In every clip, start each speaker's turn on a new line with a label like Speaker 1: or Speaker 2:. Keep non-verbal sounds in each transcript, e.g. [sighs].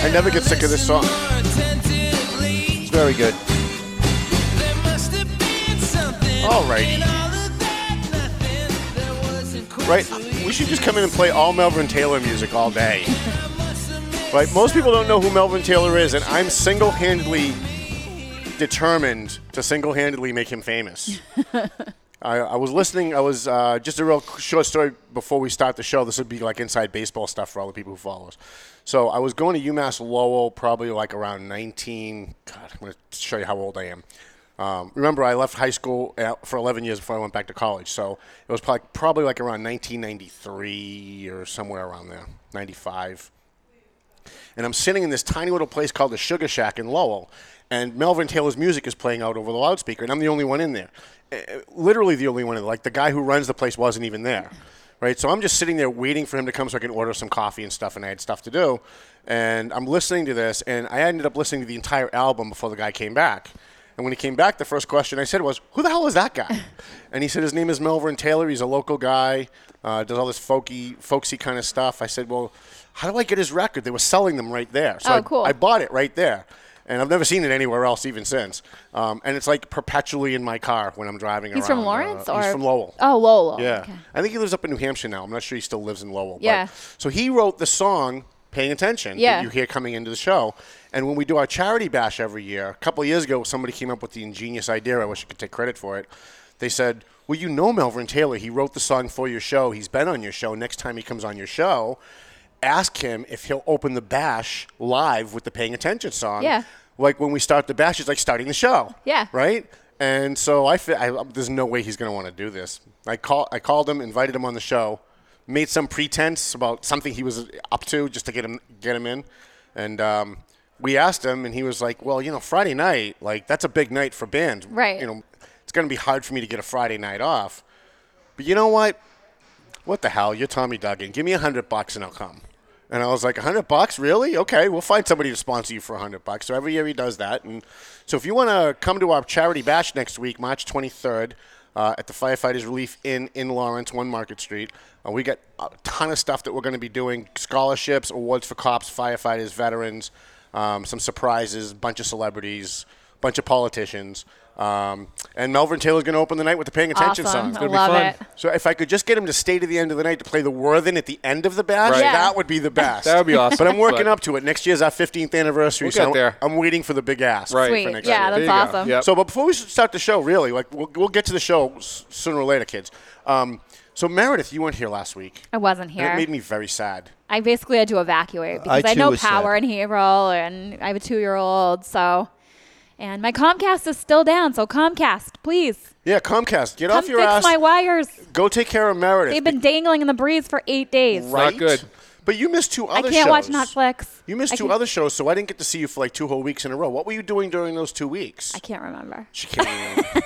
Speaker 1: I never get sick of this song. It's very good.
Speaker 2: There must have been something.
Speaker 1: Alrighty.
Speaker 2: all of that nothing that wasn't quite
Speaker 1: Right? We should just come in and play all Melvin Taylor music all day.
Speaker 2: I must have made
Speaker 1: Right? Most people don't know who Melvin Taylor is, and I'm single handedly determined to single handedly make him famous. [laughs] I, I was listening. I was uh, just a real short story before we start the show. This would be like inside baseball stuff for all the people who follow us. So I was going to UMass Lowell probably like around 19. God, I'm going to show you how old I am. Um, remember, I left high school uh, for 11 years before I went back to college. So it was probably, probably like around 1993 or somewhere around there, 95 and I'm sitting in this tiny little place called the Sugar Shack in Lowell, and Melvin Taylor's music is playing out over the loudspeaker, and I'm the only one in there. Uh, Literally the only one in there. Like the guy who runs the place wasn't even there. Right? So I'm just sitting there waiting for him to come so I can order some coffee and stuff, and I had stuff to do. And I'm listening to this, and I ended up listening to the entire album before the guy came back. And when he came back, the first question I said was, "Who the hell is that guy?" [laughs] and he said his name is Melvin Taylor. He's a local guy, uh, does all this folky, folksy kind of stuff. I said, "Well, how do I get his record?" They were selling them right there. So
Speaker 3: Oh,
Speaker 1: I,
Speaker 3: cool.
Speaker 1: I bought it right there, and I've never seen it anywhere else even since. Um, and it's like perpetually in my car when I'm driving
Speaker 3: He's
Speaker 1: around.
Speaker 3: He's from
Speaker 1: Uh,
Speaker 3: Lawrence, or
Speaker 1: he's from Lowell.
Speaker 3: Oh, Lowell.
Speaker 1: Yeah,
Speaker 3: Okay.
Speaker 1: I think he lives up in New Hampshire now. I'm not sure he still lives in Lowell. but-
Speaker 3: Yeah.
Speaker 1: so he wrote the song "Paying Attention"
Speaker 3: Yeah.
Speaker 1: that you hear coming into the show. And when we do our charity bash every year, a couple of years ago, somebody came up with the ingenious idea. I wish I could take credit for it. They said, "Well, you know Melvin Taylor. He wrote the song for your show. He's been on your show. Next time he comes on your show." Ask him if he'll open the bash live with the paying attention song.
Speaker 3: Yeah.
Speaker 1: Like when we start the bash, it's like starting the show.
Speaker 3: Yeah.
Speaker 1: Right? And so I, fi- I there's no way he's going to want to do this. I call I called him, invited him on the show, made some pretense about something he was up to just to get him get him in, and um, we asked him, and he was like, "Well, you know, Friday night, like that's a big night for bands.
Speaker 3: Right.
Speaker 1: You know, it's going to be hard for me to get a Friday night off. But you know what? What the hell? You're Tommy Duggan. Give me a hundred bucks and I'll come. And I was like, a hundred bucks, really? Okay, we'll find somebody to sponsor you for a hundred bucks. So every year he does that. And so if you want to come to our charity bash next week, March 23rd, uh, at the Firefighters Relief Inn in Lawrence, One Market Street, uh, we got a ton of stuff that we're going to be doing: scholarships, awards for cops, firefighters, veterans, um, some surprises, bunch of celebrities, bunch of politicians. Um, and Melvin Taylor's going to open the night with the Paying Attention song.
Speaker 3: Awesome.
Speaker 1: song.
Speaker 3: I love it.
Speaker 1: So if I could just get him to stay to the end of the night to play the Worthen at the end of the bash,
Speaker 3: Right. Yeah.
Speaker 1: that would be the best. [laughs]
Speaker 4: That would be awesome.
Speaker 1: But I'm working
Speaker 4: But-
Speaker 1: up to it. Next year's our 15th anniversary,
Speaker 4: We'll
Speaker 1: so
Speaker 4: get
Speaker 1: I'm-
Speaker 4: there.
Speaker 1: I'm waiting for the big ass.
Speaker 4: Right.
Speaker 3: Sweet.
Speaker 1: For next
Speaker 3: Yeah,
Speaker 1: year.
Speaker 3: that's
Speaker 4: There you go.
Speaker 3: awesome.
Speaker 4: Yep.
Speaker 1: So, but before we start the show, really, like we'll, we'll get to the show sooner or later, kids. Um, so Meredith, you weren't here last week.
Speaker 3: I wasn't
Speaker 1: And
Speaker 3: here.
Speaker 1: it made me very sad.
Speaker 3: I basically had to evacuate because
Speaker 5: I
Speaker 3: I,
Speaker 5: too
Speaker 3: know power
Speaker 5: sad.
Speaker 3: in Haverhill and I have a two year old. So, and my Comcast is still down. So, Comcast, please
Speaker 1: Yeah, Comcast, get
Speaker 3: come
Speaker 1: off your
Speaker 3: fix
Speaker 1: ass.
Speaker 3: my wires.
Speaker 1: Go take care of Meredith.
Speaker 3: They've been dangling in the breeze for eight days.
Speaker 1: right.
Speaker 4: Not good.
Speaker 1: But you missed two
Speaker 3: I
Speaker 1: other
Speaker 3: can't watch
Speaker 1: shows.
Speaker 3: Netflix.
Speaker 1: You missed
Speaker 3: I
Speaker 1: two
Speaker 3: can-
Speaker 1: other shows, so I didn't get to see you for like two whole weeks in a row. What were you doing during those two weeks?
Speaker 3: I can't remember.
Speaker 1: She can't even.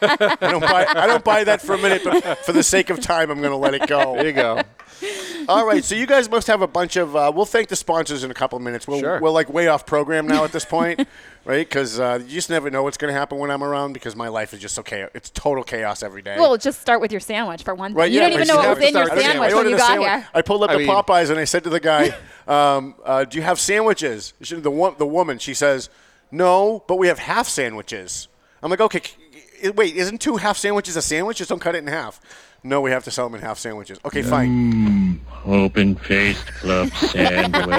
Speaker 1: I don't buy. I don't buy that for a minute, but for the sake of time, I'm going to let it go.
Speaker 4: There you go.
Speaker 1: All right, so you guys must have a bunch of. Uh, we'll thank the sponsors in a couple of minutes. We're,
Speaker 4: Sure.
Speaker 1: we're like way off program now at this point, [laughs] right? Because uh, you just never know what's going to happen when I'm around. Because my life is just so chaos. It's total chaos every day.
Speaker 3: Well, just start with your sandwich for one thing.
Speaker 1: Right,
Speaker 3: you
Speaker 1: yeah,
Speaker 3: don't even know what was in your
Speaker 4: Start with the
Speaker 3: sandwich
Speaker 1: I
Speaker 3: when you got
Speaker 1: sandwich.
Speaker 3: here.
Speaker 1: I pulled up
Speaker 4: I
Speaker 1: to
Speaker 4: mean-
Speaker 1: Popeyes and I said to the guy, um, uh, "Do you have sandwiches?" She, the one, the woman, she says, "No, but we have half sandwiches." I'm like, "Okay, c- wait, isn't two half sandwiches a sandwich? Just don't cut it in half." No, we have to sell them in half sandwiches. Okay, fine.
Speaker 6: Open faced club sandwich.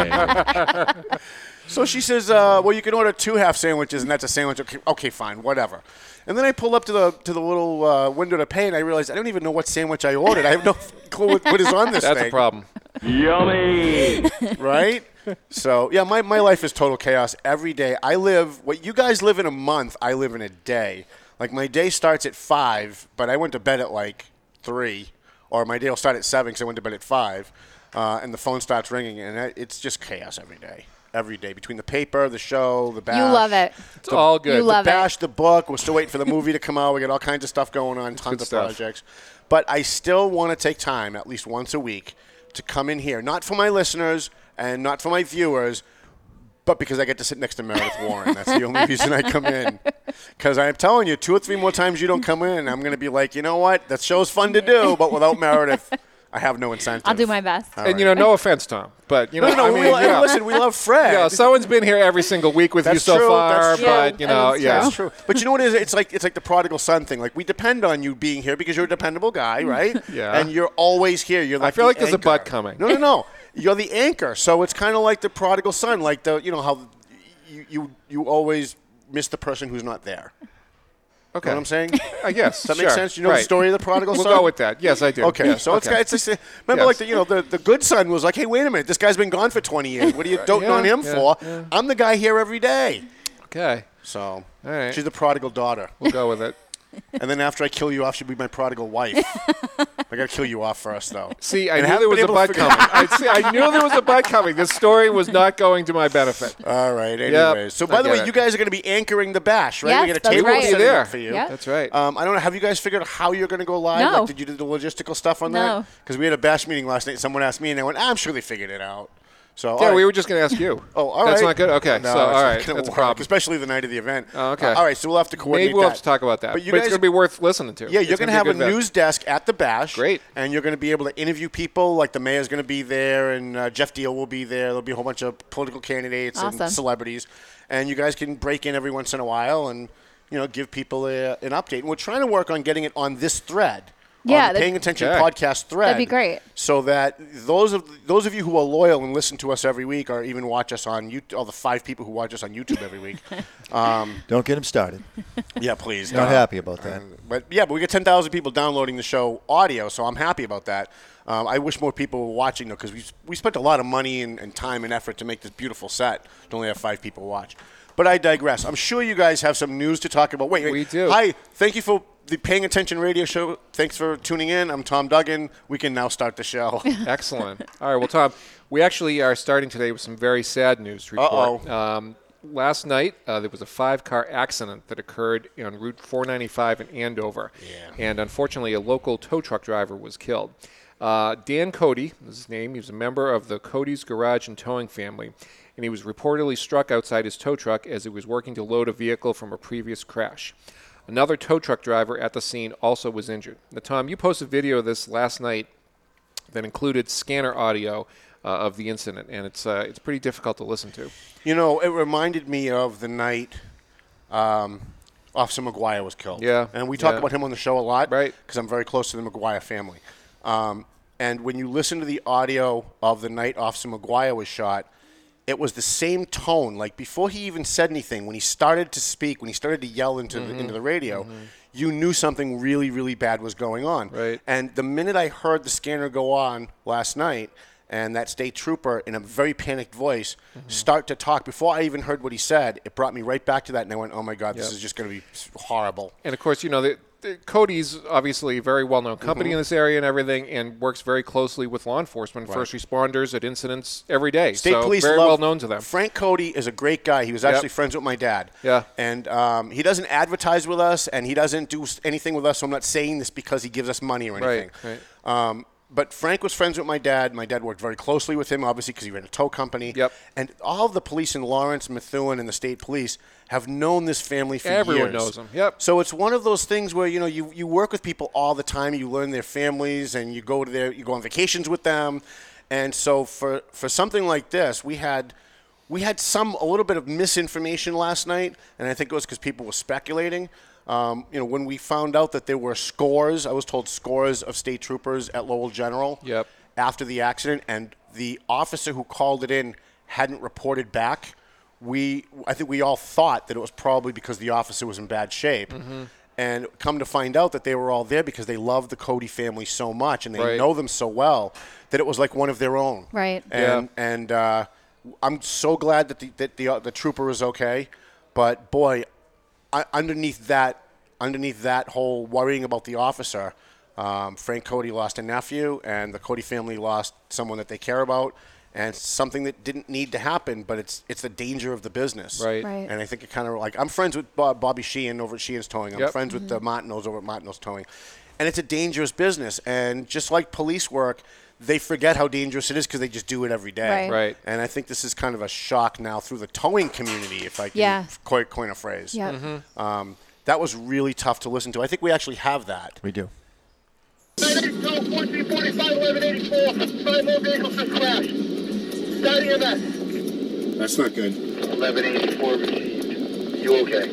Speaker 6: [laughs]
Speaker 1: So she says, uh, "Well, you can order two half sandwiches, and that's a sandwich." Okay, okay, fine, whatever. And then I pull up to the to the little uh, window to pay, and I realize I don't even know what sandwich I ordered. I have no [laughs] clue what, what is on this
Speaker 4: That's
Speaker 1: thing.
Speaker 4: a problem.
Speaker 7: Yummy! [laughs]
Speaker 1: right? So yeah, my, my life is total chaos every day. I live what you guys live in a month. I live in a day. Like my day starts at five, but I went to bed at like three, or my day will start at seven because I went to bed at five, uh, and the phone starts ringing, and I- it's just chaos every day. Every day between the paper, the show, the bash.
Speaker 3: You love it.
Speaker 4: It's all good.
Speaker 3: You love
Speaker 1: the
Speaker 3: it.
Speaker 1: bash, the book. We're still waiting for the movie to come out. We got all kinds of stuff going on, tons of
Speaker 4: stuff.
Speaker 1: projects. But I still want to take time, at least once a week, to come in here, not for my listeners and not for my viewers, but because I get to sit next to Meredith Warren. That's the only reason I come in. [laughs] Because I'm telling you, two or three more times you don't come in, I'm going to be like, you know what? That show's fun to do, but without Meredith, I have no incentive.
Speaker 3: I'll do my best.
Speaker 4: and you know, no offense, Tom, but you know,
Speaker 1: No, no,
Speaker 4: I
Speaker 1: we
Speaker 4: mean,
Speaker 1: lo-
Speaker 4: you know,
Speaker 1: listen, we love Fred.
Speaker 4: you know, someone's been here every single week with you so
Speaker 1: true,
Speaker 4: far,
Speaker 1: that's true.
Speaker 4: but you know,
Speaker 3: is
Speaker 4: yeah,
Speaker 1: That's true. But you know what it is? It's like it's like the prodigal son thing. Like we depend on you being here because you're a dependable guy, mm. right? [laughs]
Speaker 4: Yeah.
Speaker 1: And you're always here. You're like I
Speaker 4: feel
Speaker 1: the
Speaker 4: like there's a
Speaker 1: anchor.
Speaker 4: butt coming.
Speaker 1: No, no, no. You're the anchor. So it's kind of like the prodigal son. Like the you know how you you you always miss the person who's not there.
Speaker 4: Okay.
Speaker 1: You know what I'm saying? [laughs]
Speaker 4: I guess.
Speaker 1: Does that
Speaker 4: sure.
Speaker 1: make sense? You know
Speaker 4: right.
Speaker 1: the story of the prodigal
Speaker 4: We'll
Speaker 1: son?
Speaker 4: go with that. Yes, I do.
Speaker 1: Okay,
Speaker 4: Yes.
Speaker 1: so it's
Speaker 4: okay.
Speaker 1: it's just remember
Speaker 4: Yes.
Speaker 1: like the, you know the, the good son was like, hey, wait a minute, this guy's been gone for 20 years. What are you doting
Speaker 4: Yeah,
Speaker 1: on him
Speaker 4: yeah,
Speaker 1: for?
Speaker 4: yeah.
Speaker 1: I'm the guy here every day.
Speaker 4: okay.
Speaker 1: So
Speaker 4: All right.
Speaker 1: she's the prodigal daughter.
Speaker 4: We'll go with it. [laughs]
Speaker 1: And then after I kill you off, she'll be my prodigal wife. [laughs] I gotta kill you off first, though.
Speaker 4: See, I
Speaker 1: And
Speaker 4: knew there was a
Speaker 1: able
Speaker 4: butt coming. [laughs] I, see, I knew there was a butt coming. This story was not going to my benefit.
Speaker 1: All right. Anyways, so
Speaker 4: I
Speaker 1: by the way,
Speaker 4: it.
Speaker 1: you guys are going to be anchoring the bash, right?
Speaker 3: Yes,
Speaker 1: we got a
Speaker 3: that's
Speaker 1: table
Speaker 3: right.
Speaker 1: set
Speaker 4: there.
Speaker 1: up for you.
Speaker 3: Yeah.
Speaker 4: That's right.
Speaker 1: Um, I don't know. Have you guys figured out how you're going to go live?
Speaker 3: No.
Speaker 1: Like, did you do the logistical stuff on
Speaker 3: No.
Speaker 1: that? Because we had a bash meeting last night. Someone asked me, and I went, "I'm sure they figured it out." So
Speaker 4: yeah,
Speaker 1: all right.
Speaker 4: we were just going to ask you. [laughs]
Speaker 1: Oh, all
Speaker 4: That's
Speaker 1: right.
Speaker 4: not good. Okay,
Speaker 1: No,
Speaker 4: so all
Speaker 1: it's not
Speaker 4: right,
Speaker 1: gonna
Speaker 4: that's a problem.
Speaker 1: especially the night of the event.
Speaker 4: Oh, okay.
Speaker 1: Uh, all right, so we'll have to coordinate.
Speaker 4: Maybe we'll have to talk about that.
Speaker 1: But you
Speaker 4: it's
Speaker 1: guys
Speaker 4: going to be worth listening to.
Speaker 1: Yeah,
Speaker 4: It's
Speaker 1: you're going to have
Speaker 4: be
Speaker 1: a
Speaker 4: event.
Speaker 1: news desk at the bash.
Speaker 4: Great.
Speaker 1: And you're going to be able to interview people. Like the mayor's going to be there, and uh, Jeff Deal will be there. There'll be a whole bunch of political candidates
Speaker 3: Awesome.
Speaker 1: and celebrities, and you guys can break in every once in a while and you know give people a, an update. And we're trying to work on getting it on this thread.
Speaker 3: Yeah,
Speaker 1: on the paying attention
Speaker 4: Okay.
Speaker 1: podcast thread.
Speaker 3: That'd be great.
Speaker 1: So that those of those of you who are loyal and listen to us every week, or even watch us on YouTube, all the five people who watch us on YouTube every week. [laughs] Um,
Speaker 8: Don't get him started.
Speaker 1: yeah, please.
Speaker 8: Not
Speaker 1: uh,
Speaker 8: happy about that.
Speaker 1: but yeah, but we get 10,000 people downloading the show audio, so I'm happy about that. Um, I wish more people were watching though, because we we spent a lot of money and, and time and effort to make this beautiful set. To only have five people watch. But I digress. I'm sure you guys have some news to talk about. Wait, wait.
Speaker 4: We do.
Speaker 1: Hi, thank you for the paying attention radio show. Thanks for tuning in. I'm Tom Duggan. We can now start the show. [laughs]
Speaker 4: Excellent. All right. Well, Tom, we actually are starting today with some very sad news to report. Um, last night, uh, there was a five-car accident that occurred on Route 495 in Andover, and unfortunately, a local tow truck driver was killed. Uh, Dan Cody is his name. He was a member of the Cody's Garage and Towing family, and he was reportedly struck outside his tow truck as he was working to load a vehicle from a previous crash. Another tow truck driver at the scene also was injured. Now, Tom, you posted a video of this last night that included scanner audio uh, of the incident, and it's uh, it's pretty difficult to listen to.
Speaker 1: You know, it reminded me of the night um, Officer Maguire was killed.
Speaker 4: Yeah,
Speaker 1: And we talk
Speaker 4: yeah.
Speaker 1: about him on the show a lot.
Speaker 4: Right.
Speaker 1: Because I'm very close to the Maguire family. Um, and when you listen to the audio of the night Officer Maguire was shot, it was the same tone. Like before he even said anything, when he started to speak, when he started to yell into,
Speaker 4: Mm-hmm.
Speaker 1: the, into the radio, you knew something really, really bad was going on.
Speaker 4: Right.
Speaker 1: And the minute I heard the scanner go on last night, and that state trooper, in a very panicked voice,
Speaker 4: Mm-hmm.
Speaker 1: start to talk, before I even heard what he said, it brought me right back to that, and I went, "Oh my God, this is just going to be horrible."
Speaker 4: And of course, you know, the, Cody's obviously a very well-known company in this area and everything, and works very closely with law enforcement, first responders at incidents every day.
Speaker 1: State
Speaker 4: so
Speaker 1: police
Speaker 4: very
Speaker 1: love-
Speaker 4: well known to them.
Speaker 1: Frank Cody is a great guy. He was actually friends with my dad.
Speaker 4: Yeah.
Speaker 1: And um, he doesn't advertise with us, and he doesn't do anything with us. So I'm not saying this because he gives us money or
Speaker 4: Right,
Speaker 1: anything.
Speaker 4: right.
Speaker 1: Um, but Frank was friends with my dad. My dad worked very closely with him, obviously, because he ran a tow company.
Speaker 4: Yep.
Speaker 1: And all of the police in Lawrence, Methuen, and the state police have known this family for years.
Speaker 4: Everyone knows them. Yep.
Speaker 1: So it's one of those things where you know you, you work with people all the time. You learn their families, and you go to their you go on vacations with them. And so for for something like this, we had we had some a little bit of misinformation last night, and I think it was because people were speculating. Um, you know, when we found out that there were scores, I was told scores of state troopers at Lowell General
Speaker 4: Yep.
Speaker 1: after the accident, and the officer who called it in hadn't reported back. We, I think we all thought that it was probably because the officer was in bad shape.
Speaker 4: Mm-hmm.
Speaker 1: And come to find out that they were all there because they love the Cody family so much and they
Speaker 4: Right.
Speaker 1: know them so well that it was like one of their own.
Speaker 3: Right.
Speaker 1: And and uh, I'm so glad that the that the, uh, the trooper is okay, but boy, I, underneath that underneath that whole worrying about the officer, um, Frank Cody lost a nephew, and the Cody family lost someone that they care about, and something that didn't need to happen, but it's it's the danger of the business.
Speaker 4: Right.
Speaker 3: Right.
Speaker 1: And I think it kind of like I'm friends with Bob, Bobby Sheehan over at Sheehan's Towing. I'm
Speaker 4: Yep.
Speaker 1: friends with the Martinos over at Martinos Towing, and it's a dangerous business. And just like police work, they forget how dangerous it is because they just do it every day.
Speaker 3: Right.
Speaker 4: Right.
Speaker 1: And I think this is kind of a shock now through the towing community, if I can
Speaker 3: Yeah.
Speaker 1: coin, coin a phrase.
Speaker 3: Yep.
Speaker 4: Mm-hmm.
Speaker 1: Um, that was really tough to listen to. I think we actually have that.
Speaker 8: We do.
Speaker 7: 1445, 1184. Five more vehicles have crashed. Starting event.
Speaker 8: That's not good.
Speaker 7: 1184 received. You okay?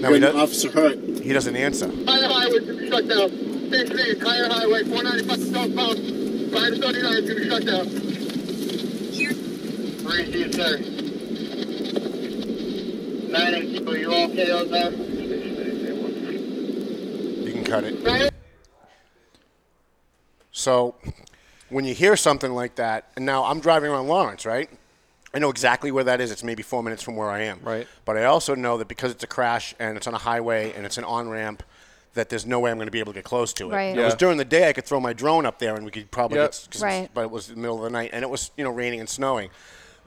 Speaker 1: No, he,
Speaker 8: Good
Speaker 1: does,
Speaker 8: officer hurt.
Speaker 1: he doesn't answer.
Speaker 7: Tire highway shut down. Same thing, Tire highway, 495 southbound. 539 to be shut down. Received, sir. 982, you all okay out there?
Speaker 1: You can cut it. So, when you hear something like that, and now I'm driving around Lawrence, right? I know exactly where that is. It's maybe four minutes from where I am.
Speaker 4: Right.
Speaker 1: But I also know that because it's a crash and it's on a highway and it's an on ramp, that there's no way I'm going to be able to get close to it.
Speaker 3: Right.
Speaker 1: If It was during the day. I could throw my drone up there and we could probably
Speaker 4: Yep.
Speaker 1: get. 'cause it's-
Speaker 3: Right.
Speaker 1: But it was the middle of the night and it was you know raining and snowing.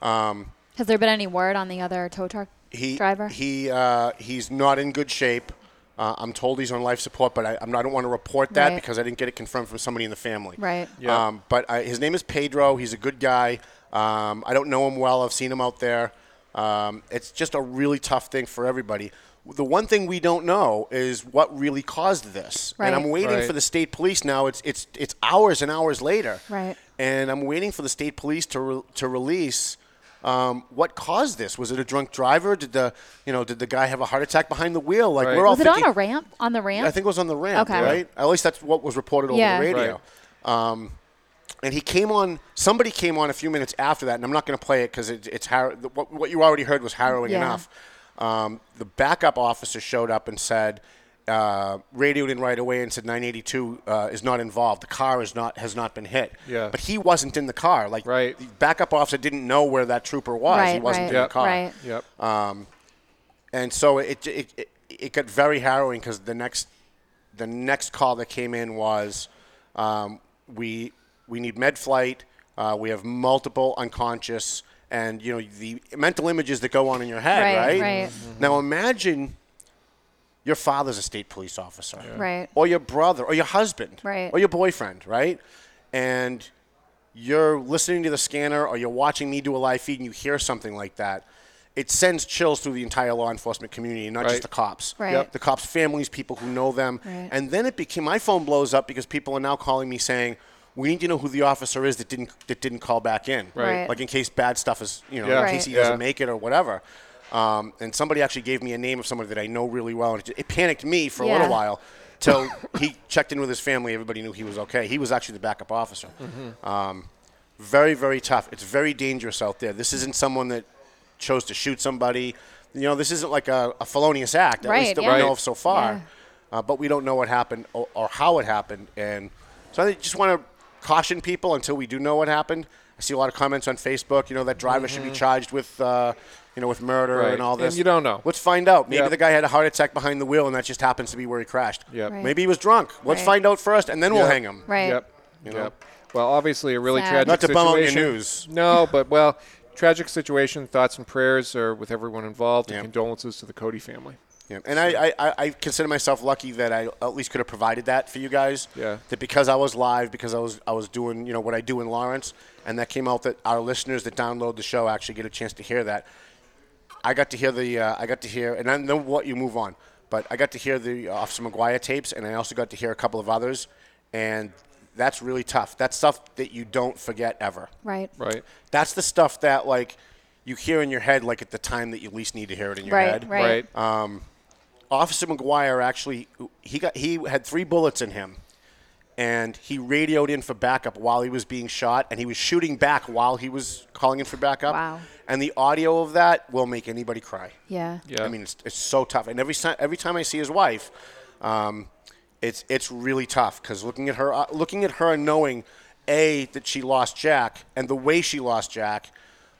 Speaker 1: Um,
Speaker 3: Has there been any word on the other tow truck
Speaker 1: he
Speaker 3: driver?
Speaker 1: He uh, he's not in good shape. Uh, I'm told he's on life support, but I, I'm not, I don't want to report that
Speaker 3: Right.
Speaker 1: because I didn't get it confirmed from somebody in the family.
Speaker 3: Right.
Speaker 4: Yeah.
Speaker 1: Um, but I, his name is Pedro. He's a good guy. Um, I don't know him well. I've seen him out there. Um, it's just a really tough thing for everybody. The one thing we don't know is what really caused this. And I'm waiting
Speaker 4: Right.
Speaker 1: for the state police now. It's it's it's hours and hours later.
Speaker 3: Right.
Speaker 1: And I'm waiting for the state police to re- to release um, what caused this. Was it a drunk driver? Did the you know did the guy have a heart attack behind the wheel? Like
Speaker 4: Right.
Speaker 1: we're all
Speaker 3: Was it on a ramp? On the ramp?
Speaker 1: I think it was on the ramp,
Speaker 3: Okay.
Speaker 1: right? At least that's what was reported over
Speaker 3: Yeah.
Speaker 1: the radio. Um, and he came on. Somebody came on a few minutes after that, and I'm not going to play it because it, it's har- what, what you already heard was harrowing
Speaker 3: Yeah.
Speaker 1: enough. Um, the backup officer showed up and said, uh, radioed in right away and said 982 uh, is not involved. The car is not has not been hit.
Speaker 4: Yeah.
Speaker 1: But he wasn't in the car. Like
Speaker 4: Right.
Speaker 1: the backup officer didn't know where that trooper was. he wasn't
Speaker 3: right,
Speaker 1: in the
Speaker 4: Yep.
Speaker 1: car.
Speaker 3: right.
Speaker 4: Yep.
Speaker 1: Um, and so it it, it, it got very harrowing because the next the next call that came in was um, we we need med flight. Uh, we have multiple unconscious, and you know the mental images that go on in your head,
Speaker 3: Right,
Speaker 1: right?
Speaker 3: right. Mm-hmm. Mm-hmm.
Speaker 1: Now imagine your father's a state police officer,
Speaker 3: Right.
Speaker 1: or your brother, or your husband,
Speaker 3: Right.
Speaker 1: or your boyfriend, right? And you're listening to the scanner, or you're watching me do a live feed, and you hear something like that. It sends chills through the entire law enforcement community, not
Speaker 4: Right.
Speaker 1: just the cops.
Speaker 3: Right. Yep.
Speaker 1: The cops' families, people who know them,
Speaker 3: Right.
Speaker 1: and then it became my phone blows up because people are now calling me saying, "We need to know who the officer is that didn't that didn't call back in,
Speaker 4: Right.
Speaker 3: Right.
Speaker 1: like in case bad stuff is you know
Speaker 4: Yeah.
Speaker 1: in case he doesn't
Speaker 4: Yeah.
Speaker 1: make it or whatever." Um, and somebody actually gave me a name of somebody that I know really well, and it, it panicked me for a little while [laughs] till he checked in with his family. Everybody knew he was okay. He was actually the backup officer.
Speaker 4: Mm-hmm.
Speaker 1: Um, very very tough. It's very dangerous out there. This isn't someone that chose to shoot somebody. You know, this isn't like a, a felonious act. At
Speaker 3: Right,
Speaker 1: least that
Speaker 3: yeah.
Speaker 1: we know
Speaker 4: Right.
Speaker 1: of so far.
Speaker 3: Yeah.
Speaker 1: Uh, but we don't know what happened or, or how it happened. And so I just want to caution people until we do know what happened. I see a lot of comments on Facebook. You know that driver should be charged with, uh, you know, with murder
Speaker 4: Mm-hmm. Right.
Speaker 1: and all
Speaker 4: And
Speaker 1: this.
Speaker 4: you don't know.
Speaker 1: Let's find out. Maybe
Speaker 4: Yep.
Speaker 1: the guy had a heart attack behind the wheel, and that just happens to be where he crashed.
Speaker 4: Yep.
Speaker 3: Right.
Speaker 1: Maybe he was drunk. Let's
Speaker 3: Right.
Speaker 1: find out first, and then we'll hang him.
Speaker 3: Right.
Speaker 4: Yep.
Speaker 1: You know?
Speaker 4: Yep. Well, obviously a really
Speaker 3: Sad.
Speaker 4: tragic
Speaker 1: Not to bum out your news.
Speaker 4: No, but well, tragic situation. Thoughts and prayers are with everyone involved, and condolences to the Cody family.
Speaker 1: Yeah. And I, I, I consider myself lucky that I at least could have provided that for you guys.
Speaker 4: Yeah.
Speaker 1: That because I was live, because I was I was doing you know what I do in Lawrence, and that came out that our listeners that download the show actually get a chance to hear that. I got to hear the uh, I got to hear, and then then what you move on. But I got to hear the uh, Officer Maguire tapes, and I also got to hear a couple of others, and that's really tough. That's stuff that you don't forget ever.
Speaker 3: Right.
Speaker 4: Right.
Speaker 1: That's the stuff that like you hear in your head, like at the time that you least need to hear it in your
Speaker 3: Right.
Speaker 1: head.
Speaker 3: Right.
Speaker 4: Right.
Speaker 1: Officer Maguire actually he got he had three bullets in him, and he radioed in for backup while he was being shot, and he was shooting back while he was calling in for backup.
Speaker 3: Wow.
Speaker 1: And the audio of that will make anybody cry.
Speaker 3: Yeah.
Speaker 4: Yeah.
Speaker 1: I mean, it's, it's so tough. And every time every time I see his wife, um, it's it's really tough because looking at her uh, looking at her and knowing a that she lost Jack and the way she lost Jack.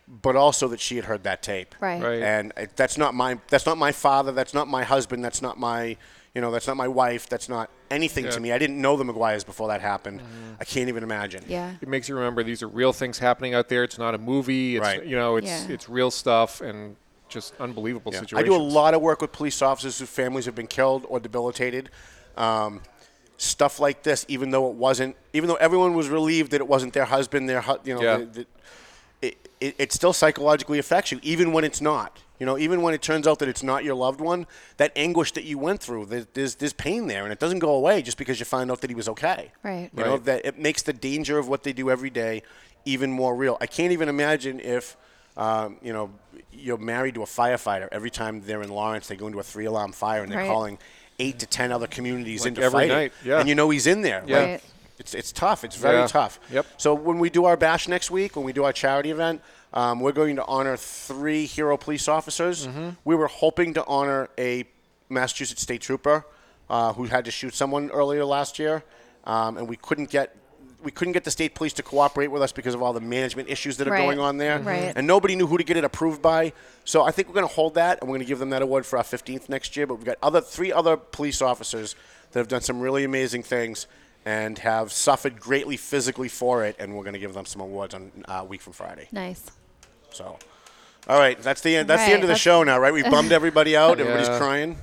Speaker 1: But also that she had heard that tape.
Speaker 3: Right.
Speaker 4: Right.
Speaker 1: And it, that's not my that's not my father. That's not my husband. That's not my you know that's not my wife. That's not anything
Speaker 4: Yeah.
Speaker 1: to me. I didn't know the Maguires before that happened. I can't even imagine.
Speaker 3: Yeah.
Speaker 4: It makes you remember these are real things happening out there. It's not a movie. It's,
Speaker 1: Right.
Speaker 4: You know, it's
Speaker 3: Yeah.
Speaker 4: it's real stuff and just unbelievable
Speaker 1: Yeah. I do a lot of work with police officers whose families have been killed or debilitated. Um, stuff like this, even though it wasn't, even though everyone was relieved that it wasn't their husband, their hu- you know,
Speaker 4: Yeah.
Speaker 1: the, the, it, it, it still psychologically affects you, even when it's not. You know, even when it turns out that it's not your loved one, that anguish that you went through, there- there's there's pain there, and it doesn't go away just because you find out that he was okay.
Speaker 3: Right.
Speaker 1: You know that it makes the danger of what they do every day even more real. I can't even imagine if, um, you know, you're married to a firefighter. Every time they're in Lawrence, they go into a three-alarm fire and they're
Speaker 3: Right.
Speaker 1: calling eight to ten other communities
Speaker 4: Like
Speaker 1: into
Speaker 4: every
Speaker 1: fighting.
Speaker 4: night, yeah.
Speaker 1: And you know he's in there.
Speaker 4: Yeah.
Speaker 3: Right.
Speaker 1: It's it's tough. It's very
Speaker 4: Yeah.
Speaker 1: tough.
Speaker 4: Yep.
Speaker 1: So when we do our bash next week, when we do our charity event, um, we're going to honor three hero police officers.
Speaker 4: Mm-hmm.
Speaker 1: We were hoping to honor a Massachusetts state trooper uh, who had to shoot someone earlier last year, um, and we couldn't get. We couldn't get the state police to cooperate with us because of all the management issues that are
Speaker 3: Right.
Speaker 1: going on there,
Speaker 3: Right.
Speaker 1: and nobody knew who to get it approved by. So I think we're going to hold that, and we're going to give them that award for our 15th next year. But we've got other three other police officers that have done some really amazing things and have suffered greatly physically for it, and we're going to give them some awards on uh, a week from Friday.
Speaker 3: Nice.
Speaker 1: So, all right, that's the end. That's the end of the show now, right? We've bummed [laughs] everybody out. Everybody's crying.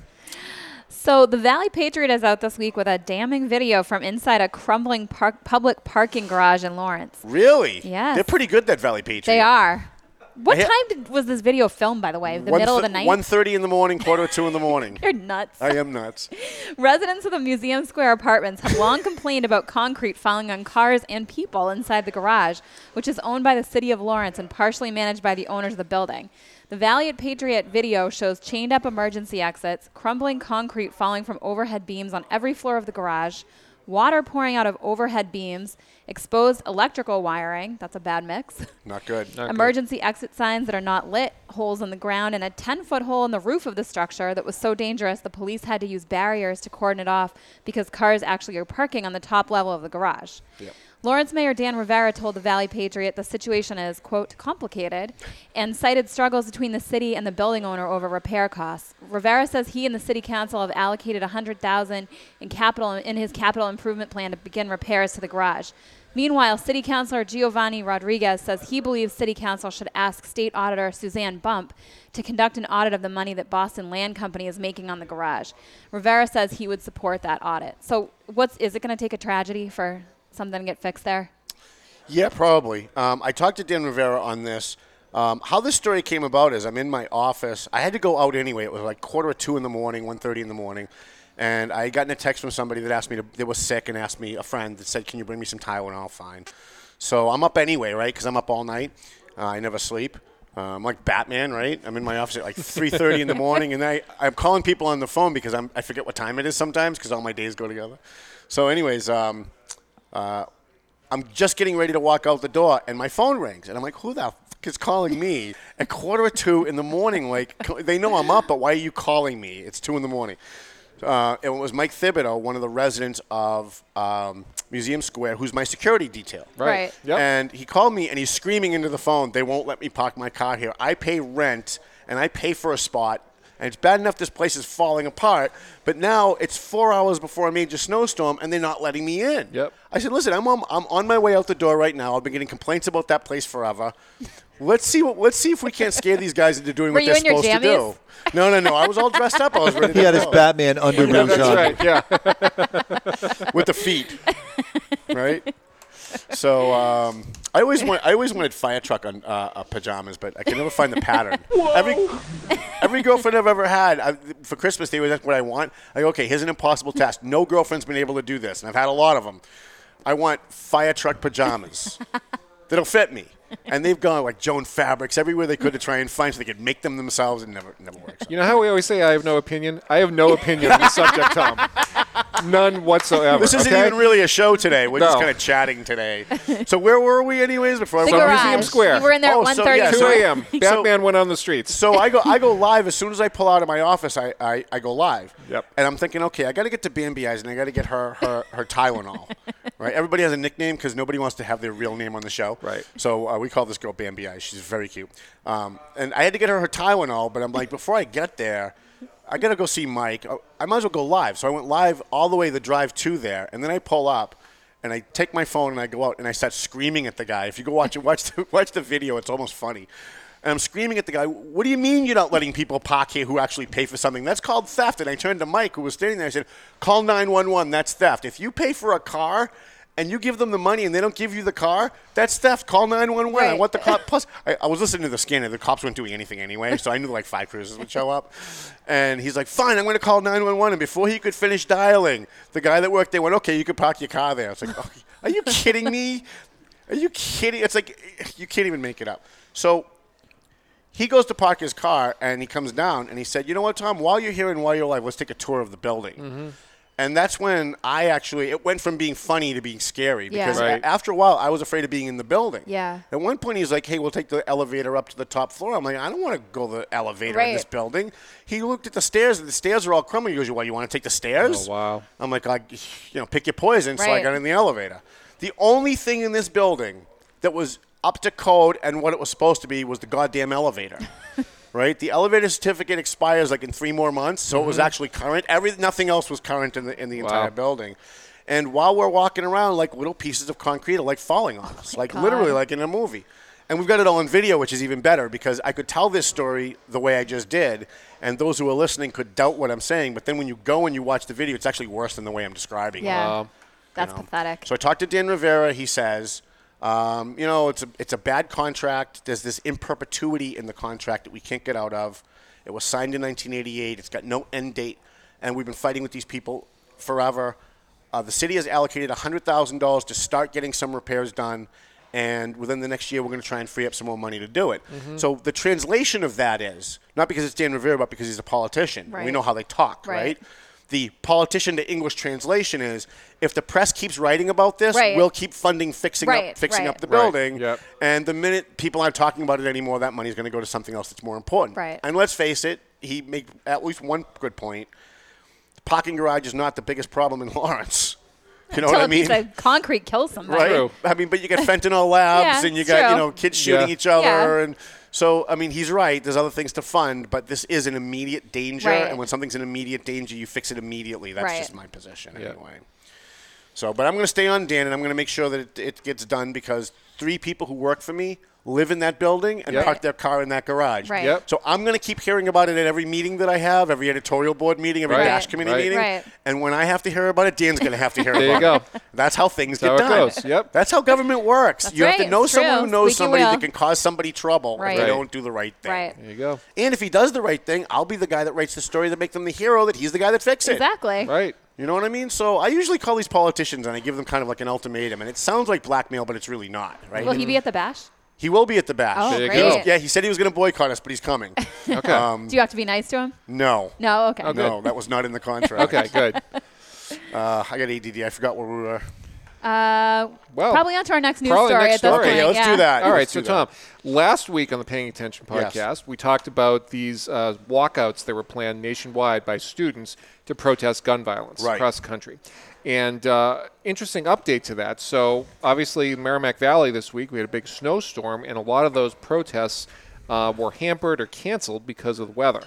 Speaker 3: So the Valley Patriot is out this week with a damning video from inside a crumbling park, public parking garage in Lawrence.
Speaker 1: Really?
Speaker 3: Yeah.
Speaker 1: They're pretty good. That Valley Patriot.
Speaker 3: They are. What
Speaker 1: I
Speaker 3: time did, was this video filmed, by the way? The middle of the night?
Speaker 1: 1.30 in the morning, quarter to two in the morning. [laughs]
Speaker 3: You're nuts.
Speaker 1: I am nuts. [laughs]
Speaker 3: Residents of the Museum Square apartments have long complained about concrete falling on cars and people inside the garage, which is owned by the city of Lawrence and partially managed by the owners of the building. The Valley Patriot video shows chained up emergency exits, crumbling concrete falling from overhead beams on every floor of the garage, water pouring out of overhead beams, exposed electrical wiring that's a bad mix. [laughs]
Speaker 1: Not good.
Speaker 4: Not good.
Speaker 3: emergency exit signs that are not lit, holes in the ground, and a 10 foot hole in the roof of the structure that was so dangerous the police had to use barriers to cordon it off because cars actually are parking on the top level of the garage. Lawrence Mayor Dan Rivera told the Valley Patriot the situation is, quote, complicated and cited struggles between the city and the building owner over repair costs. Rivera says he and the city council have allocated 100000 in capital in his capital improvement plan to begin repairs to the garage. Meanwhile, City Councilor Giovanni Rodriguez says he believes City Council should ask State Auditor Suzanne Bump to conduct an audit of the money that Boston Land Company is making on the garage. Rivera says he would support that audit. So, what's is it going to take a tragedy for something get fixed there?
Speaker 1: Yeah, probably. Um, I talked to Dan Rivera on this. Um, how this story came about is I'm in my office. I had to go out anyway. It was like quarter of two in the morning, 1.30 in the morning. And I got in a text from somebody that asked me to, that was sick and asked me, a friend that said, can you bring me some Tylenol? Fine. So I'm up anyway, right? Because I'm up all night. Uh, I never sleep. Uh, I'm like Batman, right? I'm in my office at like 3:30 in the morning, and I, I'm calling people on the phone because I'm, I forget what time it is sometimes because all my days go together. So, anyways, um, uh, I'm just getting ready to walk out the door, and my phone rings, and I'm like, "Who the fuck is calling me at quarter of two in the morning? Like, [laughs] they know I'm up, but why are you calling me? It's two in the morning." Uh, it was Mike Thibodeau, one of the residents of um, Museum Square, who's my security detail.
Speaker 4: Right.
Speaker 3: Right.
Speaker 4: Yep.
Speaker 1: And he called me, and he's screaming into the phone, "They won't let me park my car here. I pay rent, and I pay for a spot." And it's bad enough this place is falling apart, but now it's four hours before a major snowstorm, and they're not letting me in.
Speaker 4: Yep.
Speaker 1: I said, listen, I'm on, I'm on my way out the door right now. I've been getting complaints about that place forever. Let's see what let's see if we can't scare these guys into doing
Speaker 3: Were
Speaker 1: what they're
Speaker 3: in your
Speaker 1: supposed to
Speaker 3: jammies?
Speaker 1: do. No, no, no. I was all dressed up. I was ready to
Speaker 8: He had his. Batman under
Speaker 4: Yeah, that's
Speaker 8: on.
Speaker 4: right. Yeah. [laughs]
Speaker 1: with the feet, right? So um, I always want I always wanted fire truck on uh, uh, pajamas, but I can never find the pattern. [laughs] Every every girlfriend I've ever had I, for Christmas, they always ask what I want. I go, okay, here's an impossible task. No girlfriend's been able to do this, and I've had a lot of them. I want fire truck pajamas [laughs] that'll fit me. And they've gone like Jo-Ann Fabrics everywhere they could to try and find so they could make them themselves, and never never works.
Speaker 4: You know how we always say I have no opinion? I have no opinion on the subject, Tom. [laughs] None whatsoever.
Speaker 1: This isn't
Speaker 4: okay?
Speaker 1: even really a show today. We're just kind of chatting today. So where were we, anyways? Before
Speaker 3: The
Speaker 1: I
Speaker 4: From
Speaker 3: garage.
Speaker 4: Museum Square.
Speaker 3: We were in there
Speaker 1: Oh,
Speaker 3: at
Speaker 1: so,
Speaker 3: 1.30.
Speaker 1: yeah,
Speaker 4: 2 a.m. [laughs] Batman went on the streets.
Speaker 1: So I go I go live as soon as I pull out of my office. I, I, I go live.
Speaker 4: Yep.
Speaker 1: And I'm thinking, okay, I got to get to Bambi Eyes and I got to get her her her Tylenol, [laughs] Right. Everybody has a nickname because nobody wants to have their real name on the show.
Speaker 4: Right.
Speaker 1: So uh, we call this girl Bambi Eyes. She's very cute. Um, and I had to get her her Tylenol, but I'm like, before I get there, I gotta go see Mike. Oh, I might as well go live. So I went live all the way the drive to there, and then I pull up. And I take my phone and I go out and I start screaming at the guy. If you go watch it, watch the, [laughs] watch the video. It's almost funny. And I'm screaming at the guy. What do you mean you're not letting people park here who actually pay for something? That's called theft. And I turned to Mike, who was standing there. And I said, "Call 911. That's theft. If you pay for a car." And you give them the money and they don't give you the car, that's theft. Call 911. I want the cop. [laughs] Plus, I, I was listening to the scanner. The cops weren't doing anything anyway, so I knew like five cruisers would show up. And he's like, fine, I'm going to call 911. And before he could finish dialing, the guy that worked there went, okay, you can park your car there. I was like, oh, are you kidding me? Are you kidding? It's like, you can't even make it up. So he goes to park his car and he comes down and he said, "You know what, Tom? While you're here and while you're alive, let's take a tour of the building."
Speaker 4: Mm-hmm.
Speaker 1: And that's when I actually it went from being funny to being scary
Speaker 3: Yeah.
Speaker 1: because
Speaker 4: Right.
Speaker 1: after a while I was afraid of being in the building.
Speaker 3: Yeah.
Speaker 1: At one point he's like, "Hey, we'll take the elevator up to the top floor." I'm like, "I don't want to go the elevator in this
Speaker 3: Right.
Speaker 1: building." He looked at the stairs and the stairs are all crumbling. He goes, "Well, you want to take the stairs?"
Speaker 4: Oh, wow.
Speaker 1: I'm like, I, you know, pick your poison. Right. So I got in the elevator. The only thing in this building that was up to code and what it was supposed to be was the goddamn elevator. [laughs] right? The elevator certificate expires like in three more months, so it was actually current. Every nothing else was current in the in the
Speaker 4: Mm-hmm. Wow.
Speaker 1: entire building. And while we're walking around, like little pieces of concrete are like falling on us, like literally like in a movie. And we've got it all on video, which is even better because I could tell this story the way I just did, and those who are listening could doubt what I'm saying. But then when you go and you watch the video, it's actually worse than the way I'm describing it.
Speaker 3: Yeah. That's
Speaker 1: you know.
Speaker 3: pathetic.
Speaker 1: So I talked to Dan Rivera. He says, um, you know, it's a it's a bad contract. There's this in perpetuity in the contract that we can't get out of. It was signed in 1988. It's got no end date, and we've been fighting with these people forever. Uh, the city has allocated $100,000 to start getting some repairs done, and within the next year, we're going to try and free up some more money to do it. So the translation of that is not because it's Dan Rivera, but because he's a politician. and We know how they talk,
Speaker 3: Right.
Speaker 1: right? The politician to English translation is if the press keeps writing about this,
Speaker 3: Right.
Speaker 1: we'll keep funding fixing
Speaker 3: Right,
Speaker 1: up fixing
Speaker 3: right.
Speaker 1: up the
Speaker 4: Right,
Speaker 1: building.
Speaker 4: yep.
Speaker 1: And the minute people aren't talking about it anymore, that money is going to go to something else that's more important.
Speaker 3: Right.
Speaker 1: And let's face it, he made at least one good point. The parking garage is not the biggest problem in [laughs] Lawrence. You know
Speaker 3: Until
Speaker 1: what I mean?
Speaker 3: piece concrete kills somebody.
Speaker 1: right?
Speaker 4: True.
Speaker 1: I mean, but you got fentanyl labs
Speaker 3: Yeah,
Speaker 1: and you
Speaker 3: it's
Speaker 1: got you know kids shooting
Speaker 4: Yeah.
Speaker 1: each other,
Speaker 3: Yeah.
Speaker 1: and so I mean he's right. There's other things to fund, but this is an immediate danger,
Speaker 3: Right.
Speaker 1: and when something's an immediate danger, you fix it immediately. That's
Speaker 3: Right.
Speaker 1: just my position
Speaker 4: Yeah.
Speaker 1: anyway. So, but I'm going to stay on Dan, and I'm going to make sure that it, it gets done because three people who work for me live in that building and
Speaker 4: Yep.
Speaker 1: park their car in that garage.
Speaker 3: Right.
Speaker 4: Yep.
Speaker 1: So I'm going to keep hearing about it at every meeting that I have, every editorial board meeting, every
Speaker 4: Right.
Speaker 1: dash committee
Speaker 4: Right.
Speaker 1: meeting.
Speaker 3: Right.
Speaker 1: And when I have to hear about it, Dan's going to have to hear about it.
Speaker 4: There you
Speaker 1: about
Speaker 4: go.
Speaker 1: it. That's how things
Speaker 4: That's
Speaker 1: get
Speaker 4: how
Speaker 1: done.
Speaker 4: Yep.
Speaker 1: That's how government works.
Speaker 3: That's
Speaker 1: you have to know
Speaker 3: It's
Speaker 1: someone
Speaker 3: true.
Speaker 1: who knows
Speaker 3: Squeaky
Speaker 1: somebody
Speaker 3: wheel.
Speaker 1: that can cause somebody trouble
Speaker 3: Right.
Speaker 1: if they
Speaker 4: Right.
Speaker 1: don't do the right thing.
Speaker 3: Right.
Speaker 4: There you go.
Speaker 1: And if he does the right thing, I'll be the guy that writes the story that makes them the hero that he's the guy that fixes it.
Speaker 3: Exactly.
Speaker 4: Right.
Speaker 1: You know what I mean? So I usually call these politicians and I give them kind of like an ultimatum, and it sounds like blackmail, but it's really not, right?
Speaker 3: Will he be at the bash?
Speaker 1: He will be at the bash.
Speaker 3: Oh,
Speaker 4: There
Speaker 3: great.
Speaker 1: Yeah, he said he was going to boycott us, but he's coming. [laughs]
Speaker 4: Okay.
Speaker 1: Um,
Speaker 3: Do you have to be nice to him?
Speaker 1: no.
Speaker 3: No. Okay.
Speaker 4: Okay.
Speaker 1: No, that was not in the contract.
Speaker 4: okay. Good. [laughs]
Speaker 1: Uh, I got ADD. I forgot where we were.
Speaker 3: Uh,
Speaker 4: Well,
Speaker 3: probably on to our next news
Speaker 4: probably
Speaker 3: story
Speaker 4: next
Speaker 3: at this
Speaker 4: story.
Speaker 3: point.
Speaker 1: Okay, let's do that.
Speaker 4: All right,
Speaker 1: Let's
Speaker 4: so Tom,
Speaker 1: that.
Speaker 4: last week on the Paying Attention podcast,
Speaker 1: Yes.
Speaker 4: we talked about these uh, walkouts that were planned nationwide by students to protest gun violence
Speaker 1: Right.
Speaker 4: across the country. And uh, interesting update to that. So, obviously, Merrimack Valley this week, we had a big snowstorm, and a lot of those protests uh, were hampered or canceled because of the weather.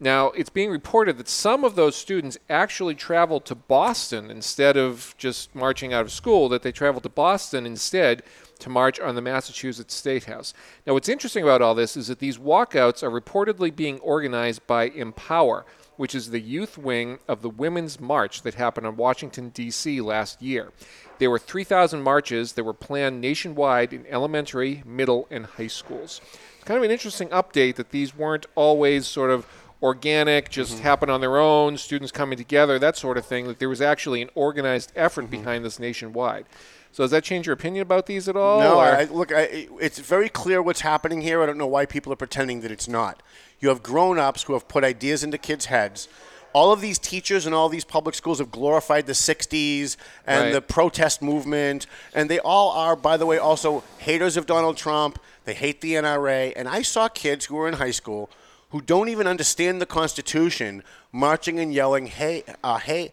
Speaker 4: Now, it's being reported that some of those students actually traveled to Boston instead of just marching out of school, that they traveled to Boston instead to march on the Massachusetts State House. Now, what's interesting about all this is that these walkouts are reportedly being organized by Empower, which is the youth wing of the Women's March that happened in Washington, D.C. last year. There were 3,000 marches that were planned nationwide in elementary, middle, and high schools. It's kind of an interesting update that these weren't always sort of organic, just mm-hmm. happen on their own, students coming together, that sort of thing. That there was actually an organized effort mm-hmm. behind this nationwide. So does that change your opinion about these at all?
Speaker 1: No, I, I- look, I, it's very clear what's happening here. I don't know why people are pretending that it's not. You have grown-ups who have put ideas into kids' heads. All of these teachers and all these public schools have glorified the 60s and
Speaker 4: Right.
Speaker 1: the protest movement, and they all are, by the way, also haters of Donald Trump. They hate the NRA, and I saw kids who were in high school who don't even understand the Constitution marching and yelling, "Hey, uh, hey,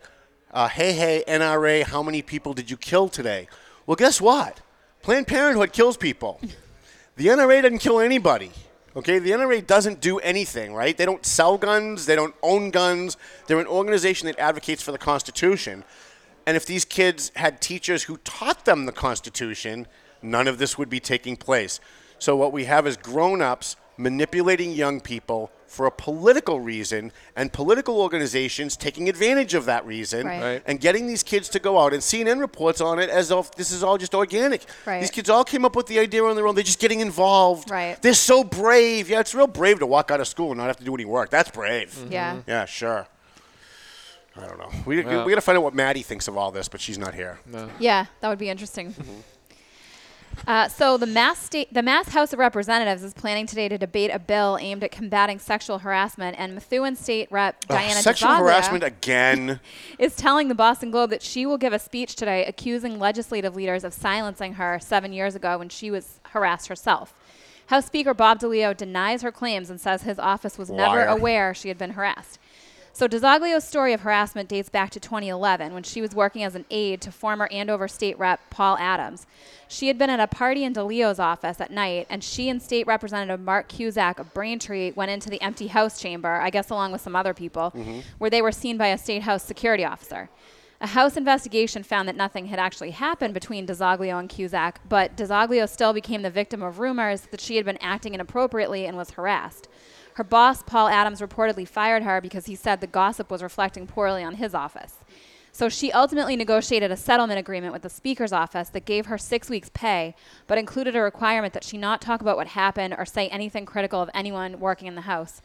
Speaker 1: uh, hey, hey, NRA, how many people did you kill today? Well, guess what? Planned Parenthood kills people. The NRA doesn't kill anybody. Okay, the NRA doesn't do anything, right? They don't sell guns, they don't own guns. They're an organization that advocates for the Constitution. And if these kids had teachers who taught them the Constitution, none of this would be taking place. So what we have is grown-ups manipulating young people for a political reason and political organizations taking advantage of that reason
Speaker 3: Right. Right.
Speaker 1: and getting these kids to go out and CNN reports on it as if this is all just organic.
Speaker 3: Right.
Speaker 1: These kids all came up with the idea on their own. They're just getting involved.
Speaker 3: Right.
Speaker 1: They're so brave. Yeah, it's real brave to walk out of school and not have to do any work. That's brave. Mm-hmm.
Speaker 3: Yeah. Mm-hmm.
Speaker 1: Yeah, sure. I don't know. We,
Speaker 4: Yeah.
Speaker 1: we got to find out what Maddie thinks of all this, but she's not here.
Speaker 3: Yeah, that would be interesting. Mm-hmm. Uh, so the Mass state, the Mass House of Representatives is planning today to debate a bill aimed at combating sexual harassment, and Methuen State Rep
Speaker 1: Ugh,
Speaker 3: Diana
Speaker 1: sexual harassment again. [laughs]
Speaker 3: is telling the Boston Globe that she will give a speech today accusing legislative leaders of silencing her seven years ago when she was harassed herself. House Speaker Bob DeLeo denies her claims and says his office was never aware she had been harassed. So DiZoglio's story of harassment dates back to 2011 when she was working as an aide to former Andover State Rep Paul Adams. She had been at a party in DeLeo's office at night, and she and State Representative Mark Cusack of Braintree went into the empty house chamber, I guess along with some other people, mm-hmm. where they were seen by a State House security officer. A House investigation found that nothing had actually happened between DiZoglio and Cusack, but DiZoglio still became the victim of rumors that she had been acting inappropriately and was harassed. Her boss, Paul Adams, reportedly fired her because he said the gossip was reflecting poorly on his office. So she ultimately negotiated a settlement agreement with the Speaker's office that gave her six weeks' pay, but included a requirement that she not talk about what happened or say anything critical of anyone working in the House.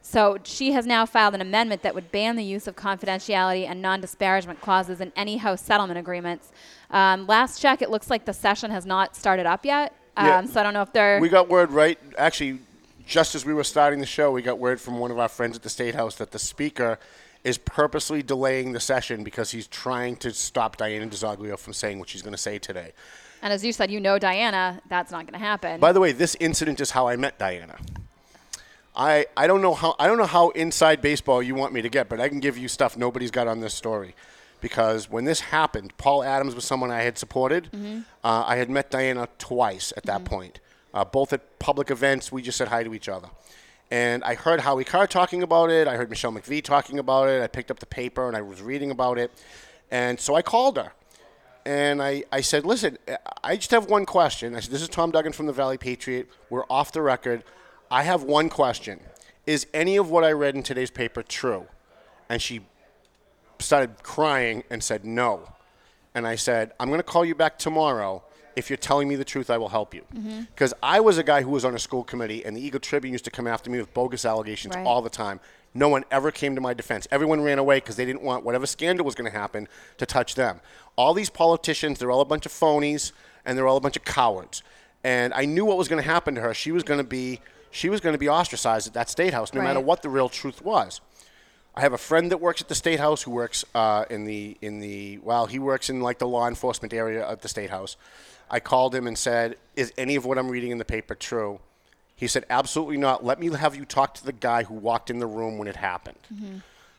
Speaker 3: So she has now filed an amendment that would ban the use of confidentiality and non-disparagement clauses in any House settlement agreements. Um, last check, it looks like the session has not started up yet. Um,
Speaker 1: Yeah.
Speaker 3: So I don't know if they're.
Speaker 1: We got word right. Actually, just as we were starting the show, we got word from one of our friends at the State House that the Speaker is purposely delaying the session because he's trying to stop Diana DiZoglio from saying what she's going to say today.
Speaker 3: and as you said, you know Diana, that's not going to happen.
Speaker 1: By the way, this incident is how I met Diana. I, I don't know how I don't know how inside baseball you want me to get, but I can give you stuff nobody's got on this story. Because when this happened, Paul Adams was someone I had supported. Uh, I had met Diana twice at that point, uh, both at public events. We just said hi to each other. And I heard Howie Carr talking about it. I heard Michelle McPhee talking about it. I picked up the paper and I was reading about it. And so I called her and I, I said, listen, I just have one question. I said, this is Tom Duggan from the Valley Patriot. We're off the record. I have one question. Is any of what I read in today's paper true? And she started crying and said, no. And I said, I'm going to call you back tomorrow. If you're telling me the truth, I will help you. Because I was a guy who was on a school committee, and the Eagle Tribune used to come after me with bogus allegations
Speaker 3: Right.
Speaker 1: all the time. No one ever came to my defense. Everyone ran away because they didn't want whatever scandal was going to happen to touch them. All these politicians, they're all a bunch of phonies, and they're all a bunch of cowards. And I knew what was going to happen to her. She was going to be she was going to be ostracized at that state house, no matter what the real truth was. I have a friend that works at the state house who works uh, in the in the well, he works in like the law enforcement area of the state house. I called him and said, "Is any of what I'm reading in the paper true?" He said, "Absolutely not. Let me have you talk to the guy who walked in the room when it happened."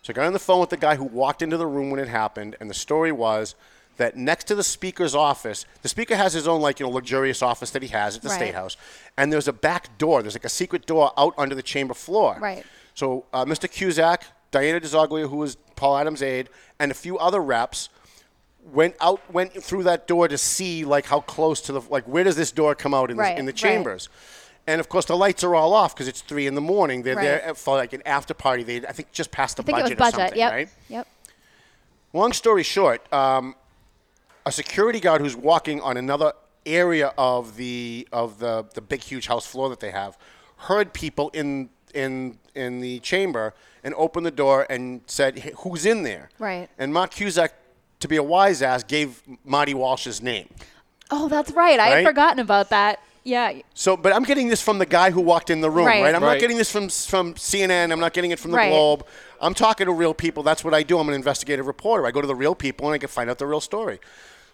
Speaker 1: So I got on the phone with the guy who walked into the room when it happened, and the story was that next to the speaker's office, the speaker has his own like you know luxurious office that he has at the
Speaker 3: Right.
Speaker 1: state house, and there's a back door. There's like a secret door out under the chamber floor.
Speaker 3: Right.
Speaker 1: So uh, Mr. Cusack, Diana DiZoglio, who was Paul Adams' aide, and a few other reps went out, went through that door to see like how close to the like where does this door come out in,
Speaker 3: Right,
Speaker 1: the, in the
Speaker 3: right.
Speaker 1: chambers. And of course, the lights are all off because it's three in the morning. They're
Speaker 3: Right.
Speaker 1: there for like an after party. They, I think, just passed the budget,
Speaker 3: was
Speaker 1: or
Speaker 3: budget.
Speaker 1: something,
Speaker 3: Yep.
Speaker 1: right?
Speaker 3: Yep.
Speaker 1: Long story short, um, a security guard who's walking on another area of the of the the big huge house floor that they have heard people in in in the chamber and opened the door and said, "Hey, "Who's in there?"
Speaker 3: Right.
Speaker 1: And Mark Cusack, to be a wise ass, gave Marty Walsh's name.
Speaker 3: Oh, that's right. I had forgotten about that. Yeah.
Speaker 1: So, but I'm getting this from the guy who walked in the room,
Speaker 3: Right.
Speaker 1: right? I'm
Speaker 4: Right.
Speaker 1: not getting this from from CNN. I'm not getting it from the
Speaker 3: Right.
Speaker 1: Globe. I'm talking to real people. That's what I do. I'm an investigative reporter. I go to the real people and I can find out the real story.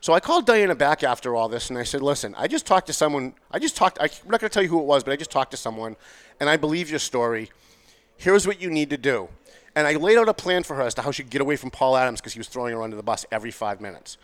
Speaker 1: So I called Diana back after all this and I said, "Listen, I just talked to someone. I just talked. I, I'm not going to tell you who it was, but I just talked to someone, and I believe your story. Here's what you need to do." And I laid out a plan for her as to how she'd get away from Paul Adams because he was throwing her under the bus every five minutes.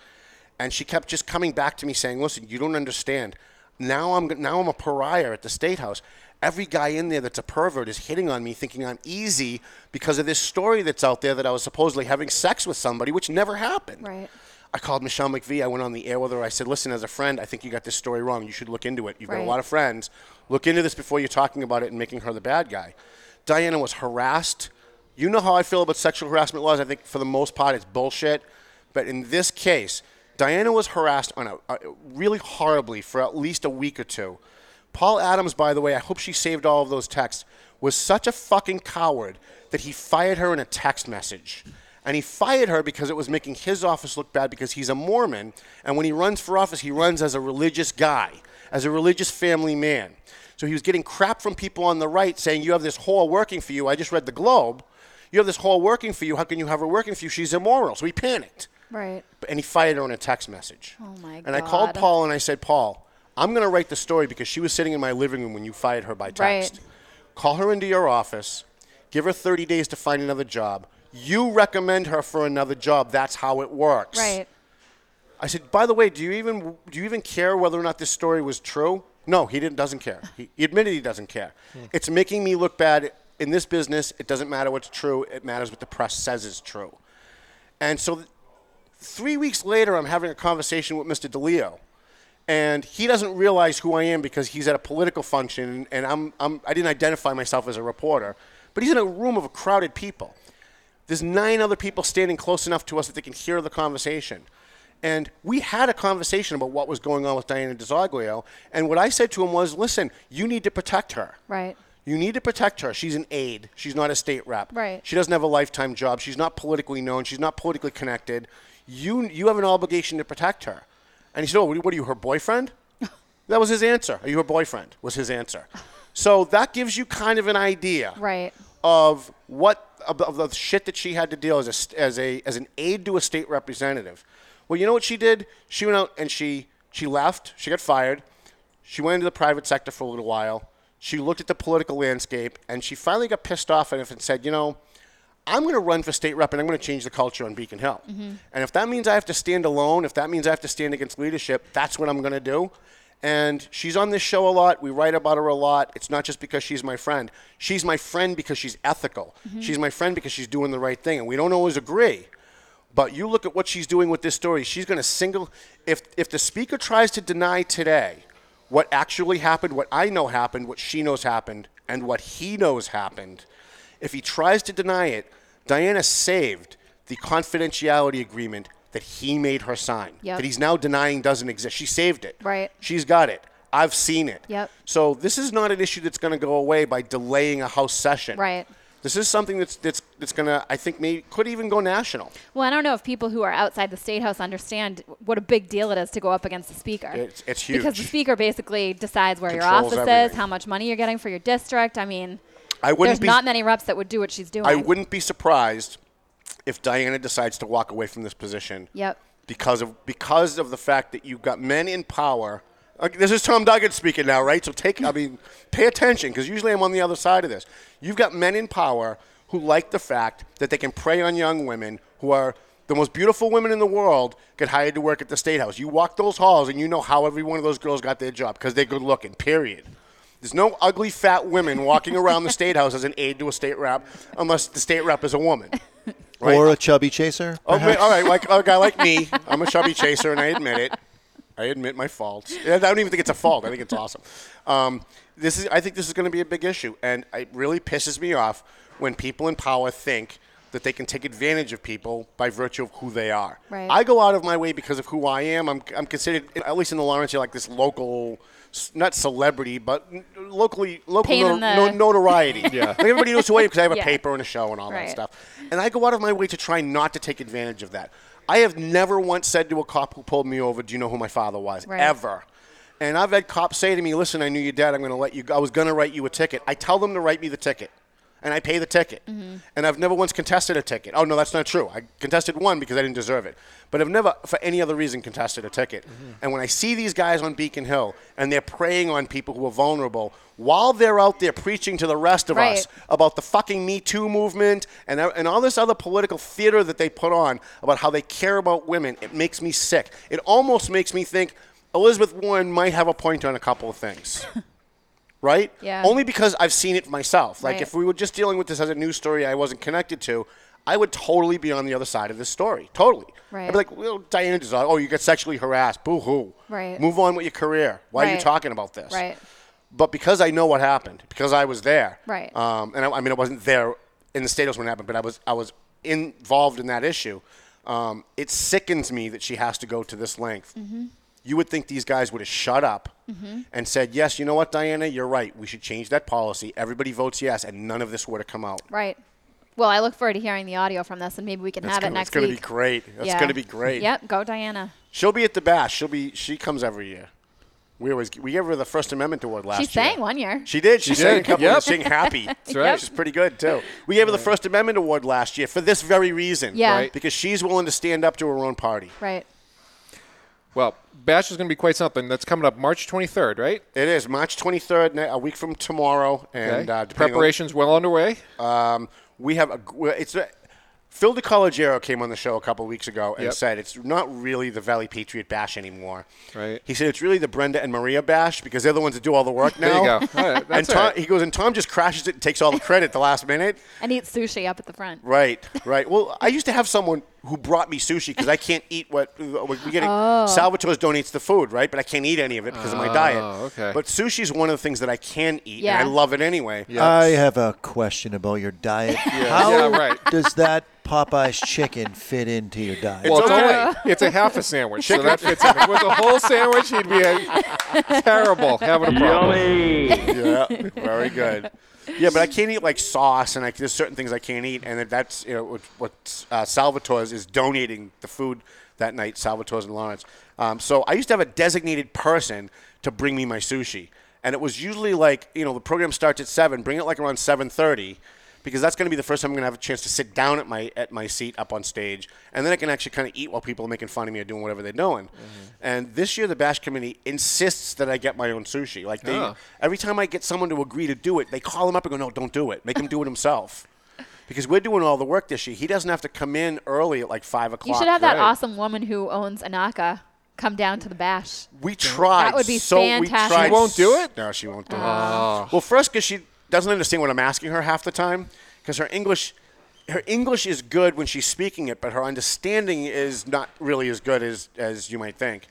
Speaker 1: And she kept just coming back to me saying, "Listen, you don't understand. Now I'm now I'm a pariah at the state house. Every guy in there that's a pervert is hitting on me, thinking I'm easy because of this story that's out there that I was supposedly having sex with somebody, which never happened."
Speaker 3: Right.
Speaker 1: I called Michelle McPhee. I went on the air with her. I said, "Listen, as a friend, I think you got this story wrong. You should look into it. You've got a lot of friends. Look into this before you're talking about it and making her the bad guy." Diana was harassed. You know how I feel about sexual harassment laws. I think for the most part it's bullshit. But in this case, Diana was harassed on a, a really horribly for at least a week or two. Paul Adams, by the way, I hope she saved all of those texts, was such a fucking coward that he fired her in a text message. And he fired her because it was making his office look bad because he's a Mormon. And when he runs for office, he runs as a religious guy, as a religious family man. So he was getting crap from people on the right saying, You have this whore working for you. I just read the Globe. You have this whore working for you. How can you have her working for you? She's immoral. So he panicked.
Speaker 3: Right.
Speaker 1: And he fired her in a text message.
Speaker 3: Oh my god.
Speaker 1: And I called Paul and I said, Paul, I'm going to write the story because she was sitting in my living room when you fired her by text.
Speaker 3: Right.
Speaker 1: Call her into your office, give her 30 days to find another job. You recommend her for another job. That's how it works.
Speaker 3: Right.
Speaker 1: I said, by the way, do you even do you even care whether or not this story was true? No, he didn't. Doesn't care. He, he admitted he doesn't care. Hmm. It's making me look bad in this business. It doesn't matter what's true. It matters what the press says is true. And so, th- three weeks later, I'm having a conversation with Mr. DeLeo, and he doesn't realize who I am because he's at a political function, and I'm, I'm I didn't identify myself as a reporter, but he's in a room of crowded people. There's nine other people standing close enough to us that they can hear the conversation. And we had a conversation about what was going on with Diana DiZoglio. And what I said to him was, listen, you need to protect her.
Speaker 3: Right.
Speaker 1: You need to protect her. She's an aide. She's not a state rep.
Speaker 3: Right.
Speaker 1: She doesn't have a lifetime job. She's not politically known. She's not politically connected. You, you have an obligation to protect her. And he said, oh, what are you, her boyfriend? [laughs] that was his answer. Are you her boyfriend? Was his answer. So that gives you kind of an idea
Speaker 3: Right.
Speaker 1: of what of, the shit that she had to deal as a, as a as an aide to a state representative. Well, you know what she did? She went out and she she left. She got fired. She went into the private sector for a little while. She looked at the political landscape and she finally got pissed off at it and said, you know, I'm going to run for state rep and I'm going to change the culture on Beacon Hill. Mm-hmm. And if that means I have to stand alone, if that means I have to stand against leadership, that's what I'm going to do. And she's on this show a lot. We write about her a lot. It's not just because she's my friend. She's my friend because she's ethical. Mm-hmm. She's my friend because she's doing the right thing. And we don't always agree. But you look at what she's doing with this story. She's going to single. If if the speaker tries to deny today what actually happened, what I know happened, what she knows happened, and what he knows happened, if he tries to deny it, Diana saved the confidentiality agreement that he made her sign.
Speaker 3: Yep.
Speaker 1: That he's now denying doesn't exist. She saved it.
Speaker 3: Right.
Speaker 1: She's got it. I've seen it.
Speaker 3: Yep.
Speaker 1: So this is not an issue that's going to go away by delaying a House session.
Speaker 3: Right.
Speaker 1: This is something that's that's that's going to I think maybe could even go national.
Speaker 3: Well, I don't know if people who are outside the state house understand what a big deal it is to go up against the speaker.
Speaker 1: It's- it's
Speaker 3: Because the speaker basically decides where your
Speaker 1: Controls
Speaker 3: office is, how much money you're getting for your district. I mean,
Speaker 1: I wouldn't
Speaker 3: there's
Speaker 1: be
Speaker 3: not many reps that would do what she's doing.
Speaker 1: I wouldn't be surprised if Diana decides to walk away from this position.
Speaker 3: Yep.
Speaker 1: Because of because of the fact that you've got men in power. This is Tom Duggan speaking now, right? So take I mean, pay attention because usually I'm on the other side of this. You've got men in power who like the fact that they can prey on young women who are the most beautiful women in the world get hired to work at the state house. You walk those halls and you know how every one of those girls got their job because they're good looking. Period. There's no ugly fat women walking around the state house as an aide to a state rep unless the state rep is a woman. Right?
Speaker 8: Or a chubby chaser.
Speaker 1: Oh,
Speaker 8: perhaps?
Speaker 1: all right, like a guy like me, I'm a chubby chaser, and I admit it. I admit my faults. I don't even think it's a fault. I think it's awesome. Um, this is. I think this is going to be a big issue, and it really pisses me off when people in power think that they can take advantage of people by virtue of who they are.
Speaker 3: Right.
Speaker 1: I go out of my way because of who I am. I'm, I'm considered, at least in the Lawrence, you're like this local, not celebrity, but n- locally, local no- no- notoriety. [laughs]
Speaker 4: Yeah.
Speaker 1: Like everybody knows who I am because I have a [laughs]
Speaker 3: Yeah.
Speaker 1: paper and a show and all
Speaker 3: Right.
Speaker 1: that stuff. And I go out of my way to try not to take advantage of that. I have never once said to a cop who pulled me over, "Do you know who my father was?"
Speaker 3: Right.
Speaker 1: Ever. And I've had cops say to me, "Listen, I knew your dad. I'm going to let you. go. I was going to write you a ticket. I tell them to write me the ticket. And I pay the ticket. Mm-hmm. And I've never once contested a ticket. Oh no, that's not true. I contested one because I didn't deserve it. But I've never, for any other reason, contested a ticket. Mm-hmm. And when I see these guys on Beacon Hill and they're preying on people who are vulnerable while they're out there preaching to the rest of
Speaker 3: Right.
Speaker 1: us about the fucking Me Too movement and, uh, and all this other political theater that they put on about how they care about women, it makes me sick. It almost makes me think Elizabeth Warren might have a point on a couple of things. [laughs] right?
Speaker 3: Yeah.
Speaker 1: Only because I've seen it myself. Like
Speaker 3: Right.
Speaker 1: if we were just dealing with this as a news story I wasn't connected to, I would totally be on the other side of this story. Totally.
Speaker 3: Right.
Speaker 1: I'd be like, well, Diana just, oh, you get sexually harassed. Boo hoo.
Speaker 3: Right.
Speaker 1: Move on with your career. Why are you talking about this?
Speaker 3: Right.
Speaker 1: But because I know what happened, because I was there,
Speaker 3: Right.
Speaker 1: Um, and I, I mean, I wasn't there in the status when it happened, but I was, I was involved in that issue. Um, it sickens me that she has to go to this length.
Speaker 3: Mm-hmm.
Speaker 1: You would think these guys would have shut up mm-hmm. and said, "Yes, you know what, Diana, you're right. We should change that policy. Everybody votes yes, and none of this would have come out."
Speaker 3: Right. Well, I look forward to hearing the audio from this, and maybe we can
Speaker 1: That's
Speaker 3: have
Speaker 1: gonna,
Speaker 3: it next
Speaker 1: it's gonna
Speaker 3: week.
Speaker 1: be great. That's
Speaker 3: Yeah.
Speaker 1: gonna be great.
Speaker 3: Yep. Go, Diana.
Speaker 1: She'll be at the bash. She'll be. She comes every year. We always we gave her the First Amendment award last
Speaker 3: She
Speaker 1: year.
Speaker 3: sang one year.
Speaker 1: She did. She,
Speaker 4: She
Speaker 1: sang a couple.
Speaker 4: Yep.
Speaker 1: Of Sing happy. [laughs] That's
Speaker 4: right.
Speaker 1: She's pretty good too. We gave her the First Amendment award last year for this very reason.
Speaker 3: Yeah.
Speaker 4: Right.
Speaker 1: Because she's willing to stand up to her own party.
Speaker 3: Right.
Speaker 4: Well, Bash is going to be quite something. That's coming up March 23rd, right?
Speaker 1: It is March 23rd, a week from tomorrow, and
Speaker 4: Okay.
Speaker 1: uh, depending on-
Speaker 4: Preparations well underway.
Speaker 1: Um, we have a. It's a, Phil DeCollegiero came on the show a couple weeks ago and
Speaker 4: Yep.
Speaker 1: said it's not really the Valley Patriot Bash anymore.
Speaker 4: Right.
Speaker 1: He said it's really the Brenda and Maria Bash because they're the ones that do all the work now. [laughs]
Speaker 4: There you go. All right,
Speaker 1: and Tom,
Speaker 4: all right.
Speaker 1: he goes and Tom just crashes it and takes all the credit the last minute.
Speaker 3: And eat sushi up at the front.
Speaker 1: Right, right. Well, I used to have someone who brought me sushi because I can't eat what we get.
Speaker 3: Oh.
Speaker 1: Salvatore's donates the food, right? But I can't eat any of it because of my oh, diet.
Speaker 4: Oh, okay.
Speaker 1: But sushi is one of the things that I can eat,
Speaker 3: Yeah.
Speaker 1: and I love it anyway.
Speaker 8: I have a question about your diet. [laughs] How
Speaker 4: Yeah, right.
Speaker 8: does that Popeye's chicken fit into your diet?
Speaker 4: Well, it's,
Speaker 1: okay.
Speaker 4: only, it's a half a sandwich, so that fits in. If it was a whole sandwich, he'd be a terrible having a problem. Yummy.
Speaker 1: yeah, very good. Yeah, but I can't eat like sauce, and there's certain things I can't eat, and that's you know what, what uh, Salvatore's is donating the food that night. Salvatore's and Lawrence. Um, so I used to have a designated person to bring me my sushi, and it was usually like you know the program starts at seven. Bring it like around seven thirty. Because that's going to be the first time I'm going to have a chance to sit down at my at my seat up on stage, and then I can actually kind of eat while people are making fun of me or doing whatever they're doing. And this year, the Bash Committee insists that I get my own sushi. Like they,
Speaker 4: Ah.
Speaker 1: every time I get someone to agree to do it, they call him up and go, "No, don't do it. Make him do it himself." [laughs] Because we're doing all the work this year. He doesn't have to come in early at like five o'clock.
Speaker 3: You should have that
Speaker 4: Right.
Speaker 3: awesome woman who owns Anaka come down to the bash.
Speaker 1: We tried.
Speaker 3: That would be
Speaker 1: so
Speaker 3: fantastic.
Speaker 1: We tried.
Speaker 4: She won't do it?
Speaker 1: No, she won't do it. Well, first, because she doesn't understand what I'm asking her half the time. Because her English, her English is good when she's speaking it, but her understanding is not really as good as as you might think.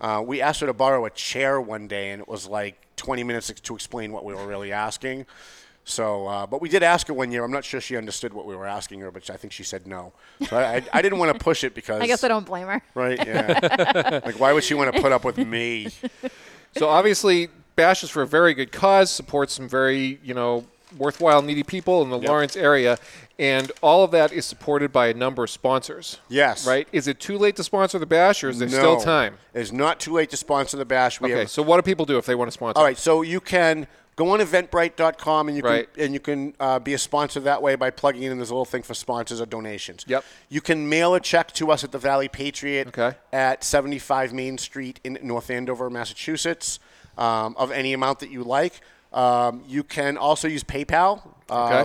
Speaker 1: Uh, we asked her to borrow a chair one day, and it was like 20 minutes to explain what we were really asking. So, uh, but we did ask her one year. I'm not sure she understood what we were asking her, but I think she said no. So I, I, I didn't want to push it because
Speaker 3: I guess I don't blame her.
Speaker 1: Right? Yeah. [laughs] like, why would she want to put up with me? [laughs]
Speaker 4: So obviously, Bash is for a very good cause, supports some very, you know, worthwhile, needy people in the Lawrence area, and all of that is supported by a number of sponsors.
Speaker 1: Yes.
Speaker 4: Right? Is it too late to sponsor the Bash, or is there still time?
Speaker 1: It's not too late to sponsor the bash. We
Speaker 4: Okay,
Speaker 1: have,
Speaker 4: so what do people do if they want to sponsor?
Speaker 1: all right, so you can go on Eventbrite.com and you
Speaker 4: Right.
Speaker 1: can and you can uh, be a sponsor that way by plugging in. this little thing for sponsors or donations.
Speaker 4: Yep.
Speaker 1: You can mail a check to us at the Valley Patriot
Speaker 4: Okay.
Speaker 1: at 75 Main Street in North Andover, Massachusetts, um, of any amount that you like. Um, you can also use PayPal. Uh,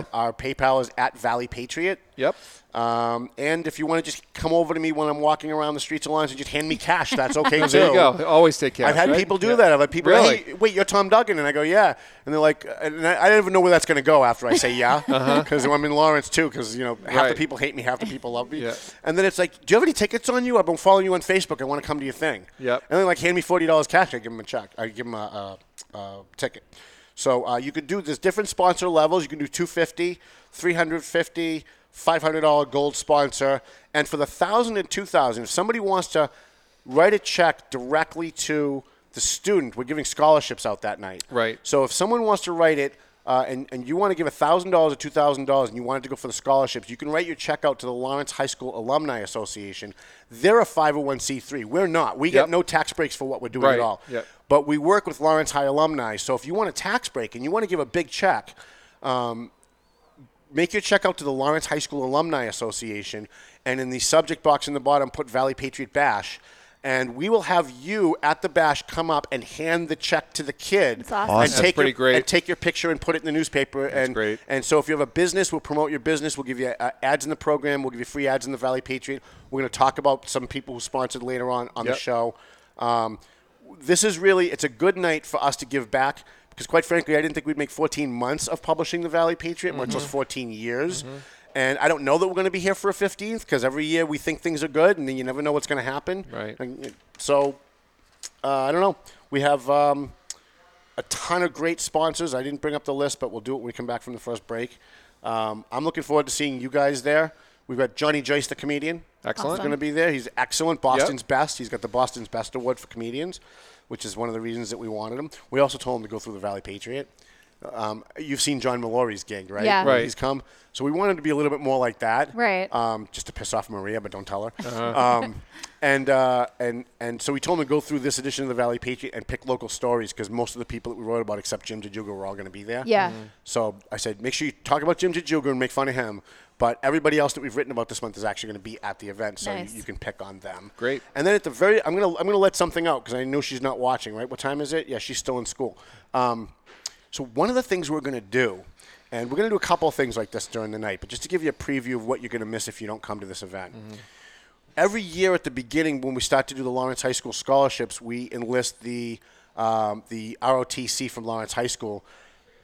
Speaker 4: Okay.
Speaker 1: Our PayPal is at Valley Patriot.
Speaker 4: Yep.
Speaker 1: Um, and if you want to just come over to me when I'm walking around the streets of Lawrence and just hand me cash, that's okay too. [laughs]
Speaker 4: There you go. Always take care.
Speaker 1: I've had
Speaker 4: right?
Speaker 1: people do
Speaker 4: Yeah.
Speaker 1: that. I've had people,
Speaker 4: Really?
Speaker 1: hey, wait, you're Tom Duggan, and I go, yeah, and they're like, and I, I don't even know where that's going to go after I say yeah, [laughs] because I'm in Lawrence too, because you know half the
Speaker 4: Uh-huh.
Speaker 1: People hate me, half the people love me, [laughs]
Speaker 4: Yeah.
Speaker 1: and then it's like, do you have any tickets on you? I've been following you on Facebook. I want to come to your thing.
Speaker 4: Yep.
Speaker 1: And then like hand me forty dollars cash. I give them a check. I give them a, a, a ticket. So uh, you can do there's different sponsor levels. You can do 250, 350, 500 dollar gold sponsor, and for the thousand and two thousand, if somebody wants to write a check directly to the student, we're giving scholarships out that night.
Speaker 4: Right.
Speaker 1: So if someone wants to write it. Uh, and, and you want to give $1,000 or $2,000 and you want it to go for the scholarships, you can write your check out to the Lawrence High School Alumni Association. They're a 501c3. We're not. We
Speaker 4: Yep.
Speaker 1: get no tax breaks for what we're doing
Speaker 4: Right.
Speaker 1: at all.
Speaker 4: Yep.
Speaker 1: But we work with Lawrence High alumni. So if you want a tax break and you want to give a big check, um, make your check out to the Lawrence High School Alumni Association, and in the subject box in the bottom, put Valley Patriot Bash. And we will have you at the bash come up and hand the check to the kid,
Speaker 3: That's awesome.
Speaker 1: and
Speaker 8: Awesome.
Speaker 1: take
Speaker 4: That's pretty
Speaker 1: your,
Speaker 4: great.
Speaker 1: and take your picture and put it in the newspaper. and
Speaker 4: great.
Speaker 1: and so if you have a business, we'll promote your business. We'll give you uh, ads in the program. We'll give you free ads in the Valley Patriot. We're going to talk about some people who sponsored later on on
Speaker 4: Yep.
Speaker 1: the show. Um, this is really it's a good night for us to give back because quite frankly, I didn't think we'd make 14 months of publishing the Valley Patriot, much
Speaker 4: Mm-hmm.
Speaker 1: less 14 years. And I don't know that we're going to be here for a 15th because every year we think things are good, and then you never know what's going to happen.
Speaker 4: Right.
Speaker 1: And, so uh, I don't know. We have um, a ton of great sponsors. I didn't bring up the list, but we'll do it when we come back from the first break. Um, I'm looking forward to seeing you guys there. We've got Johnny Joyce, the comedian.
Speaker 4: Excellent.
Speaker 1: He's going to be there. He's excellent. Boston's best. He's got the Boston's Best Award for comedians, which is one of the reasons that we wanted him. We also told him to go through the Valley Patriot. Um, you've seen John Mallory's gig, right?
Speaker 3: Yeah.
Speaker 4: Right.
Speaker 1: He's come. So we wanted to be a little bit more like that.
Speaker 3: Right.
Speaker 1: Um, just to piss off Maria, but don't tell her.
Speaker 4: Uh-huh. [laughs]
Speaker 1: Um, and, uh, and, and so we told him to go through this edition of the Valley Patriot and pick local stories because most of the people that we wrote about, except Jim Jajuga, were all going to be there.
Speaker 3: Yeah.
Speaker 1: So I said, make sure you talk about Jim Jajuga and make fun of him. But everybody else that we've written about this month is actually going to be at the event, so
Speaker 3: Nice.
Speaker 1: you, you can pick on them.
Speaker 4: Great.
Speaker 1: And then at the very, I'm gonna I'm gonna let something out because I know she's not watching. Right? What time is it? Yeah, she's still in school. Um, so one of the things we're gonna do, and we're gonna do a couple of things like this during the night, but just to give you a preview of what you're gonna miss if you don't come to this event. Every year at the beginning, when we start to do the Lawrence High School scholarships, we enlist the um, the ROTC from Lawrence High School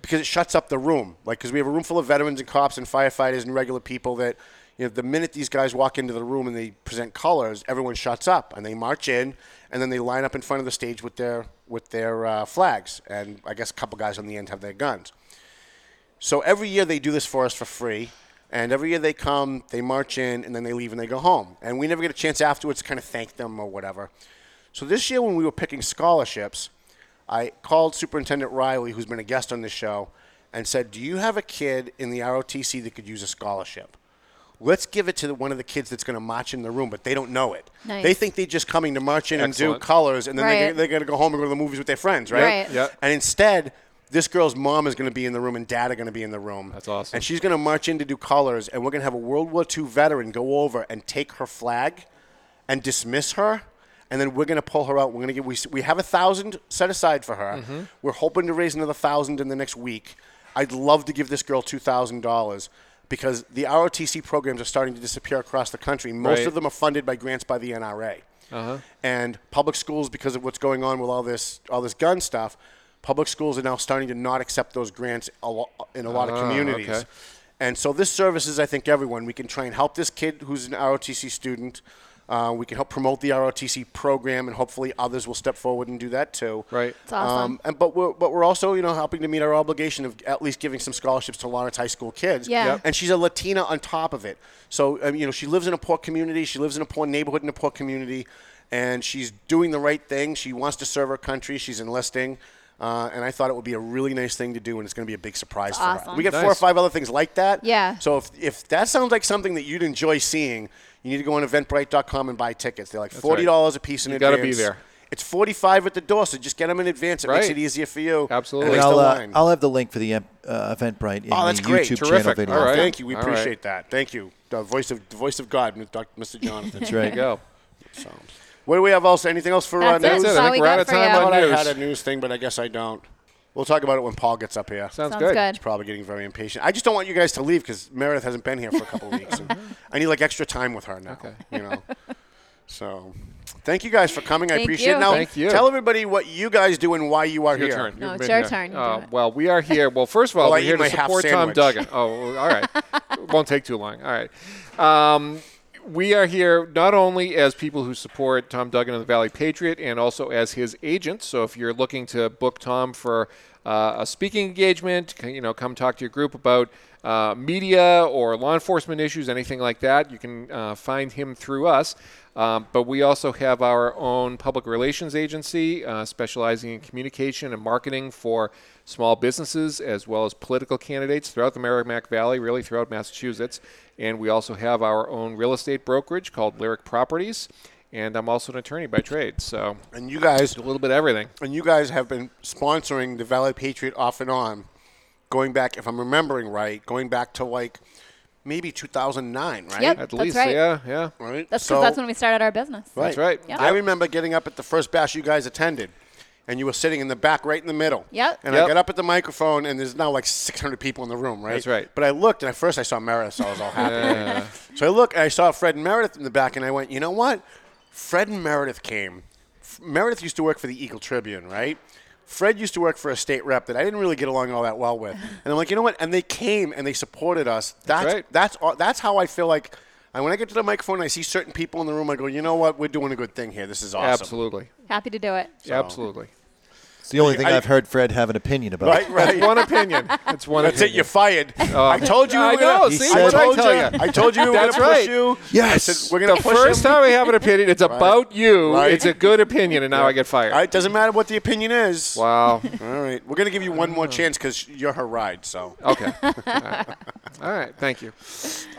Speaker 1: because it shuts up the room. Like, because we have a room full of veterans and cops and firefighters and regular people that, you know, the minute these guys walk into the room and they present colors, everyone shuts up and they march in and then they line up in front of the stage with their with their uh, flags and I guess a couple guys on the end have their guns. So every year they do this for us for free. And every year they come, they march in, and then they leave and they go home. And we never get a chance afterwards to kind of thank them or whatever. So this year when we were picking scholarships, I called Superintendent Riley, who's been a guest on this show, and said, Do you have a kid in the ROTC that could use a scholarship? Let's give it to the, one of the kids that's going to march in the room, but they don't know it.
Speaker 3: Nice.
Speaker 1: They think they're just coming to march in and do colors, and then
Speaker 3: Right.
Speaker 1: they're, they're going to go home and go to the movies with their friends, right?
Speaker 3: Right.
Speaker 4: Yeah.
Speaker 1: And instead, this girl's mom is going to be in the room and dad are going to be in the room.
Speaker 4: That's awesome.
Speaker 1: And she's going to march in to do colors, and we're going to have a World War II veteran go over and take her flag and dismiss her. And then we're going to pull her out. We're going to give. We, we have a thousand set aside for her.
Speaker 4: Mm-hmm.
Speaker 1: We're hoping to raise another thousand in the next week. I'd love to give this girl two thousand dollars because the ROTC programs are starting to disappear across the country. Most
Speaker 4: Right.
Speaker 1: of them are funded by grants by the NRA.
Speaker 4: Uh-huh.
Speaker 1: And public schools, because of what's going on with all this all this gun stuff, public schools are now starting to not accept those grants a lo- in a lot of
Speaker 4: Ah,
Speaker 1: communities.
Speaker 4: okay.
Speaker 1: And so this services, I think, everyone. We can try and help this kid who's an ROTC student. Uh, we can help promote the ROTC program, and hopefully others will step forward and do that too.
Speaker 4: Right.
Speaker 3: It's awesome.
Speaker 1: Um, and but we're but we're also you know helping to meet our obligation of at least giving some scholarships to Lawrence High School kids.
Speaker 3: Yeah. Yep.
Speaker 1: And she's a Latina on top of it. So um, you know she lives in a poor community. She lives in a poor neighborhood in a poor community, and she's doing the right thing. She wants to serve her country. She's enlisting. Uh, and I thought it would be a really nice thing to do, and it's going to be a big surprise for her.
Speaker 3: awesome.
Speaker 1: We got four or five other things like that.
Speaker 3: Yeah.
Speaker 1: So if, if that sounds like something that you'd enjoy seeing, you need to go on Eventbrite.com and buy tickets. They're like forty dollars a piece in
Speaker 4: You
Speaker 1: advance.
Speaker 4: gotta be there.
Speaker 1: It's forty-five at the door, so just get them in advance. It makes it easier for you.
Speaker 4: Absolutely.
Speaker 1: And
Speaker 8: And I'll, uh. I'll have the link for the uh, Eventbrite in
Speaker 1: Oh, that's
Speaker 8: the
Speaker 1: great.
Speaker 8: YouTube
Speaker 4: Terrific.
Speaker 8: channel video.
Speaker 4: All right.
Speaker 1: Thank you. We
Speaker 4: All
Speaker 1: appreciate
Speaker 4: right.
Speaker 1: that. Thank you. The voice of the voice of God, Dr. Mr. Jonathan.
Speaker 8: That's
Speaker 4: There
Speaker 8: right.
Speaker 4: you go.
Speaker 1: So, what do we have else? Anything else for uh,
Speaker 3: That's it.
Speaker 1: news?
Speaker 4: That's it.
Speaker 3: That's
Speaker 4: I
Speaker 3: all
Speaker 4: think
Speaker 3: we
Speaker 4: we're out of time
Speaker 3: you.
Speaker 4: On
Speaker 1: thought I had a news thing, but I guess I don't. We'll talk about it when Paul gets up here.
Speaker 4: Sounds,
Speaker 3: Sounds
Speaker 4: good.
Speaker 3: good.
Speaker 1: He's probably getting very impatient. I just don't want you guys to leave because Meredith hasn't been here for a couple of weeks. And [laughs] I need like extra time with her now.
Speaker 4: Okay.
Speaker 1: You know. So, thank you guys for coming. I
Speaker 3: Thank
Speaker 1: appreciate
Speaker 3: you.
Speaker 1: it. Now,
Speaker 4: Thank you.
Speaker 1: tell everybody what you guys do and why you are
Speaker 4: Your
Speaker 1: here.
Speaker 4: turn.
Speaker 3: No,
Speaker 4: You've
Speaker 3: it's
Speaker 4: been
Speaker 3: your
Speaker 4: here.
Speaker 3: turn. You
Speaker 4: Uh,
Speaker 3: it.
Speaker 4: well, we are here. Well, first of [laughs] all,
Speaker 1: Well, I
Speaker 4: we're
Speaker 1: eat
Speaker 4: here
Speaker 1: my
Speaker 4: to
Speaker 1: half
Speaker 4: support Tom
Speaker 1: sandwich.
Speaker 4: Duggan. Oh, all right. [laughs] Won't take too long. All right. Um, we are here not only as people who support Tom Duggan of the Valley Patriot and also as his agent. So if you're looking to book Tom for uh, a speaking engagement, you know, come talk to your group about uh, media or law enforcement issues, anything like that, you can uh, find him through us. Um, but we also have our own public relations agency uh, specializing in communication and marketing for small businesses as well as political candidates throughout the Merrimack Valley, really throughout Massachusetts. And we also have our own real estate brokerage called Lyric Properties. And I'm also an attorney by trade, so
Speaker 1: And you guys
Speaker 4: a little bit of everything.
Speaker 1: and you guys have been sponsoring the Valley Patriot off and on going back, if I'm remembering right, going back to like maybe 2009, right?
Speaker 3: Yep,
Speaker 4: At
Speaker 3: that's
Speaker 4: least,
Speaker 3: right.
Speaker 4: yeah, yeah.
Speaker 1: Right.
Speaker 3: That's because
Speaker 1: So-
Speaker 3: that's when we started our business.
Speaker 1: Right.
Speaker 4: That's right.
Speaker 3: Yep.
Speaker 1: I remember getting up at the first bash you guys attended, and you were sitting in the back, right in the middle.
Speaker 3: Yep.
Speaker 1: And I got up at the microphone, and there's now like 600 people in the room, right?
Speaker 4: That's right.
Speaker 1: But I looked, and at first I saw Meredith, so I was all happy. yeah. So I looked, and I saw Fred and Meredith in the back, and I went, you know what? Fred and Meredith came. F- Meredith used to work for the Eagle Tribune, right? Fred used to work for a state rep that I didn't really get along all that well with, [laughs] and I'm like, you know what? And they came and they supported us. That's
Speaker 4: right.
Speaker 1: that's that's how I feel like. And when I get to the microphone, and I see certain people in the room. I go, you know what? We're doing a good thing here. This is awesome.
Speaker 4: Absolutely.
Speaker 3: Happy to do it.
Speaker 4: Absolutely.
Speaker 8: It's the only thing
Speaker 1: I-
Speaker 8: I've heard Fred have an opinion about.
Speaker 1: Right, right.
Speaker 4: One opinion. It's one
Speaker 1: That's it. You're fired.
Speaker 4: Oh.
Speaker 1: I told you. we
Speaker 4: I
Speaker 1: were gonna-
Speaker 4: know, see,
Speaker 8: said-
Speaker 4: what'd I
Speaker 1: told
Speaker 4: tell
Speaker 1: you.
Speaker 4: you?
Speaker 1: I told you we were going to push
Speaker 4: right.
Speaker 1: you.
Speaker 8: Yes.
Speaker 1: Said we're going
Speaker 4: The
Speaker 1: to push
Speaker 4: first
Speaker 1: him.
Speaker 4: time we have an opinion, it's [laughs] about you.
Speaker 1: Right.
Speaker 4: It's a good opinion, and now I get fired.
Speaker 1: All right, doesn't matter what the opinion is.
Speaker 4: Wow. [laughs]
Speaker 1: All right, we're going to give you one more chance because you're her ride. So,
Speaker 4: Okay. All right. All right. Thank you.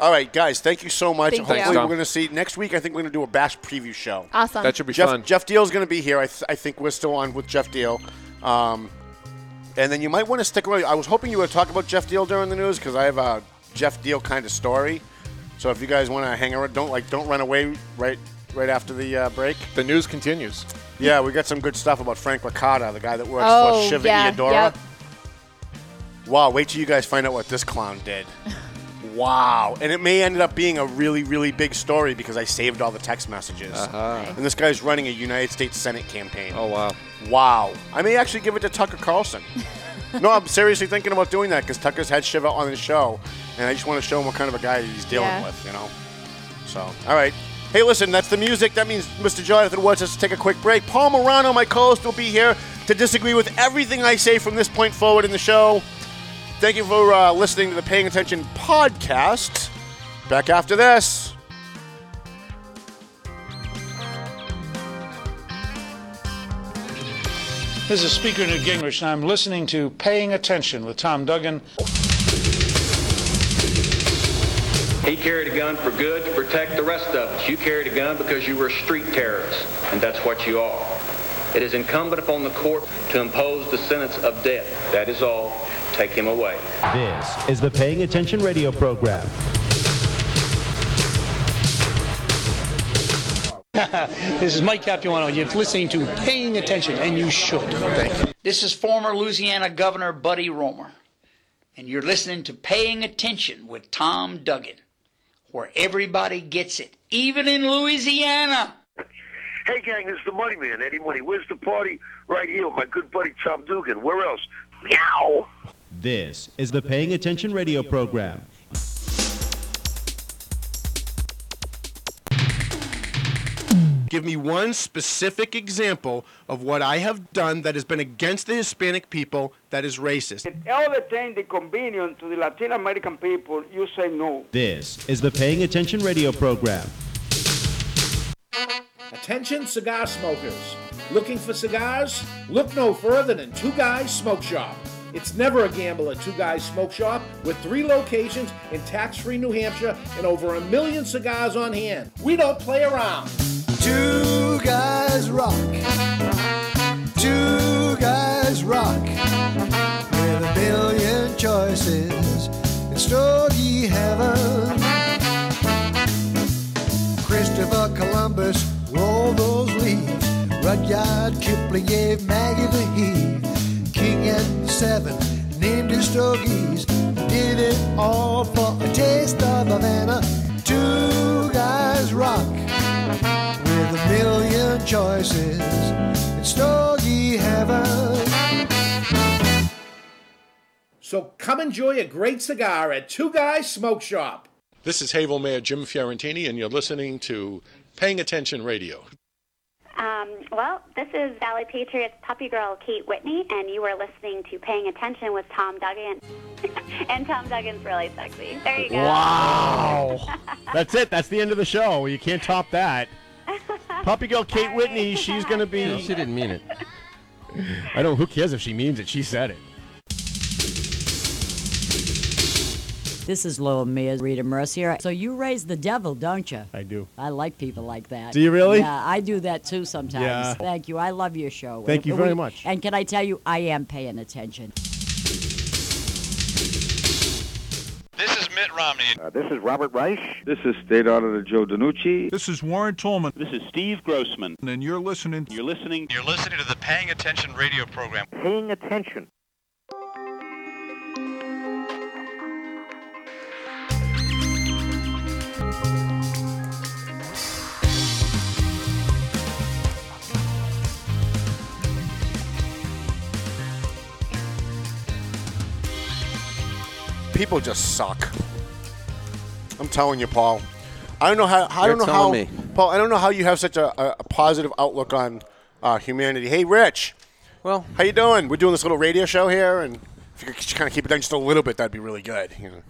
Speaker 1: all right, guys, thank you so much.
Speaker 3: Thank you.
Speaker 1: Hopefully,
Speaker 3: Thanks,
Speaker 1: we're going to see next week. I think we're going to do a bash preview show.
Speaker 3: Awesome.
Speaker 4: That should be
Speaker 1: Jeff
Speaker 4: fun.
Speaker 1: Jeff Deal's going to be here. I, th- I think we're still on with Jeff Deal. Um, and then you might want to stick around. I was hoping you would talk about Jeff Deal during the news because I have a Jeff Deal kind of story. So if you guys want to hang around, don't like don't run away right right after the uh, break.
Speaker 4: The news continues.
Speaker 1: Yeah, we got some good stuff about Frank Licata, the guy that works
Speaker 3: Oh,
Speaker 1: for Shiva
Speaker 3: yeah,
Speaker 1: Ayyadurai.
Speaker 3: yep.
Speaker 1: Wow, wait till you guys find out what this clown did. [laughs] wow. And it may end up being a really, really big story because I saved all the text messages.
Speaker 4: Uh-huh.
Speaker 1: And this guy's running a United States Senate campaign.
Speaker 4: Oh, wow.
Speaker 1: Wow. I may actually give it to Tucker Carlson. [laughs] no, I'm seriously thinking about doing that because Tucker's had Shiva on his show, and I just want to show him what kind of a guy he's dealing
Speaker 3: Yeah.
Speaker 1: with, you know? So, all right. Hey, listen, that's the music. That means Mr. Jonathan wants us to take a quick break. Paul Morano, my co host, will be here to disagree with everything I say from this point forward in the show. Thank you for uh, listening to the Paying Attention podcast. Back after this.
Speaker 9: This is Speaker Newt Gingrich, and I'm listening to Paying Attention with Tom Duggan.
Speaker 10: He carried a gun for good to protect the rest of us. You carried a gun because you were a street terrorist, and that's what you are. It is incumbent upon the court to impose the sentence of death. That is all. Take him away.
Speaker 11: This is the Paying Attention radio program. [laughs]
Speaker 9: this is Mike Capuano. You're listening to Paying Attention, and you should. Thank you.
Speaker 12: This is former Louisiana Governor Buddy Roemer, and you're listening to Paying Attention with Tom Duggan, where everybody gets it, even in Louisiana.
Speaker 13: Hey, gang, this is the Money Man, Eddie Money. Where's the party? Right here with my good buddy Tom Duggan. Where else? Meow!
Speaker 11: This is the Paying Attention radio program.
Speaker 1: Give me one specific example of what I have done that has been against the Hispanic people that is racist.
Speaker 14: All the time, the convenience to the Latin American people, you say no.
Speaker 11: This is the Paying Attention radio program.
Speaker 15: Attention cigar smokers. Looking for cigars? Look no further than Two Guys Smoke Shop. It's never a gamble at Two Guys Smoke Shop with three locations in tax free New Hampshire and over a million cigars on hand. We don't play around.
Speaker 16: Two guys rock. Two guys rock. With a billion choices in Stogie heaven. Christopher Columbus rolled those leaves. Rudyard Kipling gave Maggie the heave. King and Seven named his stogies. Did it all for a taste of Havana. Two guys rock with a million choices in Stogie heaven.
Speaker 15: So come enjoy a great cigar at Two Guys Smoke Shop.
Speaker 17: This is Haverhill Mayor Jim Fiorentini, and you're listening to Paying Attention Radio.
Speaker 18: Um, well, this is Valley Patriots puppy girl Kate Whitney, and you are listening to Paying Attention with Tom Duggan. [laughs] and Tom Duggan's really sexy. There you go.
Speaker 19: Wow. [laughs] That's it. That's the end of the show. You can't top that. [laughs] Puppy girl Kate Whitney, she's going to be.
Speaker 20: She didn't mean it.
Speaker 19: I don't. Who cares if she means it? She said it.
Speaker 21: This is Lola Mia Rita Mercier. So you raise the devil, don't you?
Speaker 19: I do.
Speaker 21: I like people like that.
Speaker 19: Do you really?
Speaker 21: Yeah, I do that too sometimes.
Speaker 19: Yeah.
Speaker 21: Thank you. I love your show.
Speaker 19: Thank you very
Speaker 21: we-
Speaker 19: much.
Speaker 21: And can I tell you, I am paying attention.
Speaker 22: This is Mitt Romney.
Speaker 23: Uh, this is Robert Reich. This is State Auditor Joe DeNucci.
Speaker 24: This is Warren Tolman.
Speaker 23: This is Steve Grossman.
Speaker 24: And you're listening.
Speaker 23: You're listening.
Speaker 22: You're listening to the Paying Attention radio program.
Speaker 23: Paying attention.
Speaker 1: People just suck. I'm telling you, Paul. I don't know how. I
Speaker 20: You're
Speaker 1: don't know how.
Speaker 20: me.
Speaker 1: Paul, I don't know how you have such a, a, positive outlook on uh, humanity. Hey, Rich.
Speaker 20: Well,
Speaker 1: how you doing? We're doing this little radio show here, and if you could kind of keep it down just a little bit, that'd be really good. You know,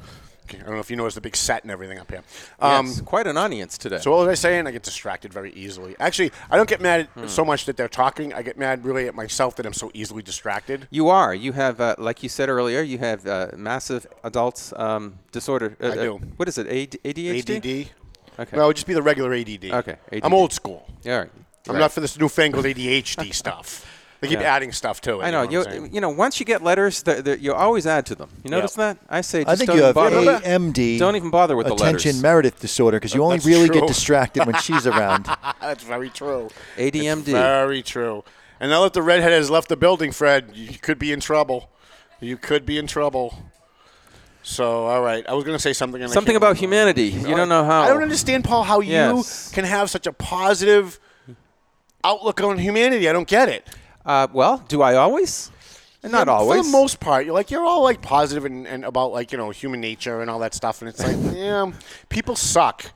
Speaker 1: I don't know if you noticed the big set and everything up here.
Speaker 20: yes, quite an audience today.
Speaker 1: Um, So what was I saying? I get distracted very easily. Actually, I don't get mad
Speaker 20: Hmm.
Speaker 1: so much that they're talking. I get mad really at myself that I'm so easily distracted.
Speaker 20: You are. You have, uh, like you said earlier, you have uh, massive adult um, disorder. Uh,
Speaker 1: I do.
Speaker 20: Uh, what is it? AD- ADHD?
Speaker 1: ADD.
Speaker 20: Okay.
Speaker 1: No, it would just be the regular ADD.
Speaker 20: Okay. ADD.
Speaker 1: I'm old school.
Speaker 20: Yeah, all right.
Speaker 1: I'm
Speaker 20: Right.
Speaker 1: not for this newfangled ADHD stuff. [laughs] They keep
Speaker 20: Yeah.
Speaker 1: adding stuff to it.
Speaker 20: I know.
Speaker 1: You,
Speaker 20: You,
Speaker 1: know what
Speaker 20: you know, once you get letters, th- th- you always add to them. You notice that? I say just
Speaker 8: I think
Speaker 20: don't
Speaker 8: you
Speaker 20: even
Speaker 8: have
Speaker 20: bother.
Speaker 8: AMD.
Speaker 20: Don't even bother with the letters. attention.
Speaker 8: Meredith disorder because you [laughs] only
Speaker 1: That's
Speaker 8: really
Speaker 1: true.
Speaker 8: get distracted when she's [laughs] around.
Speaker 1: That's very true.
Speaker 20: ADMD.
Speaker 1: It's very true. And now that the redhead has left the building, Fred, you could be in trouble. You could be in trouble. So, all right. I was going to say something.
Speaker 20: Something about
Speaker 1: remember.
Speaker 20: humanity. You don't know how.
Speaker 1: I don't understand, Paul, how
Speaker 20: Yes.
Speaker 1: you can have such a positive outlook on humanity. I don't get it.
Speaker 20: Uh, well, do I always? Not
Speaker 1: Yeah,
Speaker 20: always.
Speaker 1: For the most part, you're like you're all like positive and, and about like you know human nature and all that stuff, and it's like [laughs] yeah, people suck.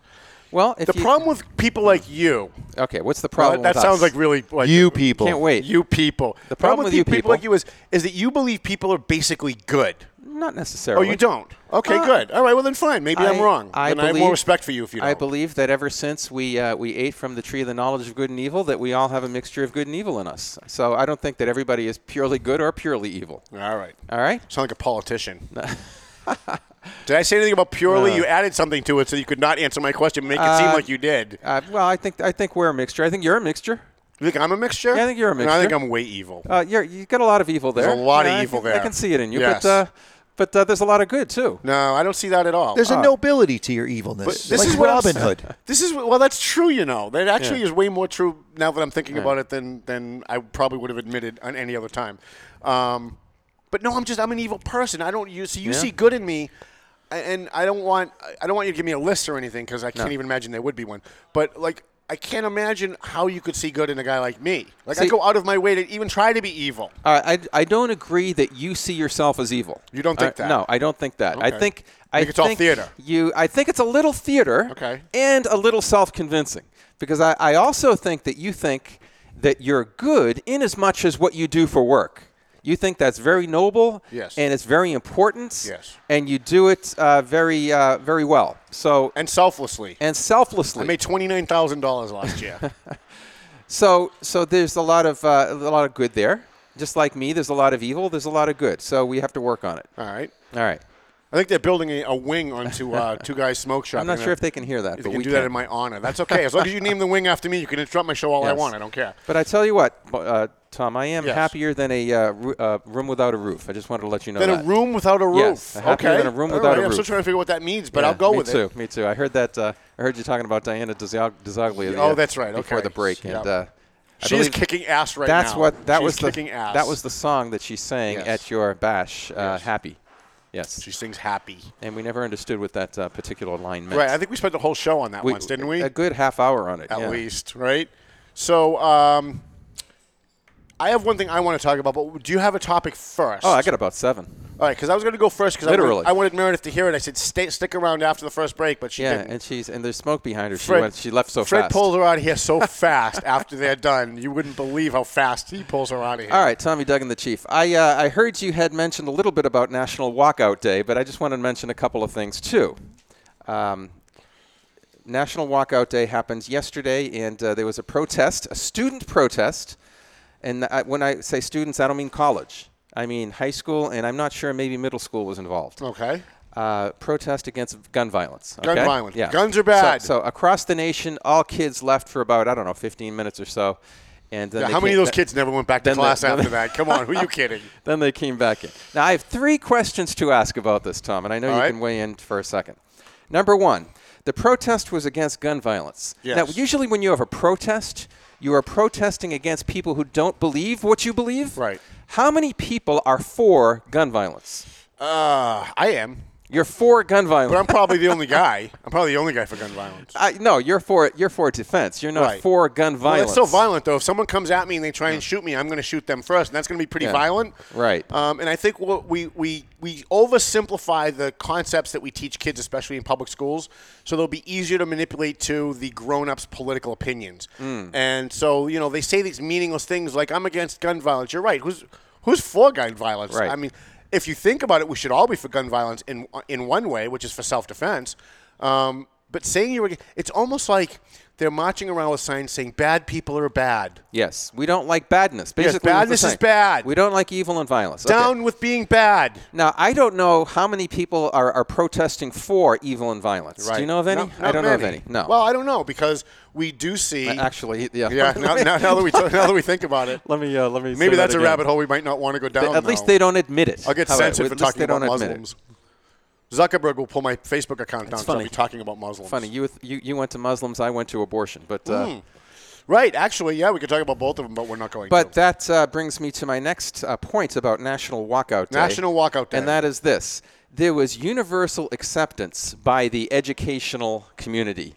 Speaker 20: Well, if
Speaker 1: the
Speaker 20: you-
Speaker 1: problem with people like you.
Speaker 20: Okay, what's the
Speaker 1: Well,
Speaker 20: problem?
Speaker 1: that
Speaker 20: with
Speaker 1: sounds
Speaker 20: us?
Speaker 1: like really like
Speaker 8: You people.
Speaker 20: Can't wait.
Speaker 1: You people.
Speaker 20: The problem with you
Speaker 1: people,
Speaker 20: people-
Speaker 1: like you is is that you believe people are basically good.
Speaker 20: Not necessarily.
Speaker 1: Oh, you don't. Okay,
Speaker 20: Uh,
Speaker 1: good. All right, well then fine. Maybe I, am wrong.
Speaker 20: I
Speaker 1: then I have
Speaker 20: believe-
Speaker 1: more respect for you if you don't.
Speaker 20: I believe that ever since we uh, we ate from the tree of the knowledge of good and evil, that we all have a mixture of good and evil in us. So I don't think that everybody is purely good or purely evil.
Speaker 1: all right.
Speaker 20: All right.
Speaker 1: Sound like a politician. [laughs] Did I say anything about purely?
Speaker 20: Uh.
Speaker 1: you added something to it so you could not answer my question, make it seem
Speaker 20: Uh,
Speaker 1: like you did.
Speaker 20: Uh, well, I think I think we're a mixture. I think you're a mixture.
Speaker 1: You think I'm a mixture?
Speaker 20: Yeah, I think you're a
Speaker 1: And
Speaker 20: mixture.
Speaker 1: I think I'm way evil.
Speaker 20: Uh, you're you got a lot of evil there.
Speaker 1: There's a lot of
Speaker 20: Yeah, I
Speaker 1: evil
Speaker 20: can- I can see it in you,
Speaker 1: Yes.
Speaker 20: but uh, but uh, there's a lot of good too.
Speaker 1: No, I don't see that at all.
Speaker 8: There's a
Speaker 20: Ah.
Speaker 8: nobility to your evilness.
Speaker 1: But this
Speaker 8: like
Speaker 1: is
Speaker 8: Robin
Speaker 1: saying.
Speaker 8: Hood.
Speaker 1: This is well, that's true. You know, that actually
Speaker 20: Yeah.
Speaker 1: is way more true now that I'm thinking
Speaker 20: Yeah.
Speaker 1: about it than than I probably would have admitted on any other time. Um, but no, I'm just I'm an evil person. I don't you see you
Speaker 20: Yeah.
Speaker 1: see good in me, and I don't want I don't want you to give me a list or anything because I can't
Speaker 20: No.
Speaker 1: even imagine there would be one. But like. I can't imagine how you could see good in a guy like me. Like I go out of my way to even try to be evil.
Speaker 20: Uh, I, I don't agree that you see yourself as evil.
Speaker 1: You don't think that?
Speaker 20: No, I don't think that. I think I
Speaker 1: Think it's all theater.
Speaker 20: You, I think it's a little theater.
Speaker 1: Okay.
Speaker 20: And a little self-convincing because I, I also think that you think that you're good in as much as what you do for work. You think that's very noble.
Speaker 1: Yes.
Speaker 20: And it's very important.
Speaker 1: Yes.
Speaker 20: And you do it uh, very uh, very well. So
Speaker 1: And selflessly.
Speaker 20: and selflessly.
Speaker 1: I made twenty nine thousand dollars last year. [laughs]
Speaker 20: So so there's a lot of uh, a lot of good there. Just like me, there's a lot of evil. There's a lot of good. So we have to work on it.
Speaker 1: All right.
Speaker 20: All right.
Speaker 1: I think they're building a, a wing onto uh, [laughs] Two Guys Smoke Shop.
Speaker 20: I'm not sure if they can hear that,
Speaker 1: They
Speaker 20: but
Speaker 1: can
Speaker 20: we
Speaker 1: do that in my honor. That's okay. As long as you name the wing after me, you can interrupt my show all I want. I don't care.
Speaker 20: But I tell you what, uh, Tom, I am
Speaker 1: Yes.
Speaker 20: happier than a uh, ru- uh, room without a roof. I just wanted to let you know
Speaker 1: Then
Speaker 20: that.
Speaker 1: a room without a roof.
Speaker 20: Yes, happier
Speaker 1: okay.
Speaker 20: than a room
Speaker 1: All
Speaker 20: without
Speaker 1: right,
Speaker 20: a
Speaker 1: I'm still trying to figure out what that means, but
Speaker 20: Yeah,
Speaker 1: I'll go with
Speaker 20: too,
Speaker 1: it.
Speaker 20: Me too. I heard that. Uh, I heard you talking about Diana the,
Speaker 1: Oh, that's right, Okay.
Speaker 20: Before
Speaker 1: okay.
Speaker 20: the break,
Speaker 1: Yep.
Speaker 20: and uh, I
Speaker 1: She is kicking ass right
Speaker 20: that's
Speaker 1: now.
Speaker 20: That's what that
Speaker 1: She's
Speaker 20: was the
Speaker 1: kicking ass.
Speaker 20: that was the song that she sang
Speaker 1: Yes.
Speaker 20: at your bash. Uh,
Speaker 1: Yes.
Speaker 20: Happy. Yes.
Speaker 1: She sings happy.
Speaker 20: And we never understood what that uh, particular line meant.
Speaker 1: Right. I think we spent the whole show on that
Speaker 20: We-
Speaker 1: once, didn't we?
Speaker 20: A good half hour on it.
Speaker 1: At
Speaker 20: yeah.
Speaker 1: least, right? So, um, I have one thing I want to talk about, but do you have a topic first?
Speaker 20: Oh, I got about seven.
Speaker 1: All right, because I was going to go first because I wanted, I wanted Meredith to hear it. I said, Stay, stick around after the first break, but she
Speaker 20: yeah,
Speaker 1: didn't.
Speaker 20: and she's and there's smoke behind her. She
Speaker 1: Fred-
Speaker 20: went. She left so fast.
Speaker 1: Fred
Speaker 20: fast.
Speaker 1: pulls her out of here so [laughs] fast after they're done. You wouldn't believe how fast he pulls her out of here.
Speaker 20: All right, Tommy Duggan, the chief. I uh, I heard you had mentioned a little bit about National Walkout Day, but I just wanted to mention a couple of things too. Um, National Walkout Day happens yesterday, and uh, there was a protest, a student protest. And I, when I say students, I don't mean college. I mean high school, and I'm not sure maybe middle school was involved.
Speaker 1: Okay.
Speaker 20: Uh, protest against gun violence.
Speaker 1: Gun
Speaker 20: okay?
Speaker 1: violence.
Speaker 20: Yeah.
Speaker 1: Guns are bad.
Speaker 20: So, across the nation, all kids left for about I don't know 15 minutes or so, And then
Speaker 1: Yeah, how many of those
Speaker 20: ba-
Speaker 1: kids never went back to
Speaker 20: then they-
Speaker 1: class after that? Come on, who are you [laughs] kidding?
Speaker 20: then they came back in. Now I have three questions to ask about this, Tom, and I know
Speaker 1: All
Speaker 20: you
Speaker 1: right.
Speaker 20: can weigh in for a second. Number one, the protest was against gun violence. Now, usually when you have a protest, you are protesting against people who don't believe what you believe.
Speaker 1: Right.
Speaker 20: How many people are for gun violence?
Speaker 1: Uh, I am.
Speaker 20: You're for gun violence.
Speaker 1: But I'm probably the only guy. [laughs] I'm probably the only guy for gun violence.
Speaker 20: I, no, you're for you're for defense. You're not
Speaker 1: Right.
Speaker 20: for gun
Speaker 1: Well,
Speaker 20: violence.
Speaker 1: it's so violent, though. If someone comes at me and they try and shoot me, I'm going to shoot them first, and that's going to be pretty
Speaker 20: Yeah.
Speaker 1: violent.
Speaker 20: Right.
Speaker 1: Um, and I think what we, we, we oversimplify the concepts that we teach kids, especially in public schools, so they'll be easier to manipulate to the grown-ups' political opinions.
Speaker 20: Mm.
Speaker 1: And so, you know, they say these meaningless things like, I'm against gun violence. You're right. Who's, who's for gun violence?
Speaker 20: Right.
Speaker 1: I mean, if you think about it, we should all be for gun violence in, in one way, which is for self-defense. Um, but saying you're, ag- it's almost like they're marching around with signs saying bad people are bad.
Speaker 20: Yes, we don't like badness.
Speaker 1: Yes,
Speaker 20: Basically, what they're
Speaker 1: badness is bad.
Speaker 20: We don't like evil and violence. Okay.
Speaker 1: Down with being bad.
Speaker 20: Now, I don't know how many people are, are protesting for evil and violence.
Speaker 1: Right.
Speaker 20: Do you know of any?
Speaker 1: Not-
Speaker 20: I don't know of any. No.
Speaker 1: Well, I don't know because we do see.
Speaker 20: Uh, actually, yeah.
Speaker 1: Yeah. Now, now, now that we now that we think about it, [laughs]
Speaker 20: let me uh, let me. say
Speaker 1: maybe
Speaker 20: that
Speaker 1: that's a rabbit hole we might not want to go down.
Speaker 20: at least they don't admit it.
Speaker 1: I'll get
Speaker 20: How about-
Speaker 1: censored for
Speaker 20: at
Speaker 1: talking
Speaker 20: they
Speaker 1: about
Speaker 20: don't admit it.
Speaker 1: Zuckerberg will pull my Facebook account down.
Speaker 20: It's
Speaker 1: 'cause I'll be talking about Muslims.
Speaker 20: Funny, you, you you went to Muslims, I went to abortion, but. Uh,
Speaker 1: Mm. Right. Actually, yeah, we could talk about both of them, but we're not going.
Speaker 20: But
Speaker 1: to.
Speaker 20: that uh, brings me to my next uh, point about National Walkout Day.
Speaker 1: National Walkout Day.
Speaker 20: And that is this there was universal acceptance by the educational community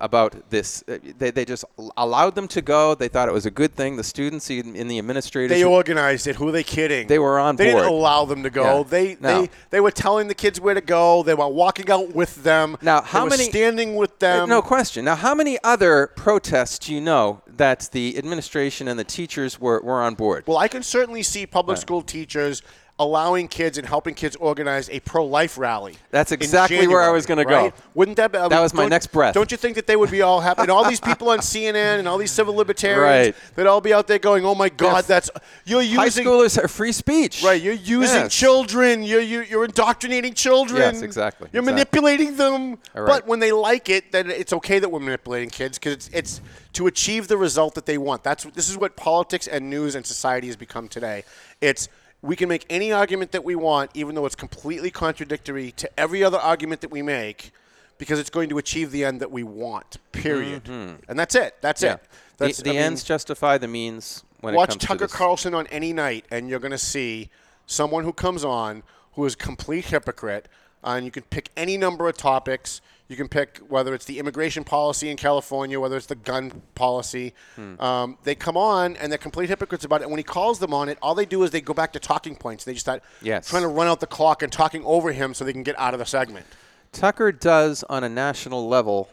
Speaker 20: about this. Uh, They, they just allowed them to go. They thought it was a good thing. The students in, the administrators.
Speaker 1: They organized it. Who are they kidding?
Speaker 20: They were on
Speaker 1: They
Speaker 20: board.
Speaker 1: They didn't allow them to go.
Speaker 20: Yeah.
Speaker 1: They
Speaker 20: No.
Speaker 1: they they were telling the kids where to go. They were walking out with them.
Speaker 20: Now, how
Speaker 1: were
Speaker 20: many-
Speaker 1: standing with
Speaker 20: Uh,
Speaker 1: them?
Speaker 20: no question. Now, how many other protests do you know that the administration and the teachers were, were on board?
Speaker 1: Well, I can certainly see public
Speaker 20: Right.
Speaker 1: school teachers allowing kids and helping kids organize a pro-life rally.
Speaker 20: That's exactly where I was
Speaker 1: January,
Speaker 20: gonna go.
Speaker 1: Wouldn't that be? I
Speaker 20: That was my next breath.
Speaker 1: Don't you think that they would be all happy? And all these [laughs] people on CNN and all these civil libertarians,
Speaker 20: Right.
Speaker 1: they'd all be out there going, "Oh my God,
Speaker 20: Yeah.
Speaker 1: that's you're using
Speaker 20: High schoolers are free speech.
Speaker 1: Right, you're using
Speaker 20: Yes.
Speaker 1: children. You're, you, you're indoctrinating children.
Speaker 20: Yes, exactly,
Speaker 1: You're
Speaker 20: exactly.
Speaker 1: manipulating them.
Speaker 20: Right.
Speaker 1: But when they like it, then it's okay that we're manipulating kids because it's, it's to achieve the result that they want. That's this is what politics and news and society has become today. It's we can make any argument that we want, even though it's completely contradictory to every other argument that we make, because it's going to achieve the end that we want. Period.
Speaker 20: Mhm.
Speaker 1: And that's it. That's
Speaker 20: Yeah.
Speaker 1: it. That's
Speaker 20: the the
Speaker 1: I mean-
Speaker 20: ends justify the means when it
Speaker 1: Watch
Speaker 20: comes to
Speaker 1: Tucker. Carlson on any night, and you're going to see someone who comes on who is a complete hypocrite. Uh, and you can pick any number of topics. You can pick whether it's the immigration policy in California, whether it's the gun policy.
Speaker 20: Hmm.
Speaker 1: Um, they come on and they're complete hypocrites about it. And when he calls them on it, all they do is they go back to talking points. They just start
Speaker 20: Yes.
Speaker 1: trying to run out the clock and talking over him so they can get out of the segment.
Speaker 20: Tucker does on a national level,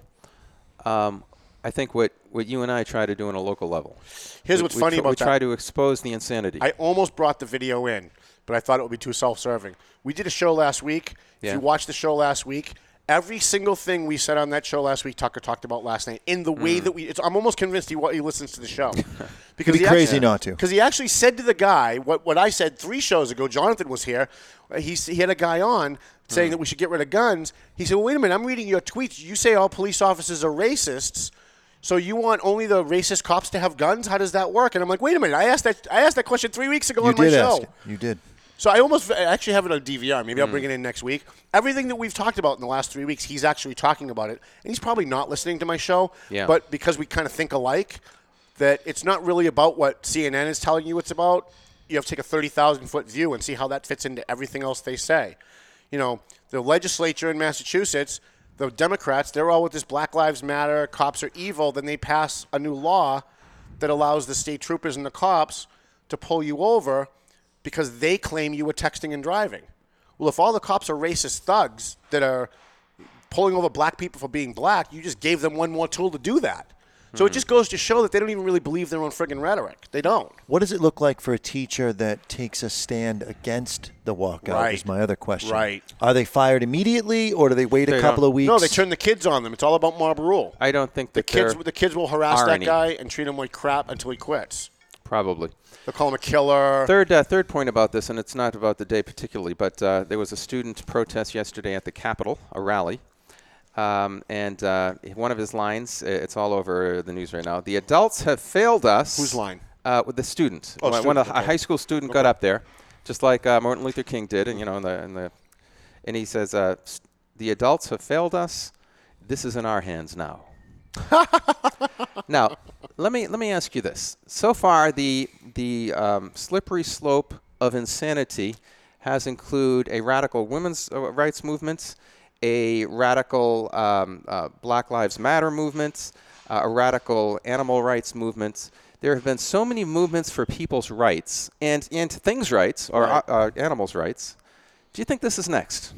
Speaker 20: um, I think what, what you and I try to do on a local level.
Speaker 1: Here's
Speaker 20: We-
Speaker 1: what's
Speaker 20: we
Speaker 1: funny
Speaker 20: tr-
Speaker 1: about
Speaker 20: we
Speaker 1: that.
Speaker 20: try to expose the insanity.
Speaker 1: I almost brought the video in, but I thought it would be too self-serving. We did a show last week. If you watched the show last week, every single thing we said on that show last week, Tucker talked about last night in the way
Speaker 20: Mm.
Speaker 1: that we. It's, I'm almost convinced he, he listens to the show [laughs]
Speaker 8: It'd be
Speaker 1: he
Speaker 8: crazy
Speaker 1: actually-
Speaker 8: not to.
Speaker 1: Because he actually said to the guy what what I said three shows ago. Jonathan was here. Uh, He he had a guy on saying
Speaker 20: Mm.
Speaker 1: that we should get rid of guns. He said, well, "Wait a minute, I'm reading your tweets. You say all police officers are racists." So you want only the racist cops to have guns? How does that work? And I'm like, wait a minute. I asked that. I asked that question three weeks ago
Speaker 8: You
Speaker 1: on my show.
Speaker 8: it. You did.
Speaker 1: So I almost I actually have it on DVR. Maybe I'll
Speaker 20: Mm.
Speaker 1: bring it in next week. Everything that we've talked about in the last three weeks, he's actually talking about it, and he's probably not listening to my show.
Speaker 20: Yeah.
Speaker 1: But because we kind of think alike, that it's not really about what CNN is telling you it's about. You have to take a thirty thousand foot view and see how that fits into everything else they say. You know, the legislature in Massachusetts, the Democrats, they're all with this Black Lives Matter, cops are evil. Then they pass a new law that allows the state troopers and the cops to pull you over because they claim you were texting and driving. Well, if all the cops are racist thugs that are pulling over black people for being black, you just gave them one more tool to do that. So it hmm. just goes to show that they don't even really believe their own friggin' rhetoric. They don't.
Speaker 8: What does it look like for a teacher that takes a stand against the walkout?
Speaker 1: Right.
Speaker 8: Is my other question.
Speaker 1: Right.
Speaker 8: Are they fired immediately, or do they wait
Speaker 20: They
Speaker 8: a couple
Speaker 20: don't.
Speaker 8: of weeks?
Speaker 1: No, they turn the kids on them. It's all about mob rule.
Speaker 20: I don't think
Speaker 1: The
Speaker 20: that
Speaker 1: kids,
Speaker 20: there
Speaker 1: the kids will harass that
Speaker 20: any.
Speaker 1: guy and treat him like crap until he quits.
Speaker 20: Probably.
Speaker 1: They'll call him a killer.
Speaker 20: Third, uh, third point about this, and it's not about the day particularly, but uh, there was a student protest yesterday at the Capitol, a rally, Um, and uh, one of his lines, it's all over the news right now. The adults have failed us.
Speaker 1: Whose line?
Speaker 20: Uh, with the student.
Speaker 1: Oh,
Speaker 20: One-
Speaker 1: student,
Speaker 20: of, a
Speaker 1: okay.
Speaker 20: high school student got up there, just like uh, Martin Luther King did, and you know, in the, in the and he says, uh, "The adults have failed us. This is in our hands now." [laughs] now, let me let me ask you this. So far, the the um, slippery slope of insanity has included a radical women's uh, rights movement, a radical um, uh, Black Lives Matter movement, uh, a radical animal rights movement. There have been so many movements for people's rights and and things rights or
Speaker 1: Right.
Speaker 20: uh, uh, animals' rights. Do you think this is next?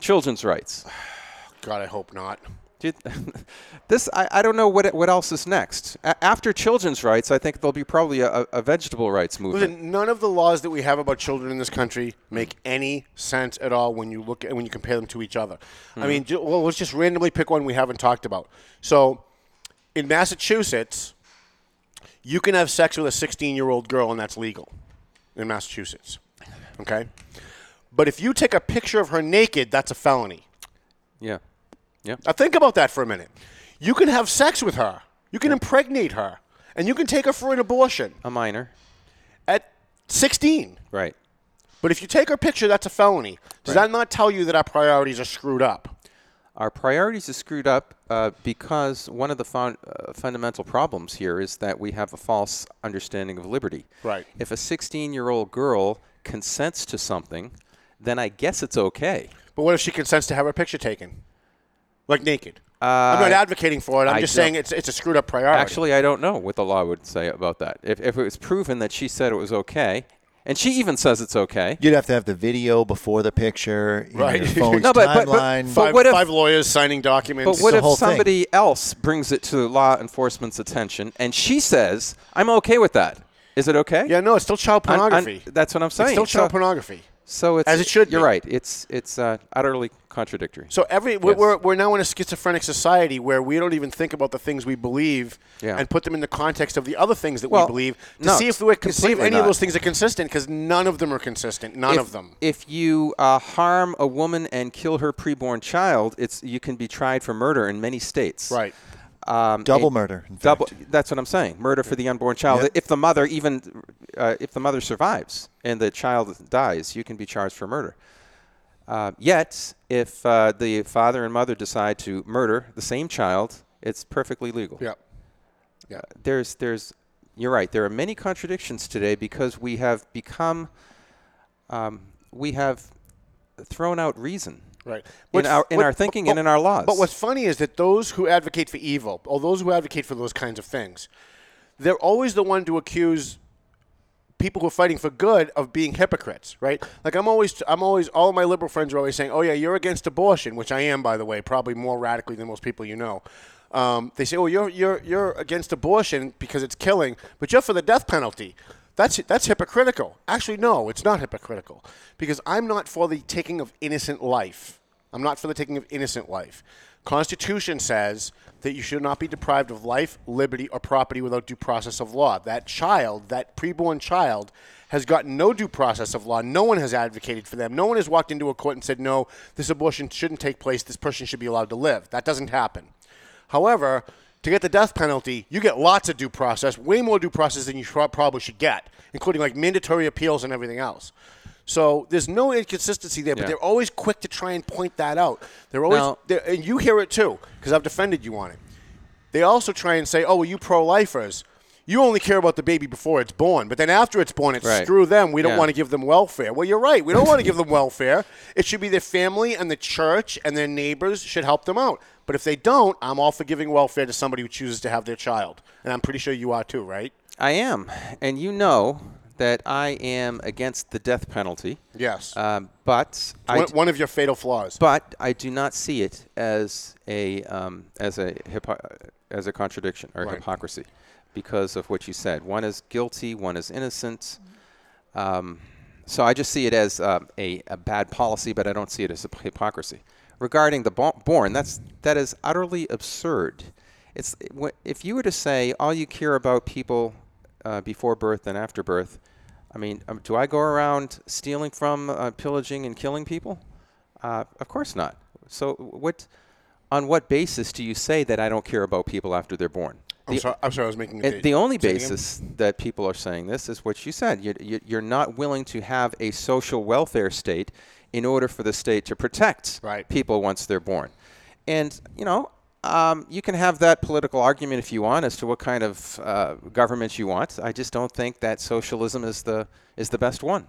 Speaker 20: Children's rights. [sighs]
Speaker 1: God, I hope not.
Speaker 20: You- [laughs] this I, I don't know what what else is next. A- after children's rights, I think there'll be probably a, a- vegetable rights movement.
Speaker 1: Listen, none of the laws that we have about children in this country make any sense at all when you look at when you compare them to each other. I
Speaker 20: Mhm.
Speaker 1: mean, ju- well, let's just randomly pick one we haven't talked about. So, in Massachusetts, you can have sex with a 16-year-old girl, and that's legal in Massachusetts. Okay, but if you take a picture of her naked, that's a felony.
Speaker 20: Yeah, yeah.
Speaker 1: Now think about that for a minute. You can have sex with her. You can impregnate her, and you can take her for an abortion
Speaker 20: A minor,
Speaker 1: at 16.
Speaker 20: right?
Speaker 1: But if you take her picture, that's a felony. Does
Speaker 20: Right.
Speaker 1: that not tell you that our priorities are screwed up?
Speaker 20: Our priorities are screwed up uh, because one of the fun, uh, fundamental problems here is that we have a false understanding of liberty.
Speaker 1: Right.
Speaker 20: If a 16-year-old girl consents to something, then I guess it's okay.
Speaker 1: But what if she consents to have her picture taken, like naked? I'm not
Speaker 20: Uh,
Speaker 1: advocating for it. I'm
Speaker 20: I
Speaker 1: just saying it's it's a screwed up priority.
Speaker 20: Actually, I don't know what the law would say about that. If, if it was proven that she said it was okay, and she even says it's okay.
Speaker 8: You'd have to have the video before the picture,
Speaker 1: Right.
Speaker 8: your phone's [laughs]
Speaker 20: No, but- but- but- but
Speaker 1: five,
Speaker 20: what if-
Speaker 1: five lawyers signing documents.
Speaker 20: But what
Speaker 8: the
Speaker 20: if
Speaker 8: whole thing.
Speaker 20: somebody else brings it to law enforcement's attention and she says, "I'm okay with that"? Is it okay?
Speaker 1: Yeah, no, it's still child
Speaker 20: Un- un-
Speaker 1: pornography.
Speaker 20: that's what I'm saying.
Speaker 1: It's still child
Speaker 20: So-
Speaker 1: pornography.
Speaker 20: So it's
Speaker 1: As it should
Speaker 20: You're
Speaker 1: be.
Speaker 20: right. It's it's uh, utterly contradictory.
Speaker 1: So every we're,
Speaker 20: Yes.
Speaker 1: we're, we're now in a schizophrenic society where we don't even think about the things we believe
Speaker 20: Yeah.
Speaker 1: and put them in the context of the other things that
Speaker 20: Well,
Speaker 1: we believe to
Speaker 20: no,
Speaker 1: see if we're to see if
Speaker 20: completely
Speaker 1: any of those things are consistent because none of them are consistent. None
Speaker 20: if,
Speaker 1: of them.
Speaker 20: If you uh, harm a woman and kill her preborn child, it's you can be tried for murder in many states.
Speaker 1: Right.
Speaker 20: Um,
Speaker 8: Double
Speaker 20: and-
Speaker 8: murder, in
Speaker 20: Double. That's what I'm saying. Murder for the unborn child.
Speaker 8: Yep.
Speaker 20: If the mother even, uh, if the mother survives and the child dies, you can be charged for murder. Uh, yet, if uh, the father and mother decide to murder the same child, it's perfectly legal.
Speaker 1: Yeah. Yeah.
Speaker 20: There's, there's, you're right. There are many contradictions today because we have become, um, we have thrown out reason.
Speaker 1: Right.
Speaker 20: In our in
Speaker 1: what-
Speaker 20: our thinking
Speaker 1: but-
Speaker 20: and in our laws.
Speaker 1: But what's funny is that those who advocate for evil, or those who advocate for those kinds of things, they're always the one to accuse people who are fighting for good of being hypocrites, right? Like I'm always, I'm always, all of my liberal friends are always saying, "Oh yeah, you're against abortion," which I am, by the way, probably more radically than most people you know. Um, they say, "Oh, you're you're you're against abortion because it's killing, but you're for the death penalty." That's that's hypocritical. Actually, no, it's not hypocritical because I'm not for the taking of innocent life. I'm not for the taking of innocent life. Constitution says that you should not be deprived of life, liberty, or property without due process of law. That child, that preborn child, has gotten no due process of law. No one has advocated for them. No one has walked into a court and said, no, this abortion shouldn't take place. This person should be allowed to live. That doesn't happen. However, to get the death penalty, you get lots of due process, way more due process than you probably should get, including like mandatory appeals and everything else. So there's no inconsistency there, but
Speaker 20: Yeah.
Speaker 1: they're always quick to try and point that out. They're always,
Speaker 20: Now-
Speaker 1: they're, and you hear it too, because I've defended you on it. They also try and say, "Oh, well, you pro-lifers, you only care about the baby before it's born, but then after it's born, it's
Speaker 20: Right.
Speaker 1: screw them. We don't
Speaker 20: Yeah.
Speaker 1: want to give them welfare." Well, you're right. We don't want to give them welfare. It should be their family and the church and their neighbors should help them out. But if they don't, I'm all for giving welfare to somebody who chooses to have their child, and I'm pretty sure you are too, right?
Speaker 20: I am, and you know that I am against the death penalty.
Speaker 1: Yes.
Speaker 20: Um, but
Speaker 1: one,
Speaker 20: d-
Speaker 1: one of your fatal flaws.
Speaker 20: But I do not see it as a um, as a hypo- as a contradiction or
Speaker 1: Right.
Speaker 20: hypocrisy, because of what you said. One is guilty, one is innocent. Um, so I just see it as um, a, a bad policy, but I don't see it as a hypocrisy. Regarding the born, that's that is utterly absurd. It's if you were to say all you care about people uh, before birth and after birth. I mean, um, do I go around stealing from, uh, pillaging, and killing people? Uh, of course not. So what? on what basis do you say that I don't care about people after they're born?
Speaker 1: I'm sorry- I'm sorry, I was making a.
Speaker 20: The only
Speaker 1: again.
Speaker 20: basis that people are saying this is what you said. You, you, you're not willing to have a social welfare state in order for the state to protect people once they're born. And, you know, um, you can have that political argument if you want as to what kind of uh, government you want. I just don't think that socialism is the is the best one.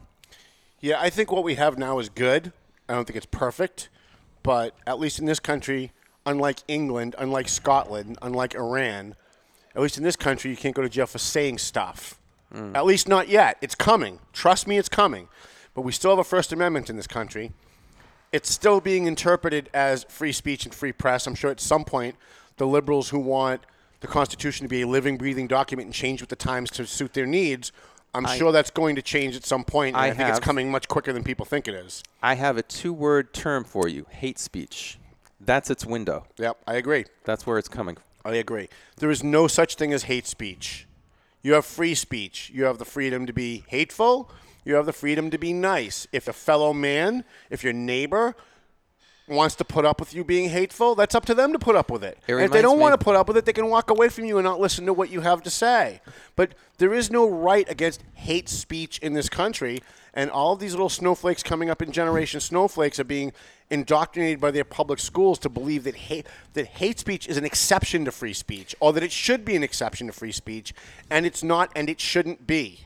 Speaker 1: Yeah, I think what we have now is good. I don't think it's perfect, but at least in this country, unlike England, unlike Scotland, unlike Iran, at least in this country, you can't go to jail for saying stuff.
Speaker 20: Mm.
Speaker 1: At least not yet. It's coming. Trust me, it's coming. But we still have a First Amendment in this country. It's still being interpreted as free speech and free press. I'm sure at some point, the liberals who want the Constitution to be a living, breathing document and change with the times to suit their needs, I'm
Speaker 20: I-
Speaker 1: sure that's going to change at some point. And I,
Speaker 20: I
Speaker 1: think it's coming much quicker than people think it is.
Speaker 20: I have a two word term for you hate speech. That's its window.
Speaker 1: Yep, I agree.
Speaker 20: That's where it's coming.
Speaker 1: I agree. There is no such thing as hate speech. You have free speech. You have the freedom to be hateful. You have the freedom to be nice. If a fellow man, if your neighbor wants to put up with you being hateful, that's up to them to put up with it.
Speaker 20: It
Speaker 1: and if they don't
Speaker 20: me-
Speaker 1: want to put up with it, they can walk away from you and not listen to what you have to say. But there is no right against hate speech in this country. And all of these little snowflakes coming up in Generation Snowflakes are being indoctrinated by their public schools to believe that hate, that hate speech is an exception to free speech, or that it should be an exception to free speech, and it's not, and it shouldn't be.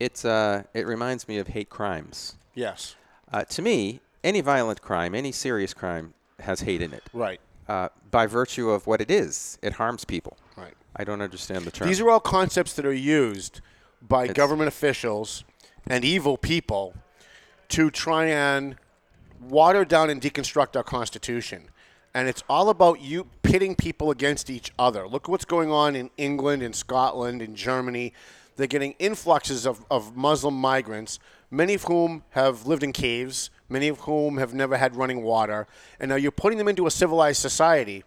Speaker 20: It's uh, it reminds me of hate crimes.
Speaker 1: Yes.
Speaker 20: Uh, to me, any violent crime, any serious crime, has hate in it.
Speaker 1: Right.
Speaker 20: Uh, by virtue of what it is, it harms people.
Speaker 1: Right.
Speaker 20: I don't understand the term.
Speaker 1: These are all concepts that are used by government officials and evil people to try and water down and deconstruct our Constitution. And it's all about you pitting people against each other. Look what's going on in England, in Scotland, in Germany. They're getting influxes of, of Muslim migrants, many of whom have lived in caves, many of whom have never had running water. And now you're putting them into a civilized society.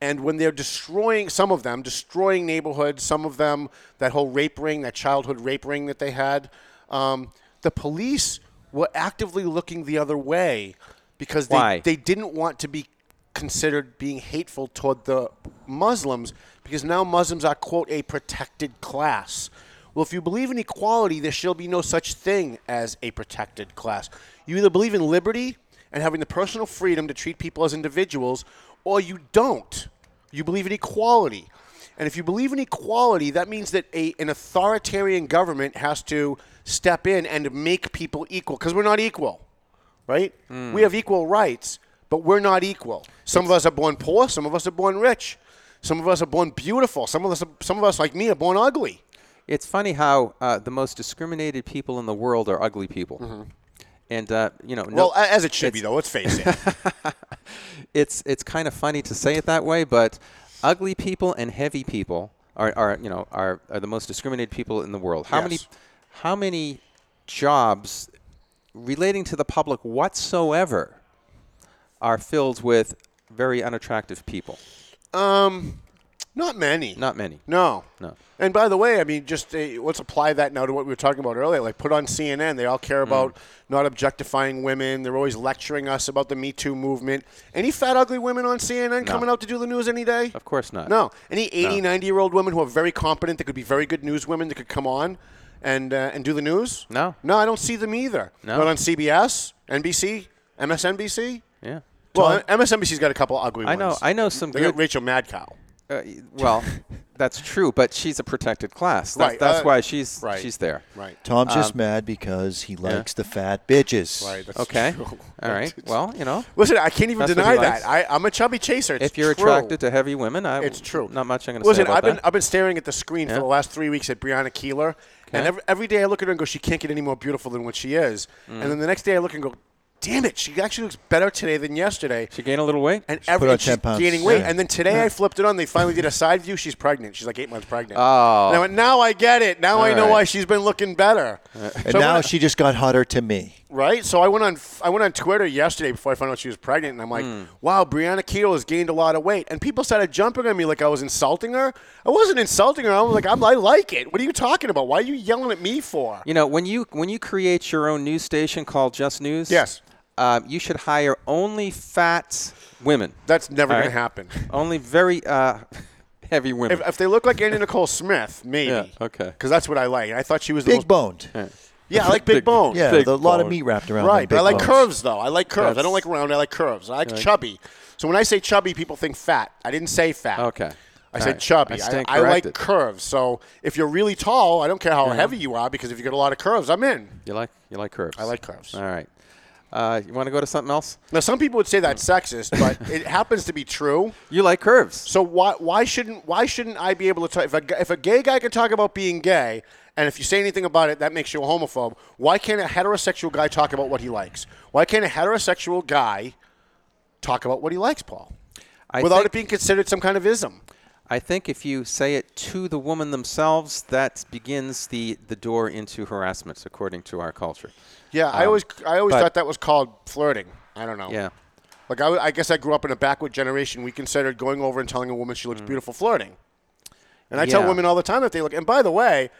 Speaker 1: And when they're destroying, some of them, destroying neighborhoods, some of them, that whole rape ring, that childhood rape ring that they had, um, the police were actively looking the other way because they,
Speaker 20: Why?
Speaker 1: they didn't want to be considered being hateful toward the Muslims because now Muslims are, quote, a protected class. Well, if you believe in equality, there shall be no such thing as a protected class. You either believe in liberty and having the personal freedom to treat people as individuals, or you don't. You believe in equality. And if you believe in equality, that means that a, an authoritarian government has to step in and make people equal because we're not equal, right?
Speaker 20: Hmm.
Speaker 1: We have equal rights, but we're not equal. Some of us are born poor, some of us are born rich. Some of us are born beautiful. Some of us, some of us like me, are born ugly.
Speaker 20: It's funny how uh, the most discriminated people in the world are ugly people. And uh, you know, no-
Speaker 1: Mm-hmm. Well, as it should be, though. Let's face it. [laughs]
Speaker 20: it's it's kind of funny to say it that way, but ugly people and heavy people are, are you know are, are the most discriminated people in the world. How many how many jobs relating to the public whatsoever are filled with very unattractive people?
Speaker 1: Um, not many.
Speaker 20: Not many.
Speaker 1: No.
Speaker 20: No.
Speaker 1: And by the way, I mean, just uh, let's apply that now to what we were talking about earlier. Like, put on CNN. They all care about not objectifying women. They're always lecturing us about the Me Too movement. Any fat, ugly women on CNN
Speaker 20: No.
Speaker 1: coming out to do the news any day?
Speaker 20: Of course not.
Speaker 1: No. Any 80,
Speaker 20: No.
Speaker 1: 90 year old women who are very competent, that could be very good news women that could come on and uh, and do the news?
Speaker 20: No.
Speaker 1: No, I don't see them either.
Speaker 20: No.
Speaker 1: Not on CBS, NBC, MSNBC.
Speaker 20: Yeah.
Speaker 1: Well, MSNBC's got a couple ugly
Speaker 20: I know.
Speaker 1: ones.
Speaker 20: I know some
Speaker 1: They got. Rachel Madcow.
Speaker 20: Uh, well, [laughs] that's true, but she's a protected class. That's,
Speaker 1: Right,
Speaker 20: that's
Speaker 1: uh,
Speaker 20: why she's
Speaker 1: right,
Speaker 20: she's there.
Speaker 1: right.
Speaker 8: Tom's just
Speaker 20: Um,
Speaker 8: mad because he likes the fat bitches.
Speaker 1: Right. That's
Speaker 20: Okay.
Speaker 1: true. [laughs]
Speaker 20: All right. Well, you know.
Speaker 1: Listen, I can't even deny that. I, I'm a chubby chaser. It's
Speaker 20: if you're
Speaker 1: true.
Speaker 20: attracted to heavy women, I,
Speaker 1: It's true.
Speaker 20: Not much I'm going to say
Speaker 1: Listen,
Speaker 20: about
Speaker 1: I've been
Speaker 20: that.
Speaker 1: I've been staring at the screen
Speaker 20: Yeah.
Speaker 1: for the last three weeks at Brianna Keilar, and every, every day I look at her and go, she can't get any more beautiful than what she is.
Speaker 20: Mm.
Speaker 1: And then the next day I look and go, damn it, she actually looks better today than yesterday.
Speaker 20: She gained a little weight.
Speaker 1: And
Speaker 8: put
Speaker 1: every
Speaker 8: on
Speaker 1: she's
Speaker 8: 10 pounds.
Speaker 1: gaining weight.
Speaker 8: Yeah.
Speaker 1: And then today
Speaker 8: Yeah.
Speaker 1: I flipped it on. They finally did a side view. She's pregnant. She's like eight months pregnant.
Speaker 20: Oh.
Speaker 1: And I went, now I get it. Now I know
Speaker 20: right.
Speaker 1: why she's been looking better.
Speaker 8: And
Speaker 1: So
Speaker 8: now
Speaker 1: went-
Speaker 8: she just got hotter to me.
Speaker 1: Right, so I went on I went on Twitter yesterday before I found out she was pregnant, and I'm like,
Speaker 20: Hmm.
Speaker 1: "Wow, Brianna Keto has gained a lot of weight." And people started jumping on me like I was insulting her. I wasn't insulting her. I was like, I'm, "I like it." What are you talking about? Why are you yelling at me for?
Speaker 20: You know, when you when you create your own news station called Just News,
Speaker 1: Yes.
Speaker 20: Um, you should hire only fat women.
Speaker 1: That's never
Speaker 20: All
Speaker 1: gonna happen. [laughs]
Speaker 20: Only very uh, [laughs] heavy women.
Speaker 1: If, if they look like Anna Nicole Smith, [laughs] maybe.
Speaker 20: Yeah, okay.
Speaker 1: Because that's what I like. I thought she was the
Speaker 8: Big
Speaker 1: most
Speaker 8: boned.
Speaker 1: Yeah, I like big,
Speaker 20: Big-
Speaker 1: bone.
Speaker 8: Yeah,
Speaker 20: Big
Speaker 8: a lot of meat wrapped around.
Speaker 1: Right, but I like
Speaker 8: bones.
Speaker 1: curves though. I like curves. I don't like round. I like curves. I like
Speaker 20: Right.
Speaker 1: chubby. So when I say chubby, people think fat. I didn't say fat.
Speaker 20: Okay.
Speaker 1: I
Speaker 20: All
Speaker 1: said
Speaker 20: right.
Speaker 1: chubby.
Speaker 20: I
Speaker 1: I,
Speaker 20: stand
Speaker 1: I like curves. So if you're really tall, I don't care how
Speaker 20: Yeah.
Speaker 1: heavy you are because if you get a lot of curves, I'm in.
Speaker 20: You like you like curves.
Speaker 1: I like curves.
Speaker 20: All right. Uh, you want to go to something else?
Speaker 1: Now some people would say that's sexist, but [laughs] it happens to be true.
Speaker 20: You like curves.
Speaker 1: So why why shouldn't why shouldn't I be able to talk if a, if a gay guy can talk about being gay and if you say anything about it that makes you a homophobe, why can't a heterosexual guy talk about what he likes? Why can't a heterosexual guy talk about what he likes, Paul?
Speaker 20: I
Speaker 1: Without
Speaker 20: think-
Speaker 1: it being considered some kind of ism.
Speaker 20: I think if you say it to the woman themselves, that begins the, the door into harassment, according to our culture.
Speaker 1: Yeah, I
Speaker 20: Um,
Speaker 1: always I always thought that was called flirting. I don't know.
Speaker 20: Yeah.
Speaker 1: Like I, w- I guess I grew up in a backward generation. We considered going over and telling a woman she looks beautiful flirting. And I tell
Speaker 20: Mm.
Speaker 1: Women all the time that they look. And by the way,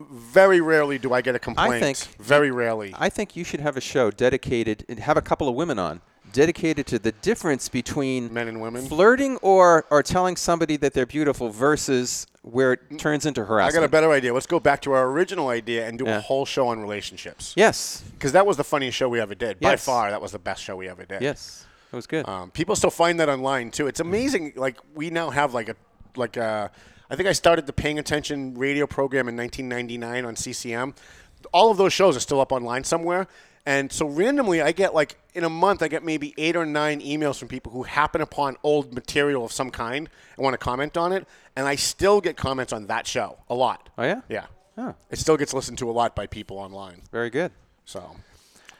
Speaker 1: very rarely do I get a complaint.
Speaker 20: I think
Speaker 1: very rarely.
Speaker 20: I think you should have a show dedicated, and have a couple of women on, dedicated to the difference between
Speaker 1: men and women,
Speaker 20: flirting or, or telling somebody that they're beautiful versus where it turns into harassment.
Speaker 1: I got a better idea. Let's go back to our original idea and do a whole show on relationships.
Speaker 20: Yes.
Speaker 1: Because that was the funniest show we ever did. By far, that was the best show we ever did.
Speaker 20: Yes, it was good.
Speaker 1: Um, people still find that online too. It's amazing. Like we now have like a like a. I think I started the paying attention radio program in 1999 on CCM. All of those shows are still up online somewhere. And so randomly, I get like in a month, I get maybe eight or nine emails from people who happen upon old material of some kind and want to comment on it. And I still get comments on that show a lot.
Speaker 20: Oh yeah.
Speaker 1: Yeah.
Speaker 20: Oh.
Speaker 1: It still gets listened to a lot by people online.
Speaker 20: Very good.
Speaker 1: So,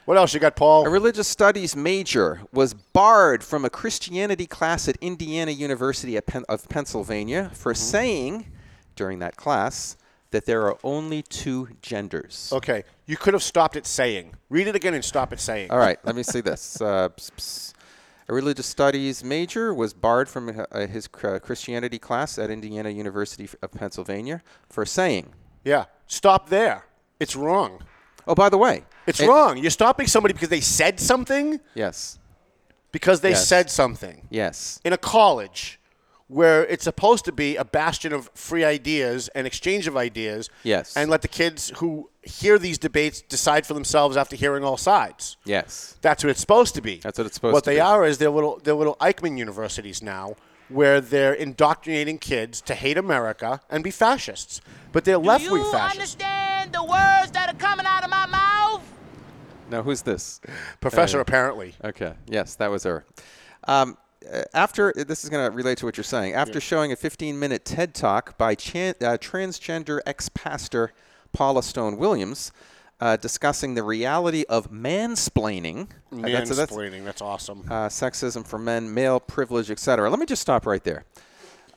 Speaker 1: what else you got, Paul?
Speaker 20: A religious studies major was barred from a Christianity class at Indiana University of, of Pennsylvania for
Speaker 1: Mm-hmm.
Speaker 20: saying during that class that there are only two genders.
Speaker 1: Okay, you could have stopped at saying. Read it again and stop at saying.
Speaker 20: All right, let me see this. [laughs] Uh, ps- ps- a religious studies major was barred from uh, his cr- Christianity class at Indiana University of Pennsylvania for saying.
Speaker 1: Yeah, stop there. It's wrong.
Speaker 20: Oh, by the way,
Speaker 1: It's
Speaker 20: it-
Speaker 1: wrong. You're stopping somebody because they said something.
Speaker 20: Yes.
Speaker 1: Because they
Speaker 20: Yes.
Speaker 1: said something.
Speaker 20: Yes.
Speaker 1: In a college where it's supposed to be a bastion of free ideas and exchange of ideas.
Speaker 20: Yes.
Speaker 1: And let the kids who hear these debates decide for themselves after hearing all sides.
Speaker 20: Yes.
Speaker 1: That's what it's supposed to be.
Speaker 20: That's what it's supposed
Speaker 1: what
Speaker 20: to be.
Speaker 1: What they are is they're little they're little Eichmann universities now, where they're indoctrinating kids to hate America and be fascists. But they're left wing fascists.
Speaker 25: You understand the words that are coming out of my mouth?
Speaker 20: Now, who's this?
Speaker 1: Professor,
Speaker 20: Uh,
Speaker 1: apparently.
Speaker 20: Okay. Yes, that was her. Um, after this is going to relate to what you're saying. After showing a 15-minute TED talk by chan- uh, transgender ex-pastor Paula Stone Williams, uh, discussing the reality of mansplaining. Uh, that's- that's-
Speaker 1: Mansplaining, that's awesome.
Speaker 20: uh, sexism for men, male privilege, etc. Let me just stop right there.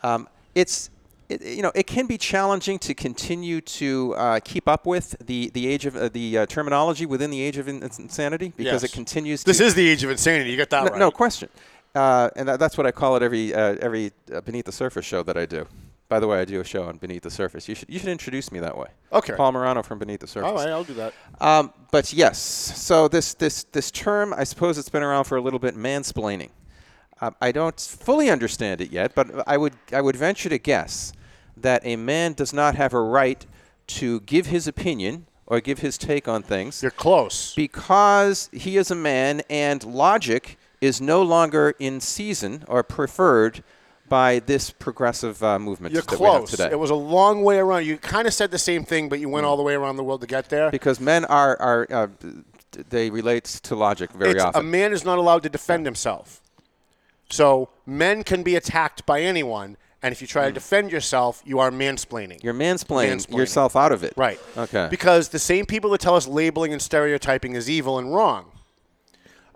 Speaker 20: Um, it's it, you know it can be challenging to continue to uh, keep up with the the age of uh, the uh, terminology within the age of in- insanity because
Speaker 1: Yes.
Speaker 20: it continues.
Speaker 1: This is the age of insanity. You got that
Speaker 20: no,
Speaker 1: right.
Speaker 20: no question, uh, and that, that's what I call it every uh, every uh, beneath the surface show that I do. By the way, I do a show on Beneath the Surface. You should you should introduce me that way.
Speaker 1: Okay.
Speaker 20: Paul Morano from Beneath the Surface.
Speaker 1: All right, I'll do that.
Speaker 20: Um, but yes, so this this this term, I suppose it's been around for a little bit. Mansplaining. Um, I don't fully understand it yet, but I would I would venture to guess that a man does not have a right to give his opinion or give his take on things.
Speaker 1: You're close.
Speaker 20: Because he is a man, and logic is no longer in season or preferred by this progressive uh, movement
Speaker 1: You're
Speaker 20: that we have
Speaker 1: close.
Speaker 20: today.
Speaker 1: It was a long way around. You kind of said the same thing, but you went all the way around the world to get there.
Speaker 20: because men are are uh, they relate to logic very
Speaker 1: It's-
Speaker 20: often.
Speaker 1: A man is not allowed to defend himself. So men can be attacked by anyone, and if you try to defend yourself, you are mansplaining.
Speaker 20: You're mansplaining,
Speaker 1: Mansplaining.
Speaker 20: yourself out of it.
Speaker 1: Right.
Speaker 20: Okay.
Speaker 1: Because the same people that tell us labeling and stereotyping is evil and wrong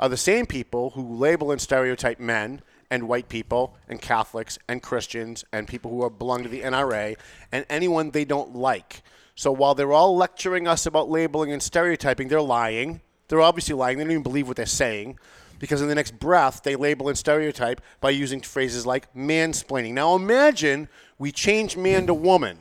Speaker 1: are the same people who label and stereotype men and white people and Catholics and Christians and people who are belong to the NRA and anyone they don't like. So while they're all lecturing us about labeling and stereotyping, they're lying. They're obviously lying. They don't even believe what they're saying. Because in the next breath, they label and stereotype by using phrases like mansplaining. Now imagine we change man to woman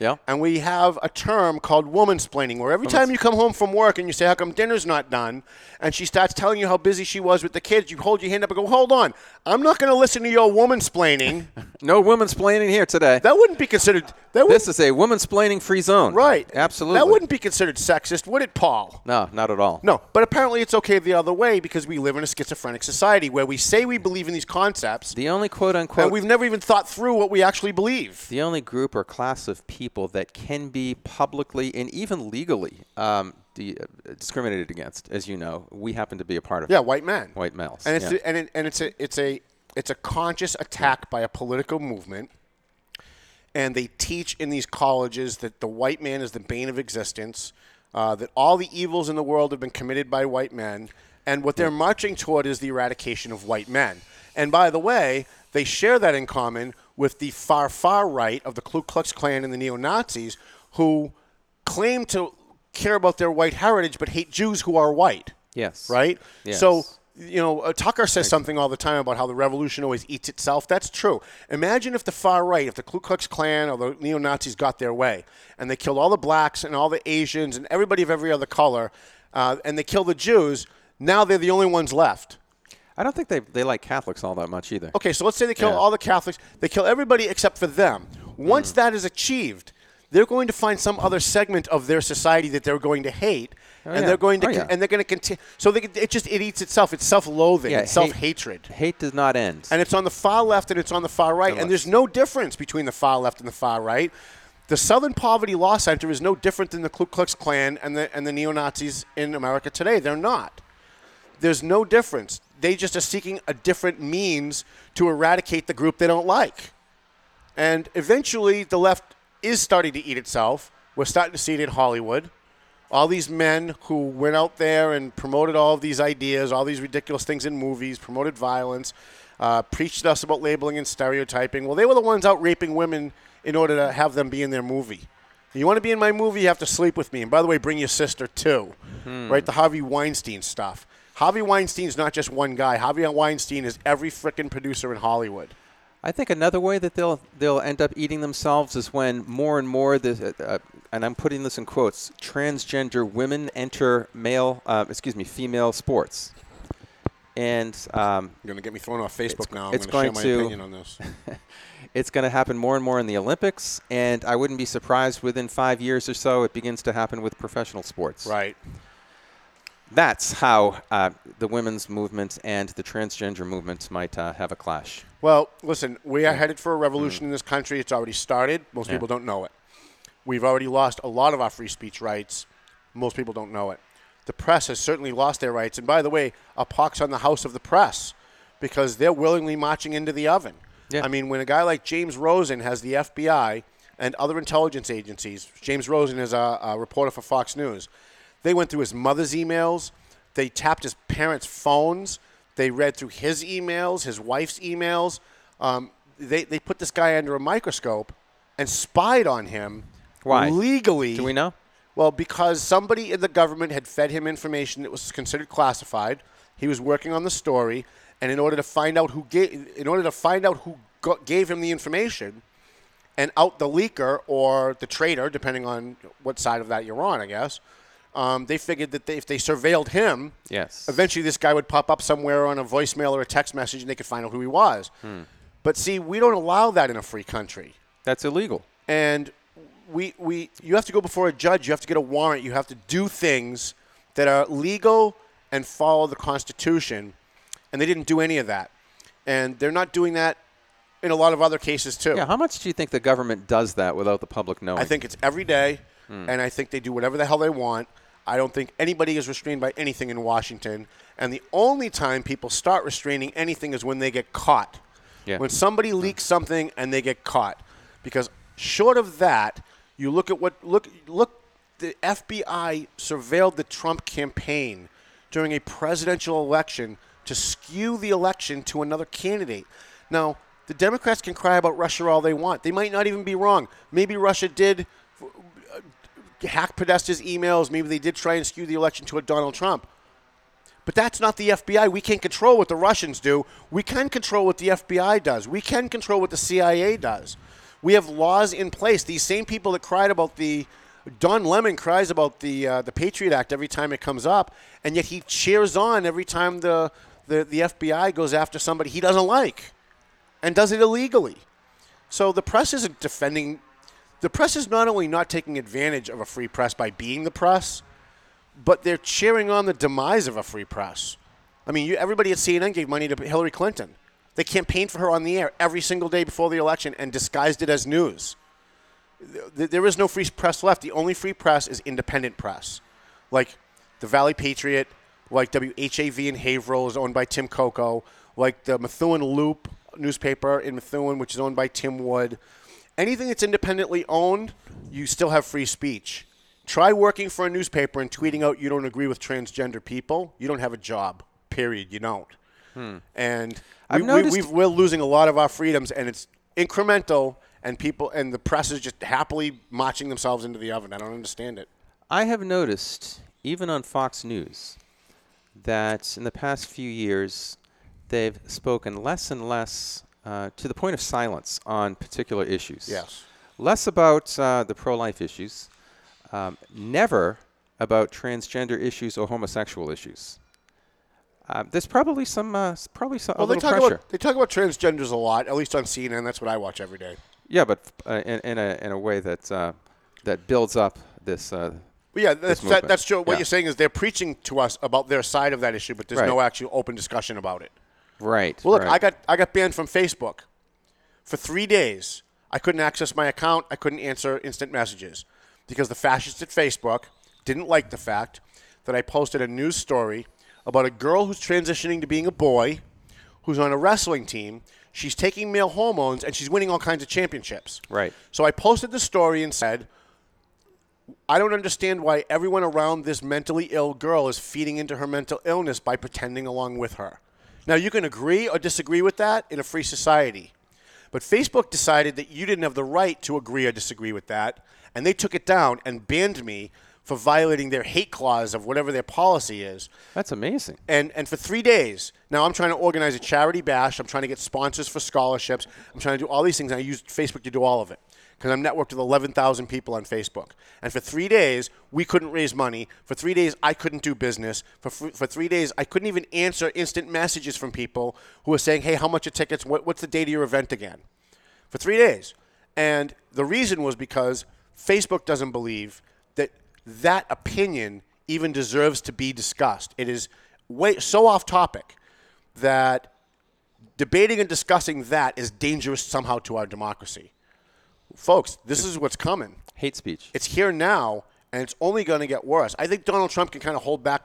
Speaker 20: Yeah.
Speaker 1: And we have a term called womansplaining, where every time you come home from work and you say, How come dinner's not done? And she starts telling you how busy she was with the kids, you hold your hand up and go, Hold on. I'm not going to listen to your womansplaining. [laughs]
Speaker 20: No women's splaining here today.
Speaker 1: That wouldn't be considered. That
Speaker 20: this is a women's splaining free zone.
Speaker 1: Right.
Speaker 20: Absolutely.
Speaker 1: That wouldn't be considered sexist, would it, Paul?
Speaker 20: No, not at all.
Speaker 1: No, but apparently it's okay the other way because we live in a schizophrenic society where we say we believe in these concepts.
Speaker 20: The only quote unquote.
Speaker 1: And we've never even thought through what we actually believe.
Speaker 20: The only group or class of people that can be publicly and even legally um, de- uh, discriminated against, as you know, we happen to be a part of.
Speaker 1: Yeah, white men.
Speaker 20: White males.
Speaker 1: And it's
Speaker 20: yeah.
Speaker 1: and, it, and it's a it's a it's a conscious attack by a political movement. And they teach in these colleges that the white man is the bane of existence, uh, that all the evils in the world have been committed by white men, and what they're marching toward is the eradication of white men. And by the way, they share that in common with the far, far right of the Ku Klux Klan and the neo Nazis, who claim to care about their white heritage but hate Jews who are white.
Speaker 20: Yes.
Speaker 1: Right?
Speaker 20: Yes.
Speaker 1: So, you know, uh, Tucker says something all the time about how the revolution always eats itself. That's true. Imagine if the far right, if the Ku Klux Klan or the neo Nazis got their way and they killed all the blacks and all the Asians and everybody of every other color uh, and they killed the Jews. Now they're the only ones left.
Speaker 20: I don't think they, they like Catholics all that much either.
Speaker 1: Okay, so let's say they kill
Speaker 20: Yeah.
Speaker 1: all the Catholics. They kill everybody except for them. Once mm. that is achieved, they're going to find some other segment of their society that they're going to hate,
Speaker 20: Oh,
Speaker 1: and
Speaker 20: yeah.
Speaker 1: they're going to
Speaker 20: Oh, yeah.
Speaker 1: and they're going to continue. So they, it just it eats itself. It's self-loathing.
Speaker 20: Yeah,
Speaker 1: it's
Speaker 20: hate-
Speaker 1: self-hatred.
Speaker 20: Hate does not end.
Speaker 1: And it's on the far left and it's on the far right.
Speaker 20: Unless-
Speaker 1: And there's no difference between the far left and the far right. The Southern Poverty Law Center is no different than the Ku Klux Klan and the and the neo Nazis in America today. They're not. There's no difference. They just are seeking a different means to eradicate the group they don't like. And eventually, the left is starting to eat itself. We're starting to see it in Hollywood. All these men who went out there and promoted all of these ideas, all these ridiculous things in movies, promoted violence, uh, preached to us about labeling and stereotyping. Well, they were the ones out raping women in order to have them be in their movie. You want to be in my movie, you have to sleep with me. And by the way, bring your sister too.
Speaker 20: Hmm.
Speaker 1: Right? The Harvey Weinstein stuff. Harvey Weinstein's not just one guy. Harvey Weinstein is every frickin' producer in Hollywood.
Speaker 20: I think another way that they'll they'll end up eating themselves is when more and more the uh, uh, and I'm putting this in quotes transgender women enter male uh, excuse me female sports, and um,
Speaker 1: You're gonna get me thrown off Facebook now. I'm
Speaker 20: it's going
Speaker 1: share my
Speaker 20: to
Speaker 1: opinion on this. [laughs]
Speaker 20: it's going to happen more and more in the Olympics, and I wouldn't be surprised within five years or so it begins to happen with professional sports.
Speaker 1: Right.
Speaker 20: That's how uh, the women's movement and the transgender movement might uh, have a clash.
Speaker 1: Well, listen, we are headed for a revolution in this country. It's already started. Most
Speaker 20: Yeah.
Speaker 1: people don't know it. We've already lost a lot of our free speech rights. Most people don't know it. The press has certainly lost their rights. And by the way, a pox on the house of the press because they're willingly marching into the oven.
Speaker 20: Yeah.
Speaker 1: I mean, when a guy like James Rosen has the FBI and other intelligence agencies, James Rosen is a, a reporter for Fox News, they went through his mother's emails, they tapped his parents' phones, they read through his emails, his wife's emails. Um, they, they put this guy under a microscope and spied on him
Speaker 20: Why?
Speaker 1: legally.
Speaker 20: Do we know?
Speaker 1: Well, because somebody in the government had fed him information that was considered classified. He was working on the story, and in order to find out who gave, in order to find out who got, gave him the information, and out the leaker or the traitor, depending on what side of that you're on, I guess. Um, they figured that they, if they surveilled him,
Speaker 20: Yes.
Speaker 1: eventually this guy would pop up somewhere on a voicemail or a text message, and they could find out who he was.
Speaker 20: Hmm.
Speaker 1: But see, we don't allow that in a free country
Speaker 20: That's illegal.
Speaker 1: and we we you have to go before a judge. You have to get a warrant. You have to do things that are legal and follow the Constitution, and they didn't do any of that, and they're not doing that in a lot of other cases too.
Speaker 20: Yeah. How much do you think the government does that without the public knowing?
Speaker 1: I think it's every day,
Speaker 20: Hmm.
Speaker 1: and I think they do whatever the hell they want. I don't think anybody is restrained by anything in Washington, and the only time people start restraining anything is when they get caught.
Speaker 20: Yeah.
Speaker 1: When somebody leaks something and they get caught, because short of that, you look at what look look. The FBI surveilled the Trump campaign during a presidential election to skew the election to another candidate. Now, the Democrats can cry about Russia all they want. They might not even be wrong. Maybe Russia did hack Podesta's emails. Maybe they did try and skew the election to a Donald Trump. But that's not the FBI. We can't control what the Russians do. We can control what the FBI does. We can control what the CIA does. We have laws in place. These same people that cried about the Don Lemon cries about the uh, the Patriot Act every time it comes up, and yet he cheers on every time the, the the FBI goes after somebody he doesn't like, and does it illegally. So the press isn't defending. The press is not only not taking advantage of a free press by being the press, but they're cheering on the demise of a free press. I mean, you, everybody at CNN gave money to Hillary Clinton. They campaigned for her on the air every single day before the election and disguised it as news. There is no free press left. The only free press is independent press, like the Valley Patriot, like WHAV in Haverhill is owned by Tim Coco, like the Methuen Loop newspaper in Methuen, which is owned by Tim Wood. Anything that's independently owned, you still have free speech. Try working for a newspaper and tweeting out you don't agree with transgender people. You don't have a job. Period. You don't.
Speaker 20: Hmm.
Speaker 1: And we, we, we're losing a lot of our freedoms, and it's incremental. And people and the press is just happily marching themselves into the oven. I don't understand it.
Speaker 20: I have noticed, even on Fox News, that in the past few years, they've spoken less and less uh, to the point of silence on particular issues.
Speaker 1: Yes.
Speaker 20: Less about uh, the pro life issues, um, never about transgender issues or homosexual issues. Uh, there's probably some, uh, probably some
Speaker 1: Well, they talk
Speaker 20: pressure.
Speaker 1: about they talk about transgenders a lot, at least on CNN. That's what I watch every day.
Speaker 20: yeah, but uh, in, in a in a way that uh, that builds up this. Uh,
Speaker 1: But yeah, that's that, that's true. What
Speaker 20: Yeah.
Speaker 1: you're saying is they're preaching to us about their side of that issue, but there's
Speaker 20: Right.
Speaker 1: no actual open discussion about it.
Speaker 20: Right.
Speaker 1: Well, look,
Speaker 20: right.
Speaker 1: I got I got banned from Facebook for three days. I couldn't access my account. I couldn't answer instant messages because the fascists at Facebook didn't like the fact that I posted a news story about a girl who's transitioning to being a boy, who's on a wrestling team. She's taking male hormones and she's winning all kinds of championships.
Speaker 20: Right.
Speaker 1: So I posted the story and said, I don't understand why everyone around this mentally ill girl is feeding into her mental illness by pretending along with her. Now, you can agree or disagree with that in a free society. But Facebook decided that you didn't have the right to agree or disagree with that, and they took it down and banned me for violating their hate clause of whatever their policy is.
Speaker 20: That's amazing.
Speaker 1: And and for three days, now I'm trying to organize a charity bash. I'm trying to get sponsors for scholarships. I'm trying to do all these things. And I use Facebook to do all of it because I'm networked with 11,000 people on Facebook. And for three days, we couldn't raise money. For three days, I couldn't do business. For, for three days, I couldn't even answer instant messages from people who were saying, hey, how much are tickets? What, what's the date of your event again? For three days. And the reason was because Facebook doesn't believe that that opinion even deserves to be discussed. It is way, so off topic that debating and discussing that is dangerous somehow to our democracy. Folks, this is what's coming.
Speaker 20: Hate speech.
Speaker 1: It's here now, and it's only going to get worse. I think Donald Trump can kind of hold back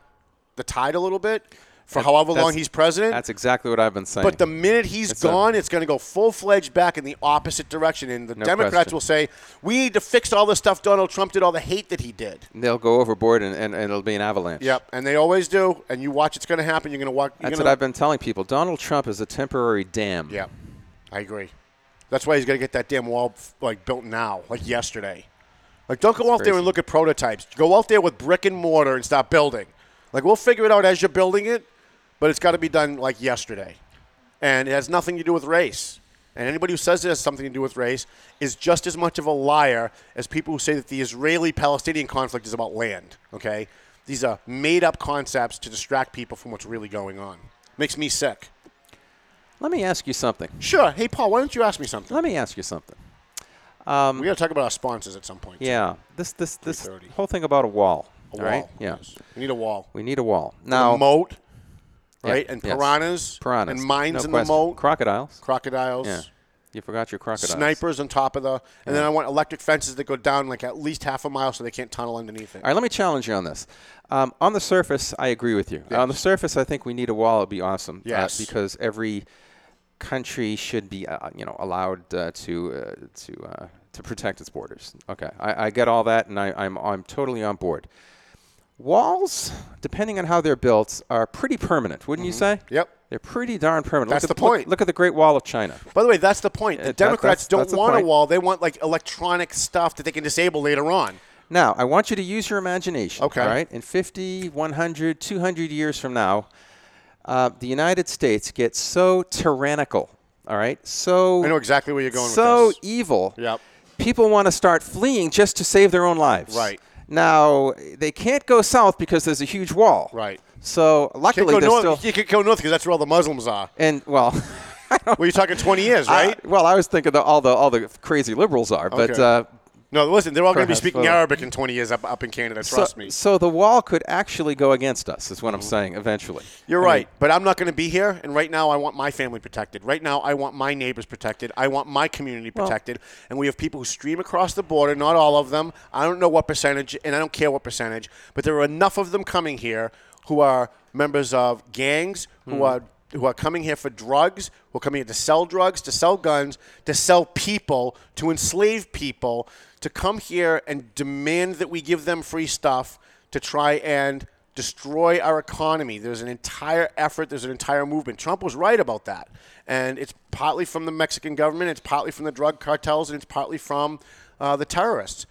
Speaker 1: the tide a little bit for
Speaker 20: That-
Speaker 1: however long he's president.
Speaker 20: That's exactly what I've been saying.
Speaker 1: But the minute he's
Speaker 20: It's a-
Speaker 1: gone, it's going to go full fledged back in the opposite direction. And the
Speaker 20: No
Speaker 1: Democrats
Speaker 20: question.
Speaker 1: will say, we need to fix all the stuff Donald Trump did, all the hate that he did.
Speaker 20: And They'll go overboard and, and, and it'll be an avalanche.
Speaker 1: Yep, and they always do. And you watch, it's going to happen. You're going to watch. You're
Speaker 20: That's
Speaker 1: gonna,
Speaker 20: what I've been telling people. Donald Trump is a temporary dam.
Speaker 1: Yeah, I agree. That's why he's got to get that damn wall like built now, like yesterday. Like, don't go out there and look at prototypes. Go out there with brick and mortar and start building. Like, we'll figure it out as you're building it, but it's got to be done like yesterday. And it has nothing to do with race. And anybody who says it has something to do with race is just as much of a liar as people who say that the Israeli Palestinian conflict is about land. Okay? These are made up concepts to distract people from what's really going on. Makes me sick.
Speaker 20: Let me ask you something.
Speaker 1: Sure. Hey, Paul, why don't you ask me something?
Speaker 20: Let me ask you something. Um,
Speaker 1: we got to talk about our sponsors at some point.
Speaker 20: Yeah, this this this whole thing about a wall.
Speaker 1: A
Speaker 20: all right?
Speaker 1: wall,
Speaker 20: Yeah.
Speaker 1: yes. We need a wall.
Speaker 20: We need a wall. Now
Speaker 1: a moat,
Speaker 20: Yeah,
Speaker 1: right? And
Speaker 20: yes.
Speaker 1: piranhas,
Speaker 20: Piranhas.
Speaker 1: and mines
Speaker 20: no
Speaker 1: in
Speaker 20: question.
Speaker 1: the moat,
Speaker 20: Crocodiles.
Speaker 1: crocodiles,
Speaker 20: Yeah. You forgot your crocodiles.
Speaker 1: snipers on top of the, and then I want electric fences that go down like at least half a mile so they can't tunnel underneath it.
Speaker 20: All right, let me challenge you on this. Um, on the surface, I agree with you. On the surface, I think we need a wall. It'd be awesome. uh,
Speaker 1: Yes.
Speaker 20: because every country should be, uh, you know, allowed uh, to uh, to uh, to protect its borders. Okay, I, I get all that, and I, I'm I'm totally on board. Walls, depending on how they're built, are pretty permanent, wouldn't you say?
Speaker 1: Mm-hmm. Yep.
Speaker 20: They're pretty darn permanent.
Speaker 1: That's
Speaker 20: look at
Speaker 1: the point.
Speaker 20: Look, look at the Great Wall of China.
Speaker 1: By the way, that's the point. The
Speaker 20: that-
Speaker 1: Democrats
Speaker 20: that's-
Speaker 1: don't
Speaker 20: that's
Speaker 1: want a wall; they want like electronic stuff that they can disable later on.
Speaker 20: Now, I want you to use your imagination.
Speaker 1: Okay.
Speaker 20: All right? In 50, 100, 200 years from now, uh, the United States gets so tyrannical All right. So
Speaker 1: I know exactly where you're going with
Speaker 20: So
Speaker 1: this.
Speaker 20: evil.
Speaker 1: Yep.
Speaker 20: People want to start fleeing just to save their own lives.
Speaker 1: Right.
Speaker 20: Now they can't go south because there's a huge wall.
Speaker 1: Right.
Speaker 20: So
Speaker 1: Can't
Speaker 20: luckily
Speaker 1: go
Speaker 20: they're
Speaker 1: north.
Speaker 20: still
Speaker 1: You can't go north because that's where all the Muslims are.
Speaker 20: and well. [laughs]
Speaker 1: well, you're talking 20 years,
Speaker 20: I-
Speaker 1: right?
Speaker 20: well, I was thinking that all the all the crazy liberals are, but
Speaker 1: Okay.
Speaker 20: uh,
Speaker 1: no, listen, they're all going to be speaking
Speaker 20: both.
Speaker 1: Arabic in 20 years up, up in Canada.
Speaker 20: so,
Speaker 1: Trust me.
Speaker 20: So the wall could actually go against us, is what I'm saying. Eventually,
Speaker 1: You're
Speaker 20: I mean,
Speaker 1: right, but I'm not going to be here. And right now, I want my family protected. Right now, I want my neighbors protected. I want my community
Speaker 20: Well-
Speaker 1: protected. and we have people who stream across the border. Not all of them. I don't know what percentage, and I don't care what percentage. But there are enough of them coming here who are members of gangs, who
Speaker 20: Hmm.
Speaker 1: are who are coming here for drugs, who are coming here to sell drugs, to sell guns, to sell people, to enslave people, to come here and demand that we give them free stuff to try and destroy our economy. There's an entire effort, there's an entire movement. Trump was right about that. And it's partly from the Mexican government, it's partly from the drug cartels, and it's partly from uh, the terrorists.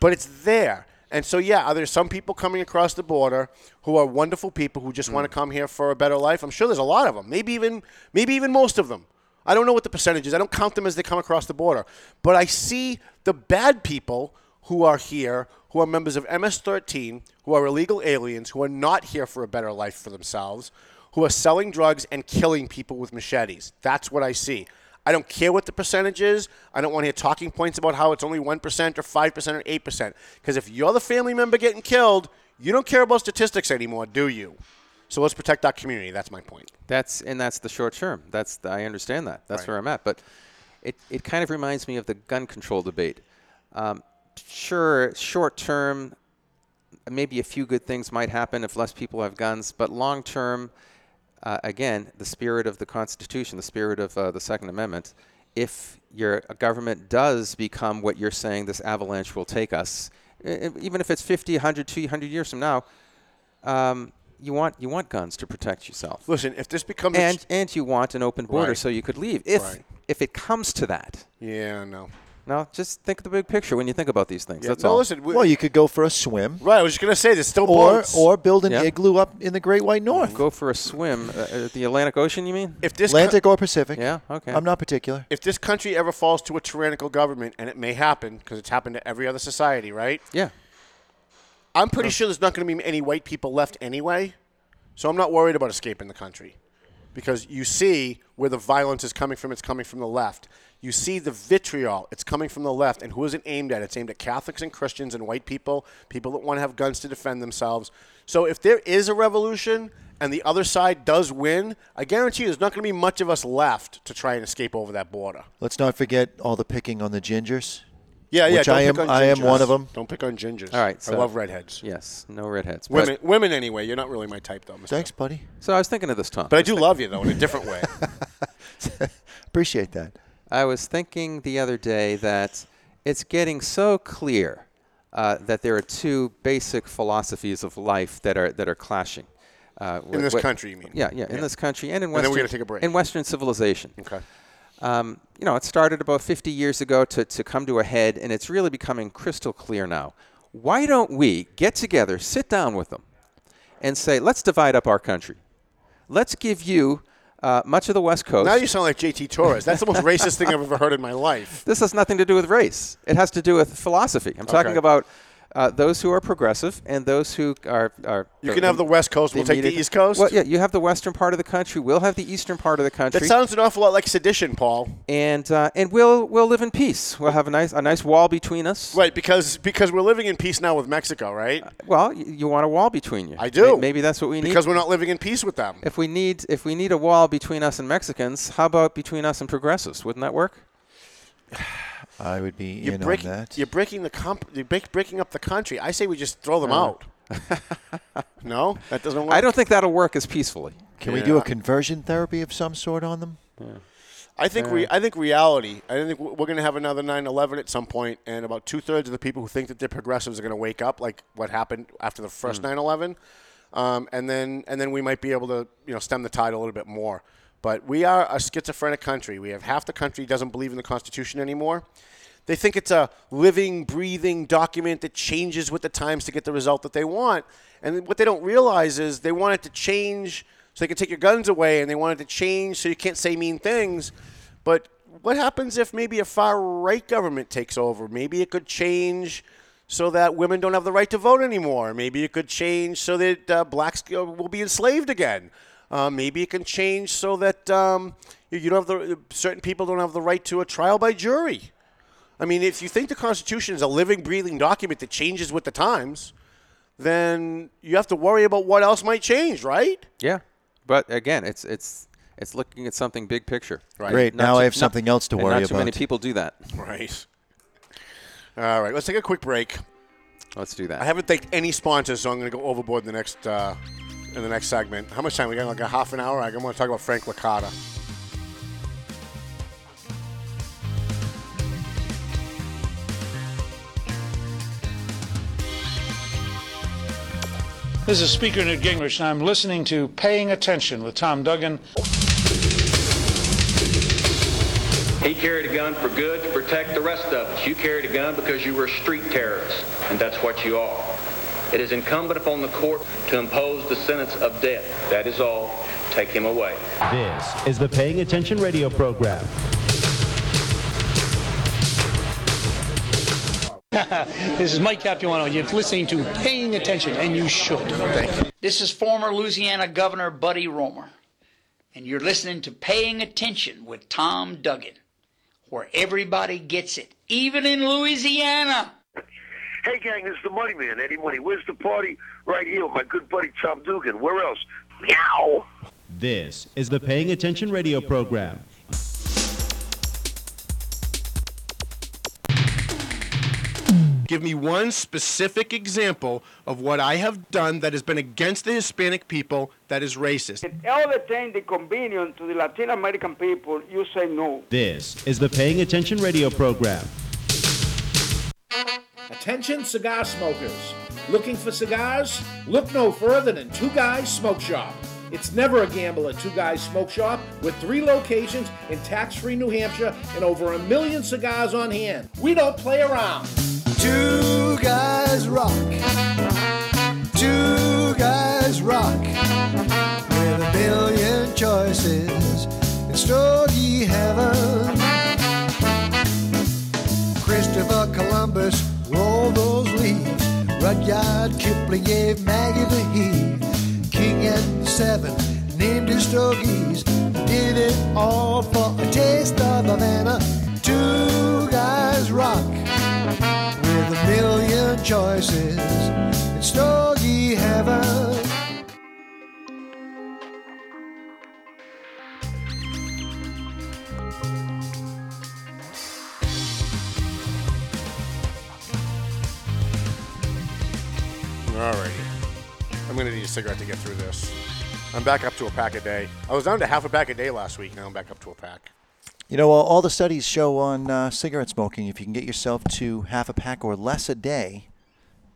Speaker 1: But it's there. And so, yeah, are there some people coming across the border who are wonderful people who just hmm. want to come here for a better life? I'm sure there's a lot of them. Maybe even, maybe even most of them. I don't know what the percentage is. I don't count them as they come across the border. But I see the bad people who are here, who are members of MS-13, who are illegal aliens, who are not here for a better life for themselves, who are selling drugs and killing people with machetes. That's what I see. I don't care what the percentage is. I don't want to hear talking points about how it's only 1% or 5% or 8%. Because if you're the family member getting killed, you don't care about statistics anymore, do you? So let's protect our community. That's my point.
Speaker 20: That's and that's the short term. That's the, I understand that. That's
Speaker 1: Right.
Speaker 20: where I'm at. But it, it kind of reminds me of the gun control debate. Um, sure, short term, maybe a few good things might happen if less people have guns. But long term, uh, again, the spirit of the Constitution, the spirit of uh, the Second Amendment. If your government does become what you're saying, this avalanche will take us. Even if it's 50, 100, 200 years from now, um, you want you want guns to protect yourself.
Speaker 1: Listen, if this becomes
Speaker 20: and
Speaker 1: ch-
Speaker 20: and you want an open border
Speaker 1: Right.
Speaker 20: so you could leave if
Speaker 1: Right.
Speaker 20: if it comes to that.
Speaker 1: Yeah, no.
Speaker 20: No, just think of the big picture when you think about these things.
Speaker 1: Yeah,
Speaker 20: That's
Speaker 1: no,
Speaker 20: all.
Speaker 1: listen, we-
Speaker 8: Well, you could go for a swim.
Speaker 1: Right, I was just going to say, there's still
Speaker 8: Or,
Speaker 1: boats.
Speaker 8: or build an
Speaker 20: Yeah.
Speaker 8: igloo up in the Great White North.
Speaker 20: Go for a swim uh, at the Atlantic Ocean. You mean?
Speaker 1: if this co-
Speaker 8: Atlantic or Pacific.
Speaker 20: Yeah. Okay.
Speaker 8: I'm not particular.
Speaker 1: if this country ever falls to a tyrannical government, and it may happen because it's happened to every other society, right?
Speaker 20: Yeah.
Speaker 1: I'm pretty sure there's not going to be any white people left anyway, so I'm not worried about escaping the country because you see where the violence is coming from. It's coming from the left. You see the vitriol. It's coming from the left, and who is it aimed at? It's aimed at Catholics and Christians and white people, people that want to have guns to defend themselves. So if there is a revolution and the other side does win, I guarantee you there's not going to be much of us left to try and escape over that border.
Speaker 8: Let's not forget all the picking on the gingers.
Speaker 1: Yeah, yeah.
Speaker 8: Which
Speaker 1: don't
Speaker 8: I
Speaker 1: pick
Speaker 8: am.
Speaker 1: on
Speaker 8: I am one of them.
Speaker 1: Don't pick on gingers.
Speaker 20: All right.
Speaker 1: I love redheads.
Speaker 20: Yes. No redheads.
Speaker 1: Women, women anyway. You're not really my type, though. Mr.
Speaker 8: Thanks, buddy.
Speaker 20: So I was thinking of this, Tom.
Speaker 1: But I do love you, though, in a different way. [laughs]
Speaker 8: Appreciate that.
Speaker 20: I was thinking the other day that it's getting so clear uh, that there are two basic philosophies of life that are that are clashing. Uh,
Speaker 1: In
Speaker 20: wh-
Speaker 1: this
Speaker 20: wh-
Speaker 1: country, you mean?
Speaker 20: Yeah, yeah, in this country and in
Speaker 1: And then
Speaker 20: Western.
Speaker 1: we're take a break.
Speaker 20: In Western civilization.
Speaker 1: Okay.
Speaker 20: Um, you know, it started about 50 years ago to, to come to a head, and it's really becoming crystal clear now. Why don't we get together, sit down with them, and say, let's divide up our country. Let's give you uh, much of the West Coast.
Speaker 1: Now you sound like JT Torres. That's the most racist thing I've ever heard in my life. [laughs]
Speaker 20: This has nothing to do with race. It has to do with philosophy. I'm talking
Speaker 1: Okay.
Speaker 20: about uh, those who are progressive and those who are. are
Speaker 1: You can have the West Coast, we'll take the East Coast?
Speaker 20: Well, yeah, you have the western part of the country. We'll have the eastern part of the country.
Speaker 1: That sounds an awful lot like sedition, Paul.
Speaker 20: and uh, and we'll we'll live in peace. We'll have a nice a nice wall between us.
Speaker 1: Right, because because we're living in peace now with Mexico, right?
Speaker 20: Well, y- you want a wall between you.
Speaker 1: I do.
Speaker 20: May- Maybe that's what we need.
Speaker 1: Because we're not living in peace with them.
Speaker 20: if we need if we need a wall between us and Mexicans, how about between us and progressives? Wouldn't that work? [sighs] [sighs]
Speaker 8: I would be
Speaker 1: You're
Speaker 8: in
Speaker 1: breaking,
Speaker 8: on that.
Speaker 1: you're breaking the comp- you're break, breaking up the country. I say we just throw them
Speaker 20: Uh.
Speaker 1: out. [laughs] no, that doesn't work.
Speaker 20: I don't think that'll work as peacefully.
Speaker 8: Can we do a conversion therapy of some sort on them?
Speaker 1: I think re- I think reality. I think we're going to have another 9/11 at some point, and about two thirds of the people who think that they're progressives are going to wake up, like what happened after the first 9/11, um, and then and then we might be able to you know stem the tide a little bit more. But we are a schizophrenic country. We have half the country doesn't believe in the Constitution anymore. They think it's a living, breathing document that changes with the times to get the result that they want. And what they don't realize is they want it to change so they can take your guns away, and they want it to change so you can't say mean things. But what happens if maybe a far right government takes over? Maybe it could change so that women don't have the right to vote anymore. Maybe it could change so that uh, blacks uh, will be enslaved again. Uh, maybe it can change so that um, you you don't have the certain people don't have the right to a trial by jury. I mean, if you think the Constitution is a living, breathing document that changes with the times, then you have to worry about what else might change, right?
Speaker 20: Yeah, but again, it's it's it's looking at something big picture.
Speaker 1: Right.
Speaker 8: Great.
Speaker 20: Not
Speaker 8: Now
Speaker 20: too-
Speaker 8: I have
Speaker 20: not-
Speaker 8: something else to
Speaker 20: and
Speaker 8: worry
Speaker 20: not too many people do that.
Speaker 1: Right. All right, let's take a quick break.
Speaker 20: Let's do that.
Speaker 1: I haven't thanked any sponsors, so I'm going to go overboard in the next uh, in the next segment. How much time we got? Like a half an hour. I want to talk about Frank Licata.
Speaker 9: This is Speaker Newt Gingrich, and I'm listening to Paying Attention with Tom Duggan.
Speaker 10: He carried a gun for good to protect the rest of us. You carried a gun because you were a street terrorists, and that's what you are. It is incumbent upon the court to impose the sentence of death. That is all. Take him away.
Speaker 11: This is the Paying Attention radio program. [laughs]
Speaker 9: this is Mike Capuano. You're listening to Paying Attention, and you should. Thank you.
Speaker 12: This is former Louisiana Governor Buddy Roemer, and you're listening to Paying Attention with Tom Duggan, where everybody gets it, even in Louisiana.
Speaker 13: Hey, gang, this is the Money Man, Eddie Money. Where's the party? Right here with my good buddy Tom Duggan. Where else? Meow!
Speaker 11: This is the Paying Attention radio program.
Speaker 26: Give me one specific example of what I have done that has been against the Hispanic people that is racist.
Speaker 14: All the time the convenience to the Latin American people, you say no.
Speaker 11: This is the Paying Attention radio program.
Speaker 15: Attention cigar smokers. Looking for cigars? Look no further than Two Guys Smoke Shop. It's never a gamble at Two Guys Smoke Shop with three locations in tax free New Hampshire and over a million cigars on hand. We don't play around.
Speaker 16: Two guys rock. Two guys rock. With a billion choices in Stogie heaven. Christopher Columbus rolled those leaves. Rudyard Kipling gave Maggie the heave. King and Seven named his stogies. Did it all for a taste of Havana. Two guys rock with a million choices in Stogie heaven.
Speaker 1: Alrighty. I'm going to need a cigarette to get through this. I'm back up to a pack a day. I was down to half a pack a day last week. Now I'm back up to a pack.
Speaker 8: You know, all all the studies show on uh, cigarette smoking, if you can get yourself to half a pack or less a day,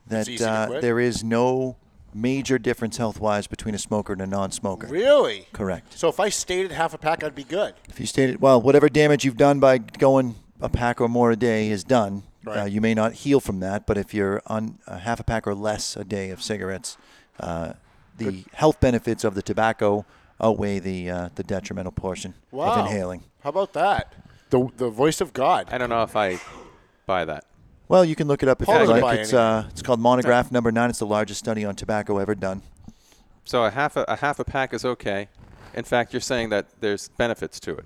Speaker 8: that uh, there is no major difference health wise between a smoker and a non smoker.
Speaker 1: Really?
Speaker 8: Correct.
Speaker 1: So if I stayed at half a pack, I'd be good.
Speaker 8: If you stayed at, well, whatever damage you've done by going a pack or more a day is done. Uh, you may not heal from that, but if you're on a half a pack or less a day of cigarettes, uh, the health benefits of the tobacco outweigh the uh, the detrimental portion
Speaker 1: Wow.
Speaker 8: of inhaling.
Speaker 1: How about that? The, the voice of God.
Speaker 20: I don't know if I buy that.
Speaker 8: Well, you can look it up if
Speaker 20: Paul
Speaker 8: you like. It's uh, it's called Monograph Number Nine. It's the largest study on tobacco ever done.
Speaker 20: So a half a, a half a pack is okay. In fact, you're saying that there's benefits to it.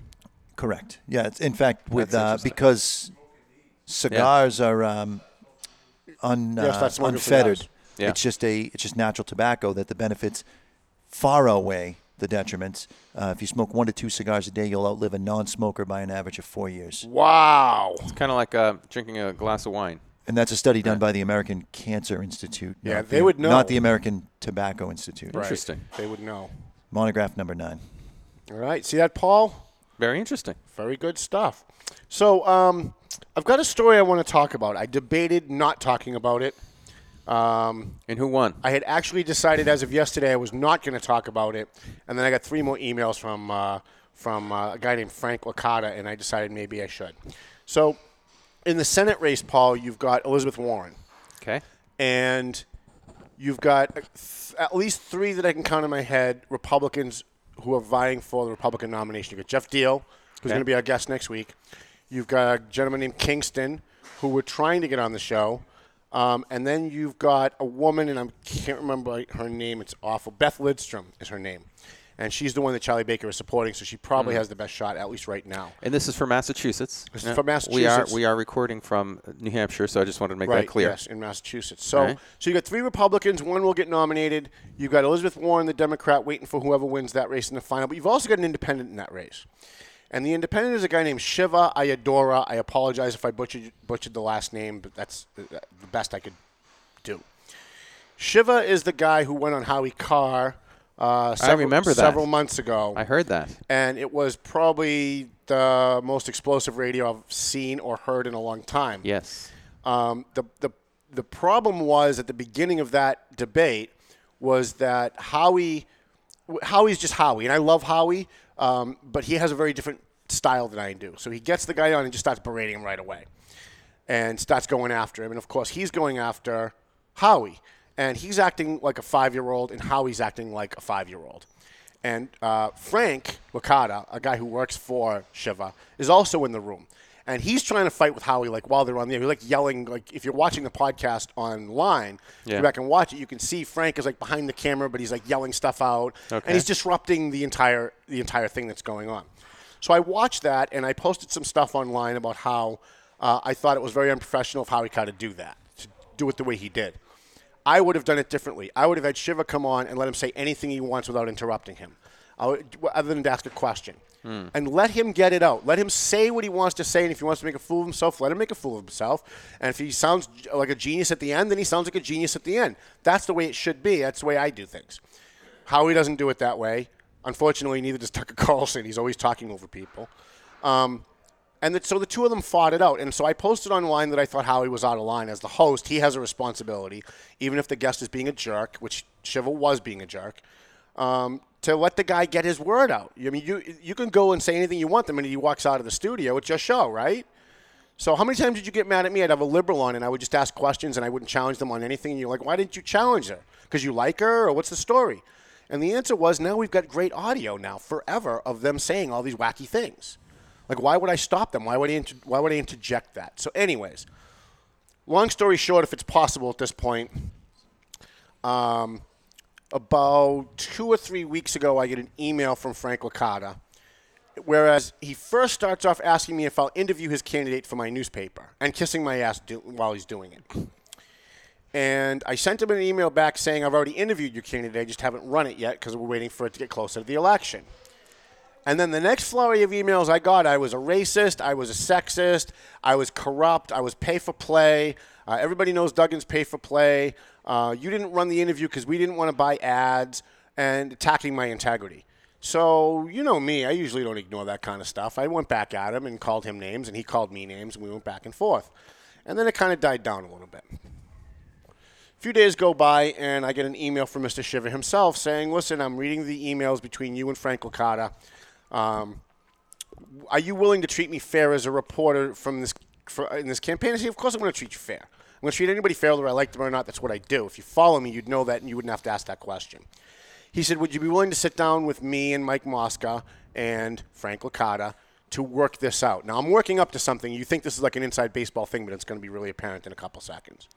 Speaker 8: Correct. Yeah. It's, in fact, with uh, because cigars are um, un,
Speaker 1: Yeah, start
Speaker 8: uh, unfettered.
Speaker 20: Yeah.
Speaker 8: It's just a it's just natural tobacco that the benefits far outweigh the detriments. Uh, if you smoke one to two cigars a day, you'll outlive a non-smoker by an average of four years.
Speaker 1: Wow.
Speaker 20: It's kind of like uh, drinking a glass of wine.
Speaker 8: And that's a study done by the American Cancer Institute.
Speaker 1: Yeah,
Speaker 8: not
Speaker 1: they
Speaker 8: the-
Speaker 1: would know.
Speaker 8: Not the American Tobacco Institute.
Speaker 1: Right. They would know.
Speaker 8: Monograph number nine.
Speaker 1: All right. See that, Paul?
Speaker 20: Very interesting.
Speaker 1: Very good stuff. So, um, I've got a story I want to talk about. I debated not talking about it. Um,
Speaker 20: and who won?
Speaker 1: I had actually decided as of yesterday I was not going to talk about it, and then I got three more emails from uh, from uh, a guy named Frank Licata, and I decided maybe I should. So, in the Senate race, Paul, you've got Elizabeth Warren.
Speaker 20: Okay.
Speaker 1: And you've got th- at least three that I can count in my head Republicans who are vying for the Republican nomination. You've got Geoff Diehl, who's going to be our guest next week. You've got a gentleman named Kingston, who we're trying to get on the show. Um, and then you've got a woman, and I can't remember her name. It's awful. Beth Lindstrom is her name. And she's the one that Charlie Baker is supporting, so she probably
Speaker 20: Mm.
Speaker 1: has the best shot, at least right now.
Speaker 20: And this is for Massachusetts.
Speaker 1: This is for
Speaker 20: We are we are recording from New Hampshire, so I just wanted to make
Speaker 1: right,
Speaker 20: that clear.
Speaker 1: Yes, in Massachusetts. So,
Speaker 20: right.
Speaker 1: so you got three Republicans. One will get nominated. You've got Elizabeth Warren, the Democrat, waiting for whoever wins that race in the final. But you've also got an independent in that race. And the independent is a guy named Shiva Ayyadurai. I apologize if I butchered butchered the last name, but that's the best I could do. Shiva is the guy who went on Howie Carr. Uh, several,
Speaker 20: remember that.
Speaker 1: several months ago.
Speaker 20: I heard that.
Speaker 1: and it was probably the most explosive radio I've seen or heard in a long time.
Speaker 20: Yes.
Speaker 1: Um, the, the, the problem was at the beginning of that debate was that Howie, Howie's just Howie, and I love Howie, um, but he has a very different style than I do. So he gets the guy on and just starts berating him right away and starts going after him. And of course, he's going after Howie. And he's acting like a five year old, and Howie's acting like a five year old. And uh, Frank Licata, a guy who works for Shiva, is also in the room. And he's trying to fight with Howie, like while they're on the air. He's like yelling, like if you're watching the podcast online,
Speaker 20: Yeah.
Speaker 1: go back and watch it. You can see Frank is like behind the camera, but he's like yelling stuff out,
Speaker 20: Okay.
Speaker 1: and he's disrupting the entire the entire thing that's going on. So I watched that, and I posted some stuff online about how uh, I thought it was very unprofessional of Howie Carr to do that, to do it the way he did. I would have done it differently. I would have had Shiva come on and let him say anything he wants without interrupting him, would, other than to ask a question.
Speaker 20: Hmm.
Speaker 1: And let him get it out. Let him say what he wants to say, and if he wants to make a fool of himself, let him make a fool of himself. And if he sounds like a genius at the end, then he sounds like a genius at the end. That's the way it should be. That's the way I do things. Howie doesn't do it that way. Unfortunately, neither does Tucker [laughs] Carlson. He's always talking over people. Um, and that, so the two of them fought it out. And so I posted online that I thought Howie was out of line. As the host, he has a responsibility, even if the guest is being a jerk, which Shiva was being a jerk, um, to let the guy get his word out. I mean, you, you can go and say anything you want the minute he walks out of the studio. It's your show, right? So how many times did you get mad at me? I'd have a liberal on and I would just ask questions and I wouldn't challenge them on anything. And you're like, why didn't you challenge her? Because you like her or what's the story? And the answer was, now we've got great audio now forever of them saying all these wacky things. Like, why would I stop them? Why would I, inter- why would I interject that? So, anyways, long story short, if it's possible at this point, um, about two or three weeks ago, I get an email from Frank Licata. Whereas he first starts off asking me if I'll interview his candidate for my newspaper and kissing my ass do- while he's doing it. And I sent him an email back saying, I've already interviewed your candidate, I just haven't run it yet because we're waiting for it to get closer to the election. And then the next flurry of emails I got, I was a racist, I was a sexist, I was corrupt, I was pay for play. Uh, everybody knows Duggan's pay for play. Uh, you didn't run the interview because we didn't want to buy ads and attacking my integrity. So, you know me, I usually don't ignore that kind of stuff. I went back at him and called him names, and he called me names, and we went back and forth. And then it kind of died down a little bit. A few days go by, and I get an email from Mr. Shiva himself saying, Listen, I'm reading the emails between you and Frank Licata. Um, are you willing to treat me fair as a reporter from this for, in this campaign? I say, Of course, I'm going to treat you fair. I'm going to treat anybody fair, whether I like them or not. That's what I do. If you follow me, you'd know that, and you wouldn't have to ask that question. He said, Would you be willing to sit down with me and Mike Mosca and Frank Licata to work this out? Now, I'm working up to something. You think this is like an inside baseball thing, but it's going to be really apparent in a couple seconds.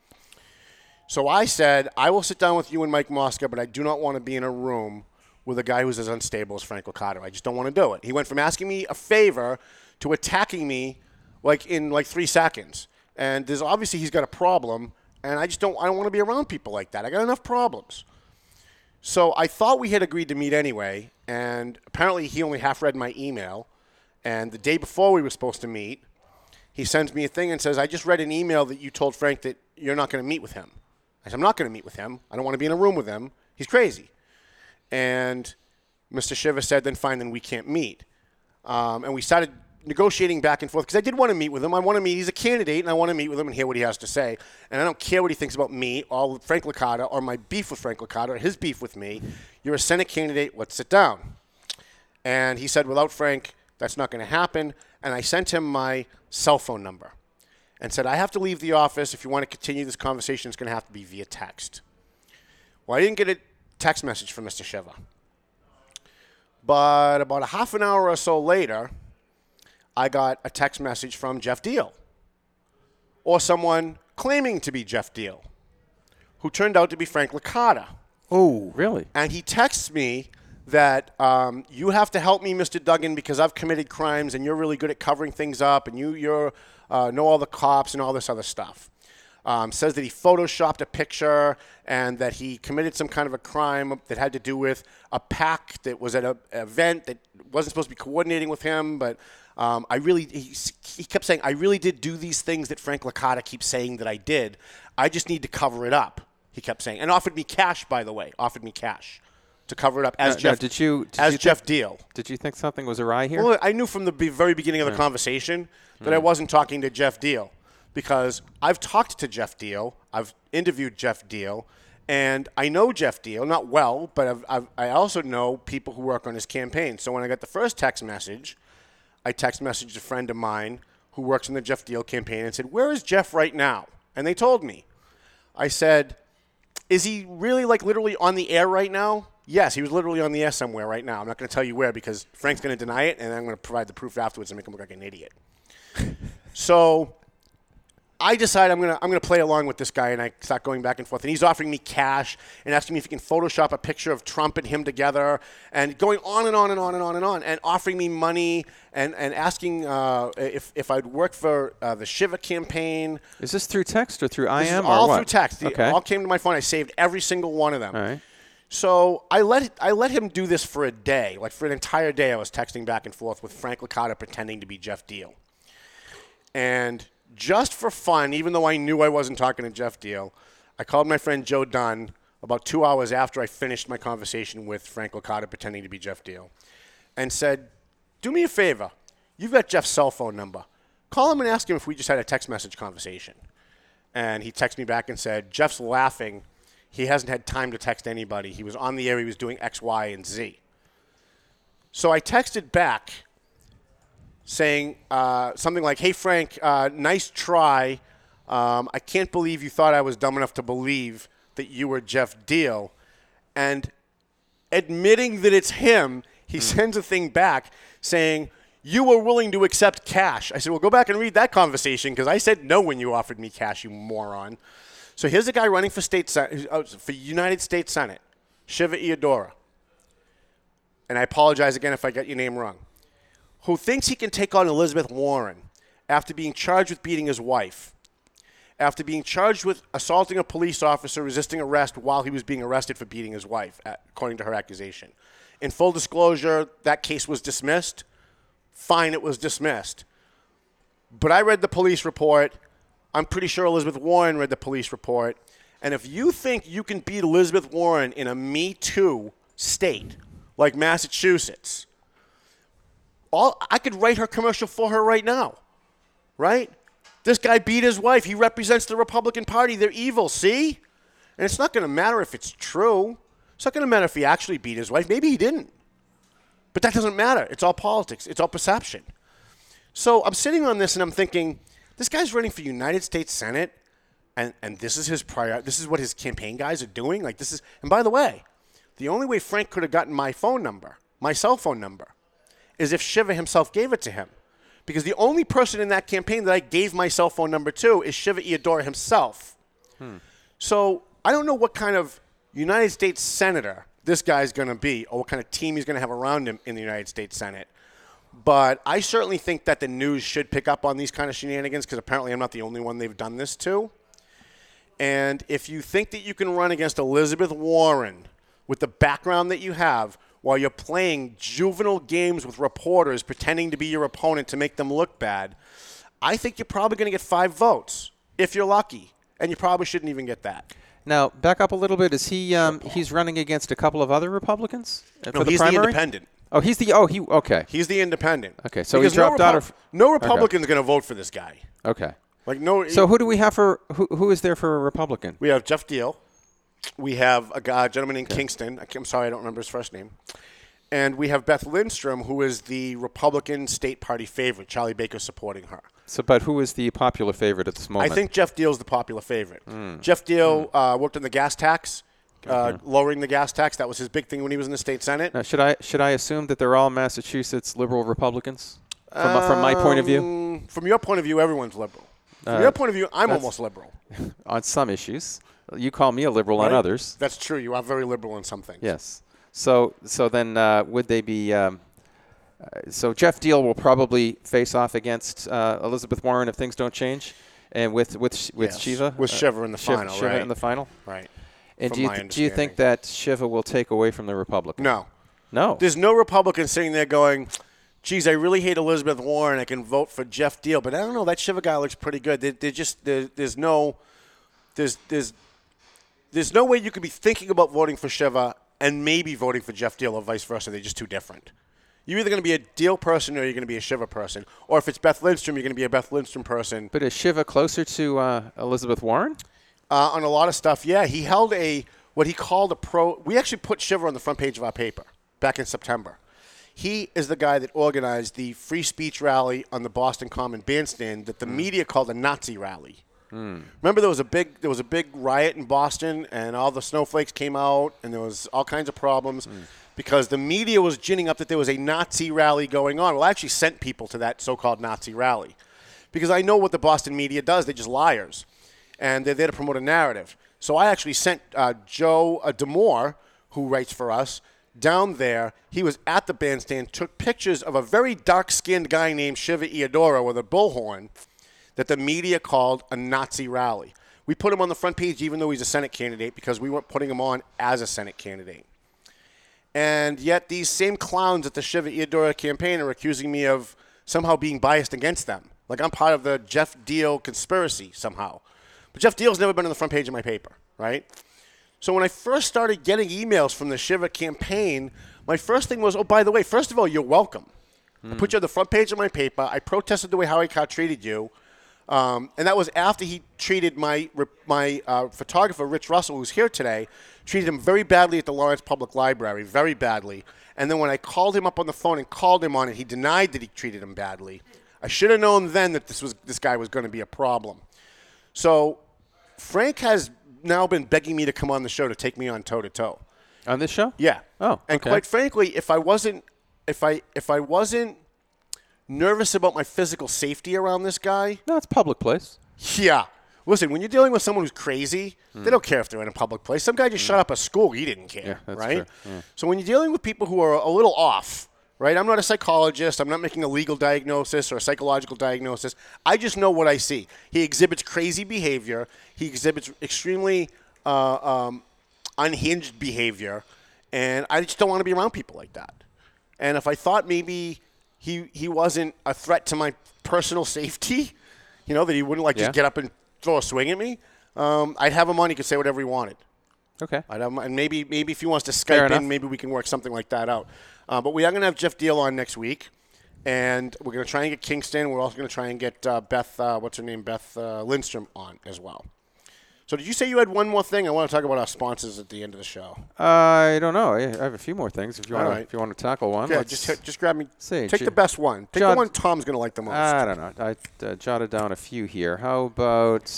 Speaker 1: So I said, I will sit down with you and Mike Mosca, but I do not want to be in a room with a guy who's as unstable as Frank Licata. I just don't want to do it. He went from asking me a favor to attacking me like in like three seconds. And there's obviously he's got a problem, and I just don't I don't want to be around people like that. I got enough problems. So I thought we had agreed to meet anyway, and apparently he only half read my email. And the day before we were supposed to meet, he sends me a thing and says, I just read an email that you told Frank that you're not going to meet with him. I said, I'm not going to meet with him. I don't want to be in a room with him. He's crazy. And Mr. Shiva said, then fine, then we can't meet. Um, and we started negotiating back and forth because I did want to meet with him. I want to meet. He's a candidate, and I want to meet with him and hear what he has to say. And I don't care what he thinks about me, or Frank Licata, or my beef with Frank Licata, or his beef with me. You're a Senate candidate. Let's sit down. And he said, without Frank, that's not going to happen. And I sent him my cell phone number and said, I have to leave the office. If you want to continue this conversation, it's going to have to be via text. Well, I didn't get a text message from Mr. Shiva. But about a half an hour or so later, I got a text message from Geoff Diehl or someone claiming to be Geoff Diehl who turned out to be Frank Licata.
Speaker 20: Oh, really?
Speaker 1: And he texts me that um, you have to help me, Mr. Duggan, because I've committed crimes and you're really good at covering things up and you you're, uh, know all the cops and all this other stuff. Um, says that he photoshopped a picture and that he committed some kind of a crime that had to do with a pack that was at an event that wasn't supposed to be coordinating with him. But um, I really, he, he kept saying, I really did do these things that Frank Licata keeps saying that I did. I just need to cover it up, he kept saying. And offered me cash, by the way, offered me cash to cover it up as
Speaker 20: now,
Speaker 1: Jeff,
Speaker 20: did you did
Speaker 1: as
Speaker 20: you
Speaker 1: Jeff
Speaker 20: think,
Speaker 1: Deal.
Speaker 20: Did you think something was awry here?
Speaker 1: Well, I knew from the very beginning of the
Speaker 20: Yeah.
Speaker 1: conversation that I
Speaker 20: Mm.
Speaker 1: wasn't talking to Geoff Diehl because I've talked to Geoff Diehl, I've interviewed Geoff Diehl, and I know Geoff Diehl not well, but I've, I've, I also know people who work on his campaign. So when I got the first text message, I text messaged a friend of mine who works in the Geoff Diehl campaign and said, "Where is Geoff right now?" And they told me. I said, "Is he really like literally on the air right now?" Yes, he was literally on the air somewhere right now. I'm not going to tell you where because Frank's going to deny it, and I'm going to provide the proof afterwards and make him look like an idiot. [laughs] so I decide I'm gonna I'm gonna play along with this guy, and I start going back and forth. And he's offering me cash and asking me if he can Photoshop a picture of Trump and him together, and going on and on and on and on and on, and offering me money and and asking uh, if if I'd work for uh, the Shiva campaign.
Speaker 20: Is this through text or through
Speaker 1: This is
Speaker 20: IM or
Speaker 1: all through text.
Speaker 20: Okay.
Speaker 1: all came to my phone. I saved every single one of them.
Speaker 20: All right.
Speaker 1: So I let I let him do this for a day, like for an entire day. I was texting back and forth with Frank Licata pretending to be Geoff Diehl. And just for fun, even though I knew I wasn't talking to Geoff Diehl, I called my friend Joe Dunn about two hours after I finished my conversation with Frank Licata pretending to be Geoff Diehl, and said, "Do me a favor. You've got Geoff's cell phone number. Call him and ask him if we just had a text message conversation." And he texted me back and said, Geoff's laughing. He hasn't had time to text anybody. He was on the air. He was doing X, Y, and Z. So I texted back saying uh, something like, Hey, Frank, uh, nice try. Um, I can't believe you thought I was dumb enough to believe that you were Geoff Diehl. And admitting that it's him, he sends a thing back saying, You were willing to accept cash. I said, Well, go back and read that conversation because I said no when you offered me cash, you moron. So here's a guy running for state sen- uh, for United States Senate, Shiva Ayyadurai. And I apologize again if I got your name wrong. Who thinks he can take on Elizabeth Warren after being charged with beating his wife, after being charged with assaulting a police officer, resisting arrest while he was being arrested for beating his wife, according to her accusation. In full disclosure, that case was dismissed. Fine, it was dismissed. But I read the police report. I'm pretty sure Elizabeth Warren read the police report. And if you think you can beat Elizabeth Warren in a Me Too state like Massachusetts, all I could write her commercial for her right now. Right? This guy beat his wife. He represents the Republican Party. They're evil, see? And it's not going to matter if it's true. It's not going to matter if he actually beat his wife. Maybe he didn't. But that doesn't matter. It's all politics, it's all perception. So I'm sitting on this and I'm thinking, this guy's running for United States Senate, and, and this is his prior. This is what his campaign guys are doing. Like this is. And by the way, the only way Frank could have gotten my phone number, my cell phone number, is if Shiva himself gave it to him. Because the only person in that campaign that I gave my cell phone number to is Shiva Ayyadurai himself. Hmm. So I don't know what kind of United States senator this guy's going to be, or what kind of team he's going to have around him in the United States Senate. But I certainly think that the news should pick up on these kind of shenanigans because apparently I'm not the only one they've done this to. And if you think that you can run against Elizabeth Warren with the background that you have while you're playing juvenile games with reporters pretending to be your opponent to make them look bad, I think you're probably going to get five votes if you're lucky. And you probably shouldn't even get that.
Speaker 20: Now, back up a little bit. Is he um, he's running against a couple of other Republicans uh,
Speaker 1: No,
Speaker 20: the
Speaker 1: he's the independent.
Speaker 20: Oh, he's the oh he okay.
Speaker 1: He's the independent.
Speaker 20: Okay, so
Speaker 1: Because
Speaker 20: he dropped
Speaker 1: no
Speaker 20: out
Speaker 1: Repu-
Speaker 20: of
Speaker 1: no
Speaker 20: Okay.
Speaker 1: Republican's going to vote for this guy.
Speaker 20: Okay.
Speaker 1: Like no.
Speaker 20: So who do we have for who, who is there for a Republican?
Speaker 1: We have Geoff Diehl. We have a guy, a gentleman in Kingston. I'm sorry, I don't remember his first name. And we have Beth Lindstrom, who is the Republican state party favorite. Charlie Baker supporting her.
Speaker 20: So, but who is the popular favorite at this moment?
Speaker 1: I think Geoff Diehl's the popular favorite.
Speaker 20: Mm.
Speaker 1: Geoff Diehl uh, worked on the gas tax, uh, lowering the gas tax. That was his big thing when he was in the state senate.
Speaker 20: Now, should I should I assume that they're all Massachusetts liberal Republicans? From, from my point of view?
Speaker 1: Um, From your point of view, everyone's liberal. From
Speaker 20: Uh,
Speaker 1: your point of view, I'm almost liberal. [laughs]
Speaker 20: on some issues. You call me a liberal on others.
Speaker 1: That's true. You are very liberal in some things.
Speaker 20: Yes. So so then uh, would they be? Um, uh, so Geoff Diehl will probably face off against uh, Elizabeth Warren if things don't change, and with with with
Speaker 1: Yes,
Speaker 20: Shiva
Speaker 1: with
Speaker 20: uh,
Speaker 1: Shiva in the
Speaker 20: Shiva,
Speaker 1: final,
Speaker 20: Shiva
Speaker 1: right.
Speaker 20: in the final.
Speaker 1: Right.
Speaker 20: And do you th- do you think that Shiva will take away from the Republicans?
Speaker 1: No.
Speaker 20: No.
Speaker 1: There's no Republican sitting there going, geez, I really hate Elizabeth Warren. I can vote for Geoff Diehl. But I don't know. That Shiva guy looks pretty good. There just, there, there's no, there's, there's, there's no way you could be thinking about voting for Shiva and maybe voting for Geoff Diehl or vice versa. They're just too different. You're either going to be a Diehl person or you're going to be a Shiva person. Or if it's Beth Lindstrom, you're going to be a Beth Lindstrom person.
Speaker 20: But is Shiva closer to uh, Elizabeth Warren?
Speaker 1: Uh, on a lot of stuff, yeah. He held a what he called a pro. We actually put Shiva on the front page of our paper back in September. He is the guy that organized the free speech rally on the Boston Common Bandstand that the media called a Nazi rally.
Speaker 20: Hmm.
Speaker 1: Remember, there was a big there was a big riot in Boston, and all the snowflakes came out, and there was all kinds of problems because the media was ginning up that there was a Nazi rally going on. Well, I actually sent people to that so-called Nazi rally because I know what the Boston media does. They're just liars, and they're there to promote a narrative. So I actually sent uh, Joe uh, Demore, who writes for us, down there. He was at the bandstand, took pictures of a very dark-skinned guy named Shiva Ayyadurai with a bullhorn that the media called a Nazi rally. We put him on the front page even though he's a Senate candidate because we weren't putting him on as a Senate candidate. And yet these same clowns at the Shiva Ayyadurai campaign are accusing me of somehow being biased against them. Like I'm part of the Geoff Diehl conspiracy somehow. But Geoff Diehl's never been on the front page of my paper, right? So when I first started getting emails from the Shiva campaign, my first thing was, oh, by the way, first of all, you're welcome. I put you on the front page of my paper. I protested the way Howie Carr treated you. Um, and that was after he treated my my uh, photographer, Rich Russell, who's here today, treated him very badly at the Lawrence Public Library, very badly. And then when I called him up on the phone and called him on it, he denied that he treated him badly. I should have known then that this was this guy was going to be a problem. So Frank has now been begging me to come on the show to take me on toe to toe.
Speaker 20: On this show?
Speaker 1: Yeah.
Speaker 20: Oh,
Speaker 1: And
Speaker 20: okay.
Speaker 1: quite frankly, if I wasn't if I if I wasn't nervous about my physical safety around this guy,
Speaker 20: no, it's public place.
Speaker 1: Yeah. Listen, when you're dealing with someone who's crazy, they don't care if they're in a public place. Some guy just shut up a school, he didn't care.
Speaker 20: Yeah,
Speaker 1: right?
Speaker 20: Yeah.
Speaker 1: So when you're dealing with people who are a little off, right? I'm not a psychologist. I'm not making a legal diagnosis or a psychological diagnosis. I just know what I see. He exhibits crazy behavior. He exhibits extremely uh, um, unhinged behavior, and I just don't want to be around people like that. And if I thought maybe he he wasn't a threat to my personal safety, you know, that he wouldn't like
Speaker 20: Yeah.
Speaker 1: just get up and throw a swing at me, um, I'd have him on. He could say whatever he wanted.
Speaker 20: Okay.
Speaker 1: I'd have him, and maybe maybe if he wants to Skype in, maybe we can work something like that out. Uh, but we are going to have Geoff Diehl on next week, and we're going to try and get Kingston. We're also going to try and get uh, Beth, uh, what's her name, Beth uh, Lindstrom on as well. So did you say you had one more thing? I want to talk about our sponsors at the end of the show.
Speaker 20: I don't know. I have a few more things. If you want, to,
Speaker 1: right.
Speaker 20: if you want to tackle one,
Speaker 1: Yeah, just hit- just grab me.
Speaker 20: See,
Speaker 1: Take
Speaker 20: J-
Speaker 1: the best one. Take
Speaker 20: jot-
Speaker 1: the one Tom's going to like the most.
Speaker 20: I don't know. I uh, jotted down a few here. How about?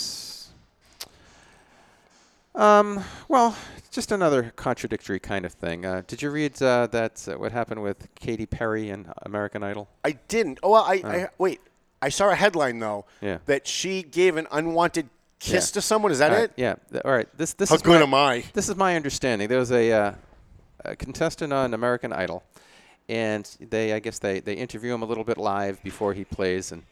Speaker 20: Um. Well, just another contradictory kind of thing. Uh, did you read uh, that? Uh, what happened with Katy Perry and American Idol?
Speaker 1: I didn't. Oh, well, I,
Speaker 20: Oh.
Speaker 1: I wait. I saw a headline though
Speaker 20: Yeah.
Speaker 1: that she gave an unwanted kiss
Speaker 20: Yeah.
Speaker 1: to someone. Is that
Speaker 20: right,
Speaker 1: it?
Speaker 20: Yeah. All right. This this
Speaker 1: How
Speaker 20: is
Speaker 1: good
Speaker 20: my,
Speaker 1: am I?
Speaker 20: This is my understanding. There was a, uh, a contestant on American Idol, and they I guess they they interview him a little bit live before he plays, and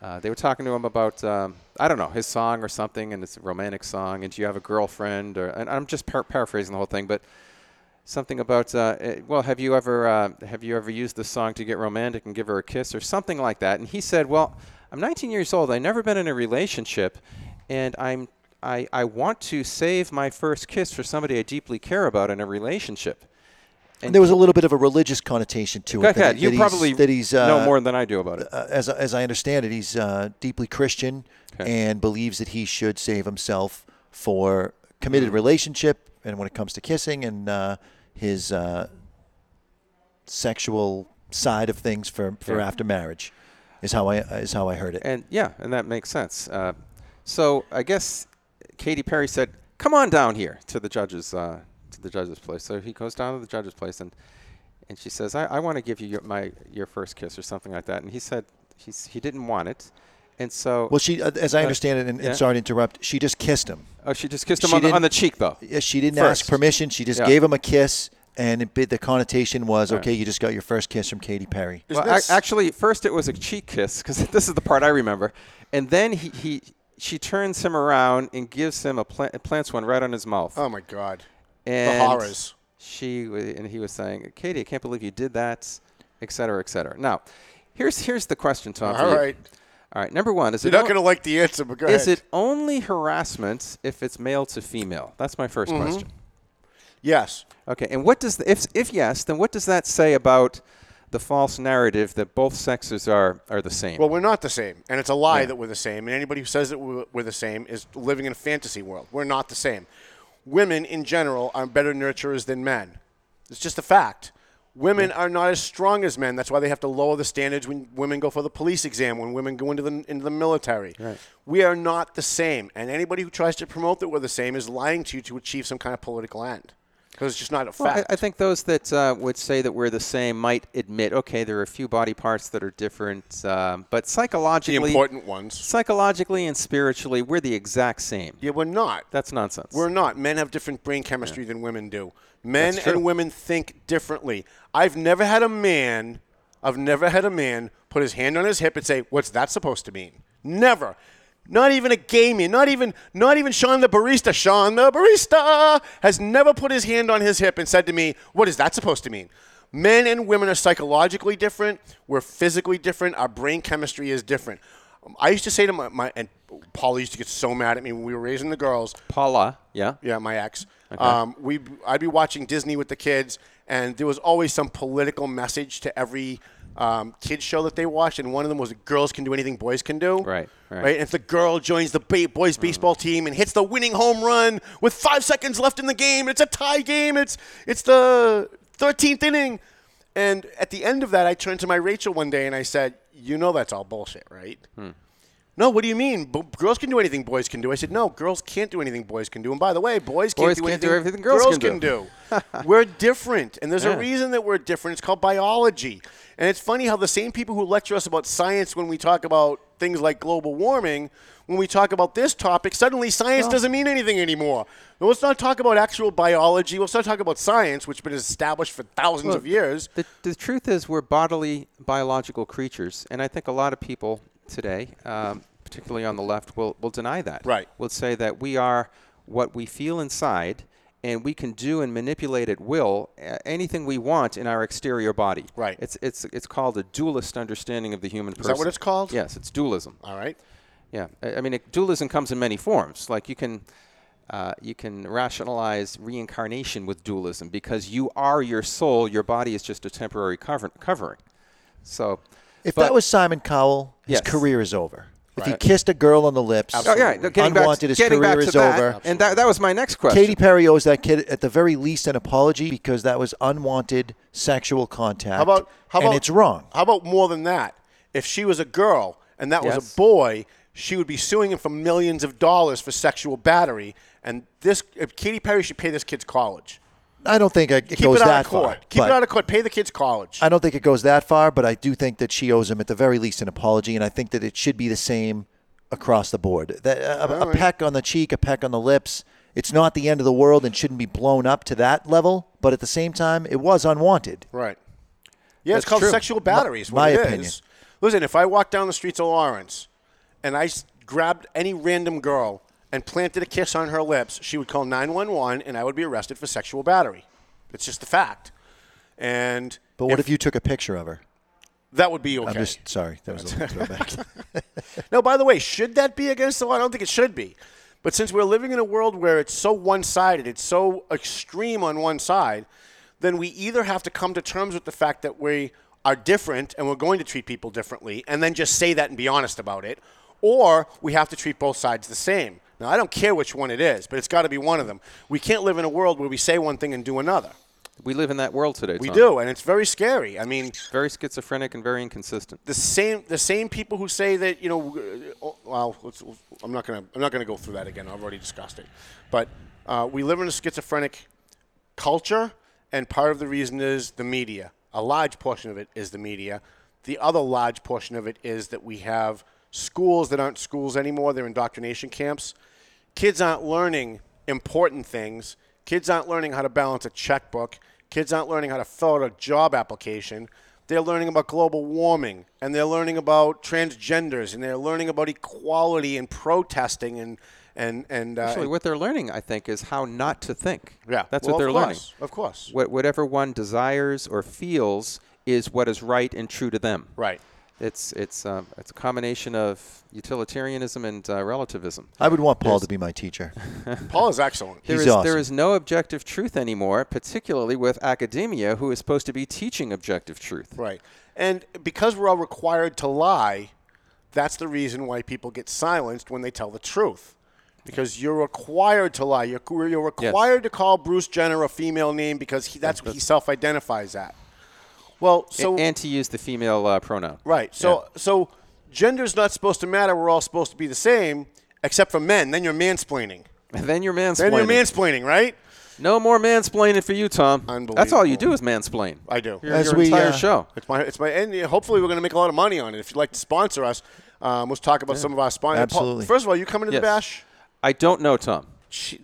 Speaker 20: uh, they were talking to him about um, I don't know his song or something, and it's a romantic song, and do you have a girlfriend? Or and I'm just par- paraphrasing the whole thing, but something about uh, eh, well have you ever uh, have you ever used this song to get romantic and give her a kiss or something like that and he said well i'm 19 years old i've never been in a relationship and i'm I, I want to save my first kiss for somebody i deeply care about in a relationship
Speaker 8: And there was a little bit of a religious connotation to it. that.
Speaker 20: You
Speaker 8: that he's-
Speaker 20: probably
Speaker 8: that he's,
Speaker 20: know
Speaker 8: uh,
Speaker 20: more than I do about it.
Speaker 8: uh, as as I understand it, he's uh, deeply Christian and believes that he should save himself for committed
Speaker 20: Mm.
Speaker 8: relationship, and when it comes to kissing and uh, his uh, sexual side of things for, for
Speaker 20: Yeah.
Speaker 8: after marriage, is how I is how I heard it.
Speaker 20: And yeah, and that makes sense. Uh, so I guess Katy Perry said, "Come on down here to the judges uh, to the judges' place." So he goes down to the judges' place, and and she says, "I, I want to give you your, my your first kiss or something like that." And he said he's, he didn't want it, and so
Speaker 8: Well, she, uh, as I
Speaker 20: Uh,
Speaker 8: understand it, and,
Speaker 20: yeah.
Speaker 8: and sorry to interrupt, she just kissed him.
Speaker 20: Oh, she just kissed him on the, on the cheek, though.
Speaker 8: Yeah, she didn't
Speaker 20: First.
Speaker 8: ask permission. She just
Speaker 20: Yeah.
Speaker 8: gave him a kiss, and it, bit- the connotation was,
Speaker 20: Right.
Speaker 8: okay, you just got your first kiss from Katy Perry.
Speaker 20: Well, ac- actually, first it was a cheek kiss because [laughs] this is the part I remember, and then he, he she turns him around and gives him a plant, plants one right on his mouth.
Speaker 1: Oh my God.
Speaker 20: And
Speaker 1: the horrors.
Speaker 20: She and he was saying, "Katy, I can't believe you did that," et cetera, et cetera. Now, here's here's the question, Tom.
Speaker 1: All right.
Speaker 20: All right. Number one is
Speaker 1: You're
Speaker 20: it
Speaker 1: not
Speaker 20: o-
Speaker 1: going to like the answer, but go
Speaker 20: is
Speaker 1: ahead.
Speaker 20: it only harassment if it's male to female? That's my 1st
Speaker 1: Mhm.
Speaker 20: question.
Speaker 1: Yes.
Speaker 20: Okay. And what does the, if if yes, then what does that say about the false narrative that both sexes are are the same?
Speaker 1: Well, we're not the same, and it's a lie
Speaker 20: Yeah.
Speaker 1: that we're the same. And anybody who says that we're, we're the same is living in a fantasy world. We're not the same. Women, in general, are better nurturers than men. It's just a fact. Women are not as strong as men. That's why they have to lower the standards when women go for the police exam, when women go into the into the military.
Speaker 20: Right.
Speaker 1: We are not the same, and anybody who tries to promote that we're the same is lying to you to achieve some kind of political end, because it's just not a
Speaker 20: Well, I,
Speaker 1: fact.
Speaker 20: I think those that uh, would say that we're the same might admit, okay, there are a few body parts that are different, um, but psychologically, the
Speaker 1: important ones.
Speaker 20: psychologically and spiritually, we're the exact same.
Speaker 1: Yeah, we're not.
Speaker 20: That's nonsense.
Speaker 1: We're not. Men have different brain chemistry than women do. Men and women think differently. I've never had a man, I've never had a man put his hand on his hip and say, "What's that supposed to mean?" Never. Not even a gay man. Not even not even Sean the barista. Sean the barista has never put his hand on his hip and said to me, "What is that supposed to mean?" Men and women are psychologically different. We're physically different. Our brain chemistry is different. I used to say to my, my and Paula used to get so mad at me when we were raising the girls.
Speaker 20: Paula, yeah,
Speaker 1: yeah, my ex.
Speaker 20: Okay.
Speaker 1: Um, we I'd be watching Disney with the kids, and there was always some political message to every um, kids show that they watched, and one of them was girls can do anything boys can do.
Speaker 20: Right, right.
Speaker 1: And if the girl joins the ba- boys baseball team and hits the winning home run with five seconds left in the game, it's a tie game. It's it's the 13th inning. And at the end of that, I turned to my Rachel one day and I said, "You know that's all bullshit, right?"
Speaker 20: Hmm.
Speaker 1: No, what do you mean? B- girls can do anything boys can do. I said, no, girls can't do anything boys can do. And by the way, boys can't,
Speaker 20: Boys
Speaker 1: do,
Speaker 20: can't
Speaker 1: anything
Speaker 20: do everything girls can
Speaker 1: do. [laughs] we're different. And there's
Speaker 20: Yeah.
Speaker 1: a reason that we're different. It's called biology. And it's funny how the same people who lecture us about science when we talk about things like global warming, when we talk about this topic, suddenly science
Speaker 20: Well-
Speaker 1: doesn't mean anything anymore. Now, let's not talk about actual biology. Let's not talk about science, which has been established for thousands
Speaker 20: Well,
Speaker 1: of years.
Speaker 20: The, the truth is, we're bodily, biological creatures, and I think a lot of people today, um, particularly on the left, will, will deny that.
Speaker 1: Right.
Speaker 20: We'll say that we are what we feel inside, and we can do and manipulate at will uh, anything we want in our exterior body.
Speaker 1: Right.
Speaker 20: It's it's it's called a dualist understanding of the human
Speaker 1: Is
Speaker 20: person.
Speaker 1: that what it's called?
Speaker 20: Yes, it's dualism.
Speaker 1: All right.
Speaker 20: Yeah, I I mean, it, dualism comes in many forms. Like you can, uh, you can rationalize reincarnation with dualism because you are your soul. Your body is just a temporary cover- covering. So,
Speaker 8: If
Speaker 20: but-
Speaker 8: that was Simon Cowell, his
Speaker 20: Yes.
Speaker 8: career is over. If he kissed a girl on the lips,
Speaker 20: Oh, yeah, getting back,
Speaker 8: unwanted, his
Speaker 20: getting
Speaker 8: career
Speaker 20: back
Speaker 8: is
Speaker 20: that,
Speaker 8: over.
Speaker 20: and that, that was my next question.
Speaker 8: Katy Perry owes that kid at the very least an apology because that was unwanted sexual contact.
Speaker 1: How about how
Speaker 8: and it's wrong.
Speaker 1: How about more than that? If she was a girl and that was a boy, she would be suing him for millions of dollars for sexual battery. And this, if Katy Perry should pay this kid's college.
Speaker 8: I don't think it
Speaker 1: Keep
Speaker 8: goes
Speaker 1: it
Speaker 8: that
Speaker 1: court.
Speaker 8: far.
Speaker 1: Keep it out of court. Pay the kid's college.
Speaker 8: I don't think it goes that far, but I do think that she owes him at the very least an apology, and I think that it should be the same across the board. That uh, a, a
Speaker 1: All right.
Speaker 8: peck on the cheek, a peck on the lips. It's not the end of the world and shouldn't be blown up to that level, but at the same time, it was unwanted.
Speaker 1: Right. Yeah, it's called
Speaker 8: true.
Speaker 1: sexual battery. is
Speaker 8: My- my opinion.
Speaker 1: is. Listen, if I walk down the streets of Lawrence and I grabbed any random girl and planted a kiss on her lips, she would call 911 and I would be arrested for sexual battery. It's just a fact. And
Speaker 8: But what if, you took a picture of her?
Speaker 1: that would be okay.
Speaker 8: I'm just sorry. That was a little throwback. [laughs] [laughs]
Speaker 1: no, by the way, should that be against the law? I don't think it should be. But since we're living in a world where it's so one sided, it's so extreme on one side, then we either have to come to terms with the fact that we are different and we're going to treat people differently and then just say that and be honest about it, or we have to treat both sides the same. Now, I don't care which one it is, but it's got to be one of them. We can't live in a world where we say one thing and do another.
Speaker 20: We live in that world today.
Speaker 1: We
Speaker 20: Tom.
Speaker 1: do, and it's very scary. I mean,
Speaker 20: very schizophrenic and very inconsistent.
Speaker 1: the same the same people who say that you know uh, well let's, I'm not gonna I'm not gonna go through that again I've already discussed it but uh, we live in a schizophrenic culture and part of the reason is the media. A large portion of it is the media. The other large portion of it is that we have schools that aren't schools anymore, they're indoctrination camps. Kids aren't learning important things. Kids aren't learning how to balance a checkbook. Kids aren't learning how to fill out a job application. They're learning about global warming and they're learning about transgenders and they're learning about equality and protesting and and and uh,
Speaker 20: Actually, what they're learning, I think, is how not to think.
Speaker 1: Yeah.
Speaker 20: That's
Speaker 1: Well,
Speaker 20: what they're
Speaker 1: of
Speaker 20: learning.
Speaker 1: course, of course.
Speaker 20: What, whatever one desires or feels is what is right and true to them.
Speaker 1: Right.
Speaker 20: It's it's um, it's a combination of utilitarianism and uh, relativism.
Speaker 8: I would want Paul
Speaker 20: There's-
Speaker 8: to be my teacher. [laughs]
Speaker 1: Paul is excellent.
Speaker 20: There
Speaker 8: He's
Speaker 20: is-
Speaker 8: awesome.
Speaker 20: there is no objective truth anymore, particularly with academia, who is supposed to be teaching objective truth.
Speaker 1: Right. And because we're all required to lie, that's the reason why people get silenced when they tell the truth. Because you're required to lie. You're, you're
Speaker 20: Yes.
Speaker 1: required to call Bruce Jenner a female name because he, that's what he self identifies at. Well, so.
Speaker 20: A- and to use the female uh, pronoun.
Speaker 1: right. So, so gender's not supposed to matter. We're all supposed to be the same, except for men. Then you're mansplaining. [laughs]
Speaker 20: then you're mansplaining.
Speaker 1: Then you're mansplaining, right?
Speaker 20: No more mansplaining for you, Tom. Unbelievable. That's all you do is mansplain.
Speaker 1: I do.
Speaker 20: Your, your entire show.
Speaker 1: It's my, it's my, and uh, hopefully we're going to make a lot of money on it. If you'd like to sponsor us, um, let's talk about some of our sponsors. Paul,
Speaker 20: Absolutely.
Speaker 1: first of all, you coming to
Speaker 20: Yes.
Speaker 1: the bash?
Speaker 20: I don't know, Tom.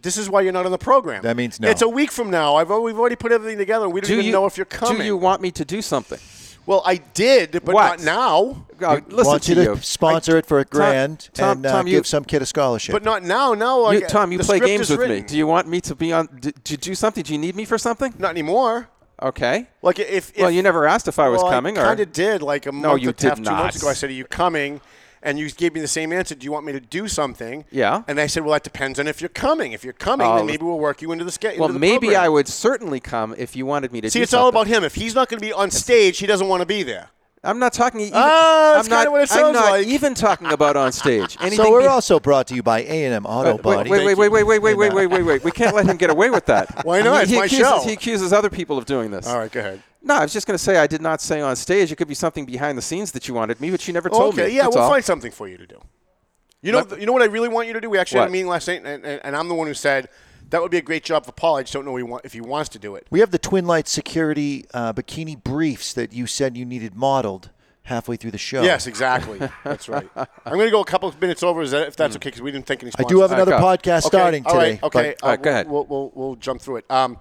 Speaker 1: This is why you're not on the program.
Speaker 8: That means no.
Speaker 1: It's a week from now. I've we've already put everything together. We don't
Speaker 20: Do
Speaker 1: even
Speaker 20: you,
Speaker 1: know if you're coming.
Speaker 20: Do you want me to do something?
Speaker 1: Well, I did, but
Speaker 20: What?
Speaker 1: not now.
Speaker 20: Uh, listen
Speaker 8: want
Speaker 20: to
Speaker 8: you to
Speaker 20: you.
Speaker 8: sponsor it for a grand
Speaker 20: Tom-
Speaker 8: and uh,
Speaker 20: Tom, you-
Speaker 8: give some kid a scholarship.
Speaker 1: But not now. Now,
Speaker 20: You,
Speaker 1: I,
Speaker 20: Tom, you play games
Speaker 1: is
Speaker 20: with me. Do you want me to be on? Do, to do something? Do you need me for something?
Speaker 1: Not anymore.
Speaker 20: Okay.
Speaker 1: Like if, if
Speaker 20: well, you never asked if I was
Speaker 1: well,
Speaker 20: coming,
Speaker 1: I kind of did. Like a
Speaker 20: No,
Speaker 1: month
Speaker 20: you
Speaker 1: and a half,
Speaker 20: did
Speaker 1: two months ago, I said, "Are you coming?" And you gave me the same answer. Do you want me to do something?
Speaker 20: Yeah.
Speaker 1: And I said, "Well, that depends on if you're coming. If you're coming,
Speaker 20: Oh,
Speaker 1: then maybe we'll work you into the schedule."
Speaker 20: well, maybe I would certainly come if you wanted me to.
Speaker 1: See, it's all about him. If he's not going to be on stage, he doesn't want to be there.
Speaker 20: I'm not talking. Even,
Speaker 1: Ah, that's
Speaker 20: I'm not,
Speaker 1: what it sounds I'm
Speaker 20: not
Speaker 1: like.
Speaker 20: even talking about on stage. [laughs] Anything
Speaker 8: so we're
Speaker 20: be-
Speaker 8: also brought to you by A&M Auto
Speaker 20: Wait,
Speaker 8: Body.
Speaker 20: Wait, wait, wait, wait, wait, wait, wait, wait, wait, wait. We can't let him get away with that. [laughs]
Speaker 1: Why not?
Speaker 20: He,
Speaker 1: It's
Speaker 20: he
Speaker 1: my
Speaker 20: accuses,
Speaker 1: show.
Speaker 20: He accuses other people of doing this.
Speaker 1: All right, go ahead.
Speaker 20: No, I was just going to say I did not say on stage. It could be something behind the scenes that you wanted me, but you never told
Speaker 1: okay,
Speaker 20: me.
Speaker 1: yeah,
Speaker 20: That's
Speaker 1: we'll
Speaker 20: all.
Speaker 1: find something for you to do. You know,
Speaker 20: Let-
Speaker 1: you know what I really want you to do. We actually had a meeting last night, and, and, and I'm the one who said that would be a great job for Paul. I just don't know he want, if he wants to do it.
Speaker 8: We have the Twin Light Security uh, bikini briefs that you said you needed modeled halfway through the show.
Speaker 1: Yes, exactly. That's right. [laughs] I'm going to go a couple of minutes over, is that, if that's okay, because we didn't think any.
Speaker 8: I do have
Speaker 1: sponsors.
Speaker 8: another podcast
Speaker 1: Okay,
Speaker 8: starting
Speaker 1: all right,
Speaker 8: today,
Speaker 1: Okay,
Speaker 8: but-
Speaker 20: All right, go
Speaker 1: we'll-
Speaker 20: ahead.
Speaker 1: We'll, we'll, we'll jump through it. Um,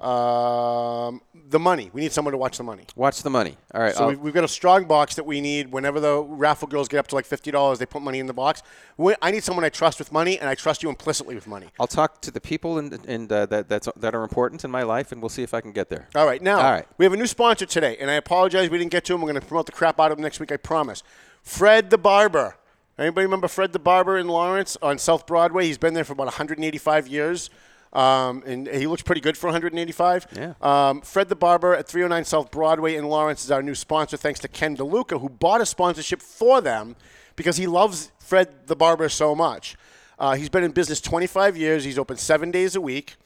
Speaker 1: um, the money. We need someone to watch the money.
Speaker 20: Watch the money. All right.
Speaker 1: So
Speaker 20: I'll-
Speaker 1: we've, we've got a strong box that we need. Whenever the raffle girls get up to like fifty dollars, they put money in the box. We, I need someone I trust with money, and I trust you implicitly with money.
Speaker 20: I'll talk to the people and, and uh, that that's, that are important in my life, and we'll see if I can get there.
Speaker 1: All right, now
Speaker 20: All right.
Speaker 1: we have a new sponsor today, and I apologize we didn't get to him. We're going to promote the crap out of him next week, I promise. Fred the Barber. Anybody remember Fred the Barber in Lawrence on South Broadway? He's been there for about 185 years, um, and he looks pretty good for 185.
Speaker 20: Yeah.
Speaker 1: Um, Fred the Barber at 309 South Broadway in Lawrence is our new sponsor, thanks to Ken DeLuca, who bought a sponsorship for them because he loves Fred the Barber so much. Uh, he's been in business 25 years. He's open seven days a week.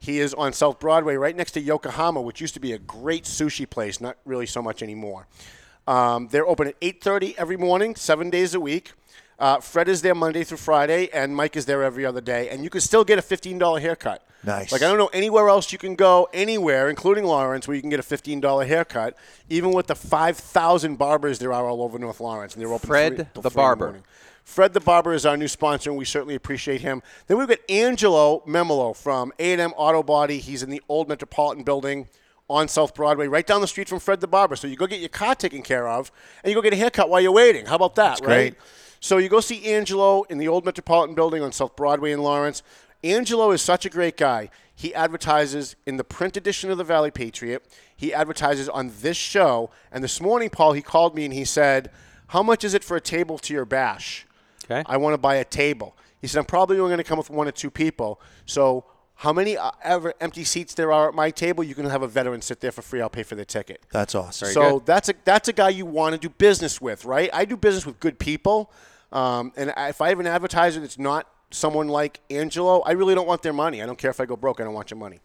Speaker 1: He is on South Broadway, right next to Yokohama, which used to be a great sushi place. Not really so much anymore. Um, they're open at 8:30 every morning, seven days a week. Uh, Fred is there Monday through Friday, and Mike is there every other day. And you can still get a $15 haircut.
Speaker 8: Nice.
Speaker 1: Like I don't know anywhere else you can go anywhere, including Lawrence, where you can get a $15 haircut, even with the 5,000 barbers there are all over North Lawrence, and they're open.
Speaker 20: Fred
Speaker 1: three,
Speaker 20: the
Speaker 1: three
Speaker 20: Barber.
Speaker 1: morning. Fred the Barber is our new sponsor, and we certainly appreciate him. Then we've got Angelo Memolo from A&M Auto Body. He's in the old Metropolitan Building on South Broadway, right down the street from Fred the Barber. So you go get your car taken care of, and you go get a haircut while you're waiting. How about that,
Speaker 8: That's
Speaker 1: right?
Speaker 8: great.
Speaker 1: So you go see Angelo in the old Metropolitan Building on South Broadway in Lawrence. Angelo is such a great guy. He advertises in the print edition of the Valley Patriot. He advertises on this show. And this morning, Paul, he called me and he said, "How much is it for a table to your bash?"
Speaker 20: Okay.
Speaker 1: I want to buy a table. He said, I'm probably only going to come with one or two people. So, how many uh, ever empty seats there are at my table, you can have a veteran sit there for free. I'll pay for their ticket.
Speaker 8: That's awesome.
Speaker 1: so that's a that's a guy you want to do business with, right? I do business with good people, um, and I- if I have an advertiser that's not someone like Angelo, I really don't want their money. I don't care if I go broke. I don't want your money.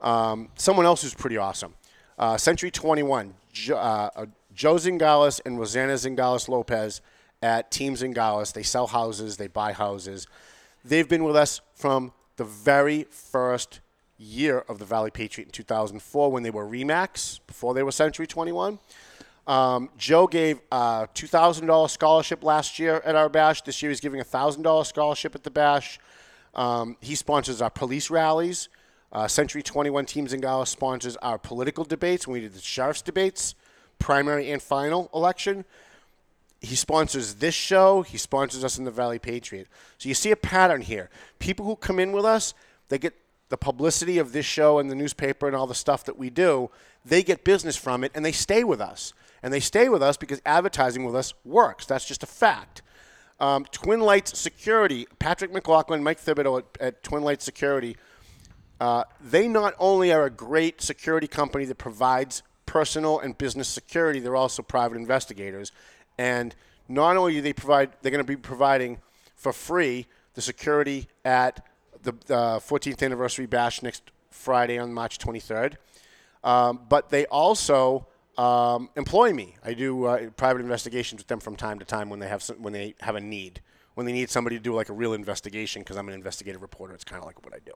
Speaker 1: Um, someone else who's pretty awesome, uh, Century 21, jo, uh, uh, Joe Zingales and Rosanna Zingales Lopez at Team Zingales. They sell houses, they buy houses. They've been with us from the very first year of the Valley Patriot in 2004 when they were Remax, before they were Century 21. Um, Joe gave a $2,000 scholarship last year at our bash. This year he's giving a $1,000 scholarship at the bash. Um, he sponsors our police rallies. Uh, Century 21 Team Zingales sponsors our political debates when we did the sheriff's debates, primary and final election. He sponsors this show. He sponsors us in the Valley Patriot. So you see a pattern here. People who come in with us, they get the publicity of this show and the newspaper and all the stuff that we do. They get business from it and they stay with us. And they stay with us because advertising with us works. That's just a fact. Um, Twin Lights Security, Patrick McLaughlin, Mike Thibodeau at, at Twin Lights Security, uh, they not only are a great security company that provides personal and business security, they're also private investigators. And not only do they provide, they're going to be providing for free the security at the uh, 14th anniversary bash next Friday on March 23rd, um, but they also um, employ me. I do uh, private investigations with them from time to time when they have some, when they have a need, when they need somebody to do like a real investigation because I'm an investigative reporter. It's kind of like what I do.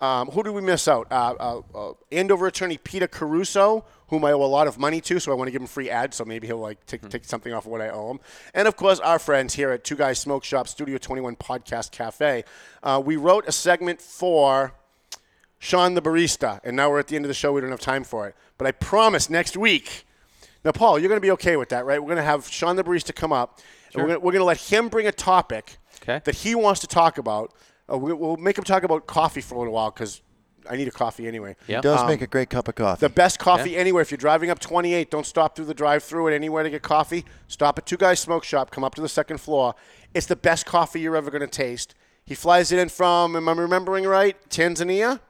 Speaker 1: Um, who did we miss out? Uh, uh, uh, Andover attorney Peter Caruso, whom I owe a lot of money to, so I want to give him free ads, so maybe he'll like take, take something off of what I owe him. And of course, our friends here at Two Guys Smoke Shop, Studio 21 Podcast Cafe. Uh, we wrote a segment for Sean the barista, and now we're at the end of the show. We don't have time for it, but I promise next week. Now, Paul, you're going to be okay with that, right? We're going to have Sean the barista come up,
Speaker 20: Sure.
Speaker 1: and we're going to let him bring a topic
Speaker 20: Okay.
Speaker 1: that he wants to talk about. Uh, we, we'll make him talk about coffee for a little while because I need a coffee anyway.
Speaker 8: He does
Speaker 1: Um,
Speaker 8: make a great cup of coffee.
Speaker 1: the best coffee
Speaker 8: Yeah.
Speaker 1: anywhere. If you're driving up 28, don't stop through the drive-through at anywhere to get coffee. Stop at Two Guys Smoke Shop. Come up to the second floor. It's the best coffee you're ever going to taste. He flies it in from, am I remembering right? Tanzania.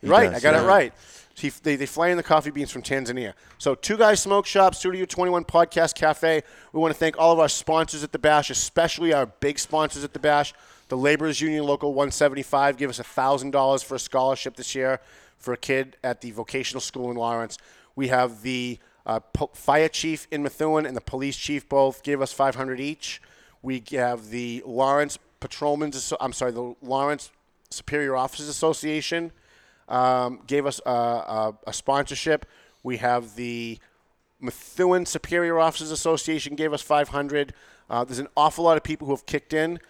Speaker 8: He
Speaker 1: right,
Speaker 8: does,
Speaker 1: I got
Speaker 8: yeah.
Speaker 1: it right. He, they, they fly in the coffee beans from Tanzania. So, Two Guys Smoke Shop, Studio 21 Podcast Cafe. We want to thank all of our sponsors at the Bash, especially our big sponsors at the Bash. The Laborers Union Local 175 gave us $1,000 for a scholarship this year for a kid at the vocational school in Lawrence. We have the uh, po- fire chief in Methuen and the police chief both gave us 500 each. We have the Lawrence Patrolmen's, I'm sorry, the Lawrence Superior Officers Association um, gave us a, a, a sponsorship. We have the Methuen Superior Officers Association gave us 500. Uh, there's an awful lot of people who have kicked in.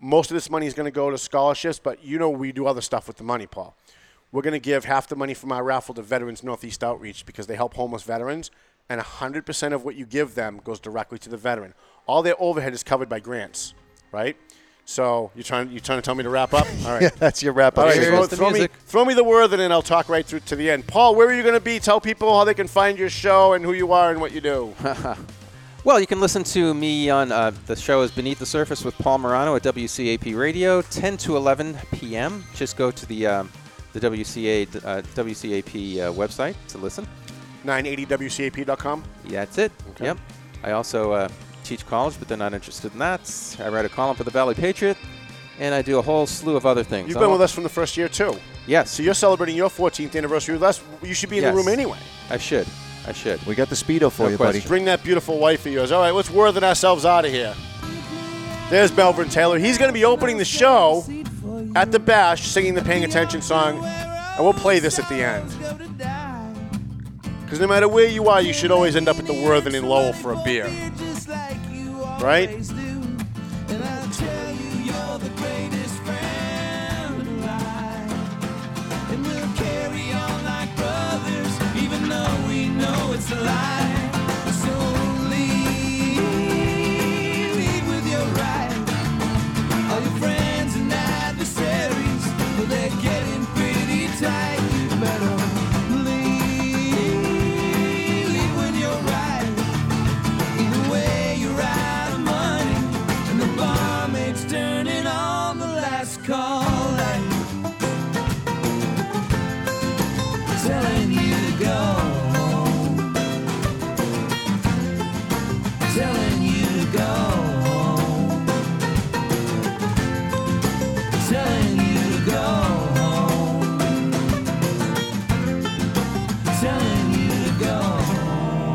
Speaker 1: Most of this money is going to go to scholarships, but you know we do other stuff with the money, Paul. We're going to give half the money from our raffle to Veterans Northeast Outreach because they help homeless veterans, and 100% of what you give them goes directly to the veteran. All their overhead is covered by grants, right? So you're trying you're trying to tell me to wrap up? [laughs] All right,
Speaker 8: Yeah, that's your wrap-up
Speaker 1: All right, throw, throw me throw me the word, and then I'll talk right through to the end. Paul, where are you going to be? Tell people how they can find your show and who you are and what you do. [laughs]
Speaker 20: Well, you can listen to me on uh, the show is Beneath the Surface with Paul Murano at WCAP Radio, 10 to 11 p.m. Just go to the um, the WCA uh, WCAP uh, website to listen.
Speaker 1: 980wcap.com.
Speaker 20: Yeah, that's it.
Speaker 1: Okay.
Speaker 20: Yep. I also uh, teach college, but they're not interested in that. I write a column for the Valley Patriot, and I do a whole slew of other things.
Speaker 1: You've been with us from the first year too.
Speaker 20: Yes.
Speaker 1: So you're celebrating your 14th anniversary with us. You should be in
Speaker 20: Yes.
Speaker 1: the room anyway.
Speaker 20: I should. I should.
Speaker 8: We got the speedo for
Speaker 20: No
Speaker 8: you, buddy.
Speaker 1: Bring that beautiful wife of yours. All right, let's worthen ourselves out of here. There's Melvin Taylor. He's going to be opening the show at the Bash, singing the Paying Attention song, and we'll play this at the end. Because no matter where you are, you should always end up at the Worthen in Lowell for a beer. Right?
Speaker 27: It's a lie. So with your right. All your friends and adversaries, well, they're getting pretty tight.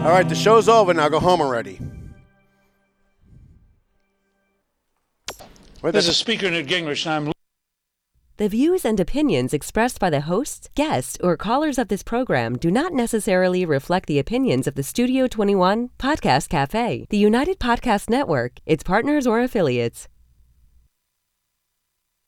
Speaker 1: All right, the show's over. Now go home already. Where'd
Speaker 9: This
Speaker 1: that-
Speaker 9: is Speaker Newt Gingrich, and I'm
Speaker 28: The views and opinions expressed by the hosts, guests, or callers of this program do not necessarily reflect the opinions of the Studio 21 Podcast Cafe, the United Podcast Network, its partners, or affiliates.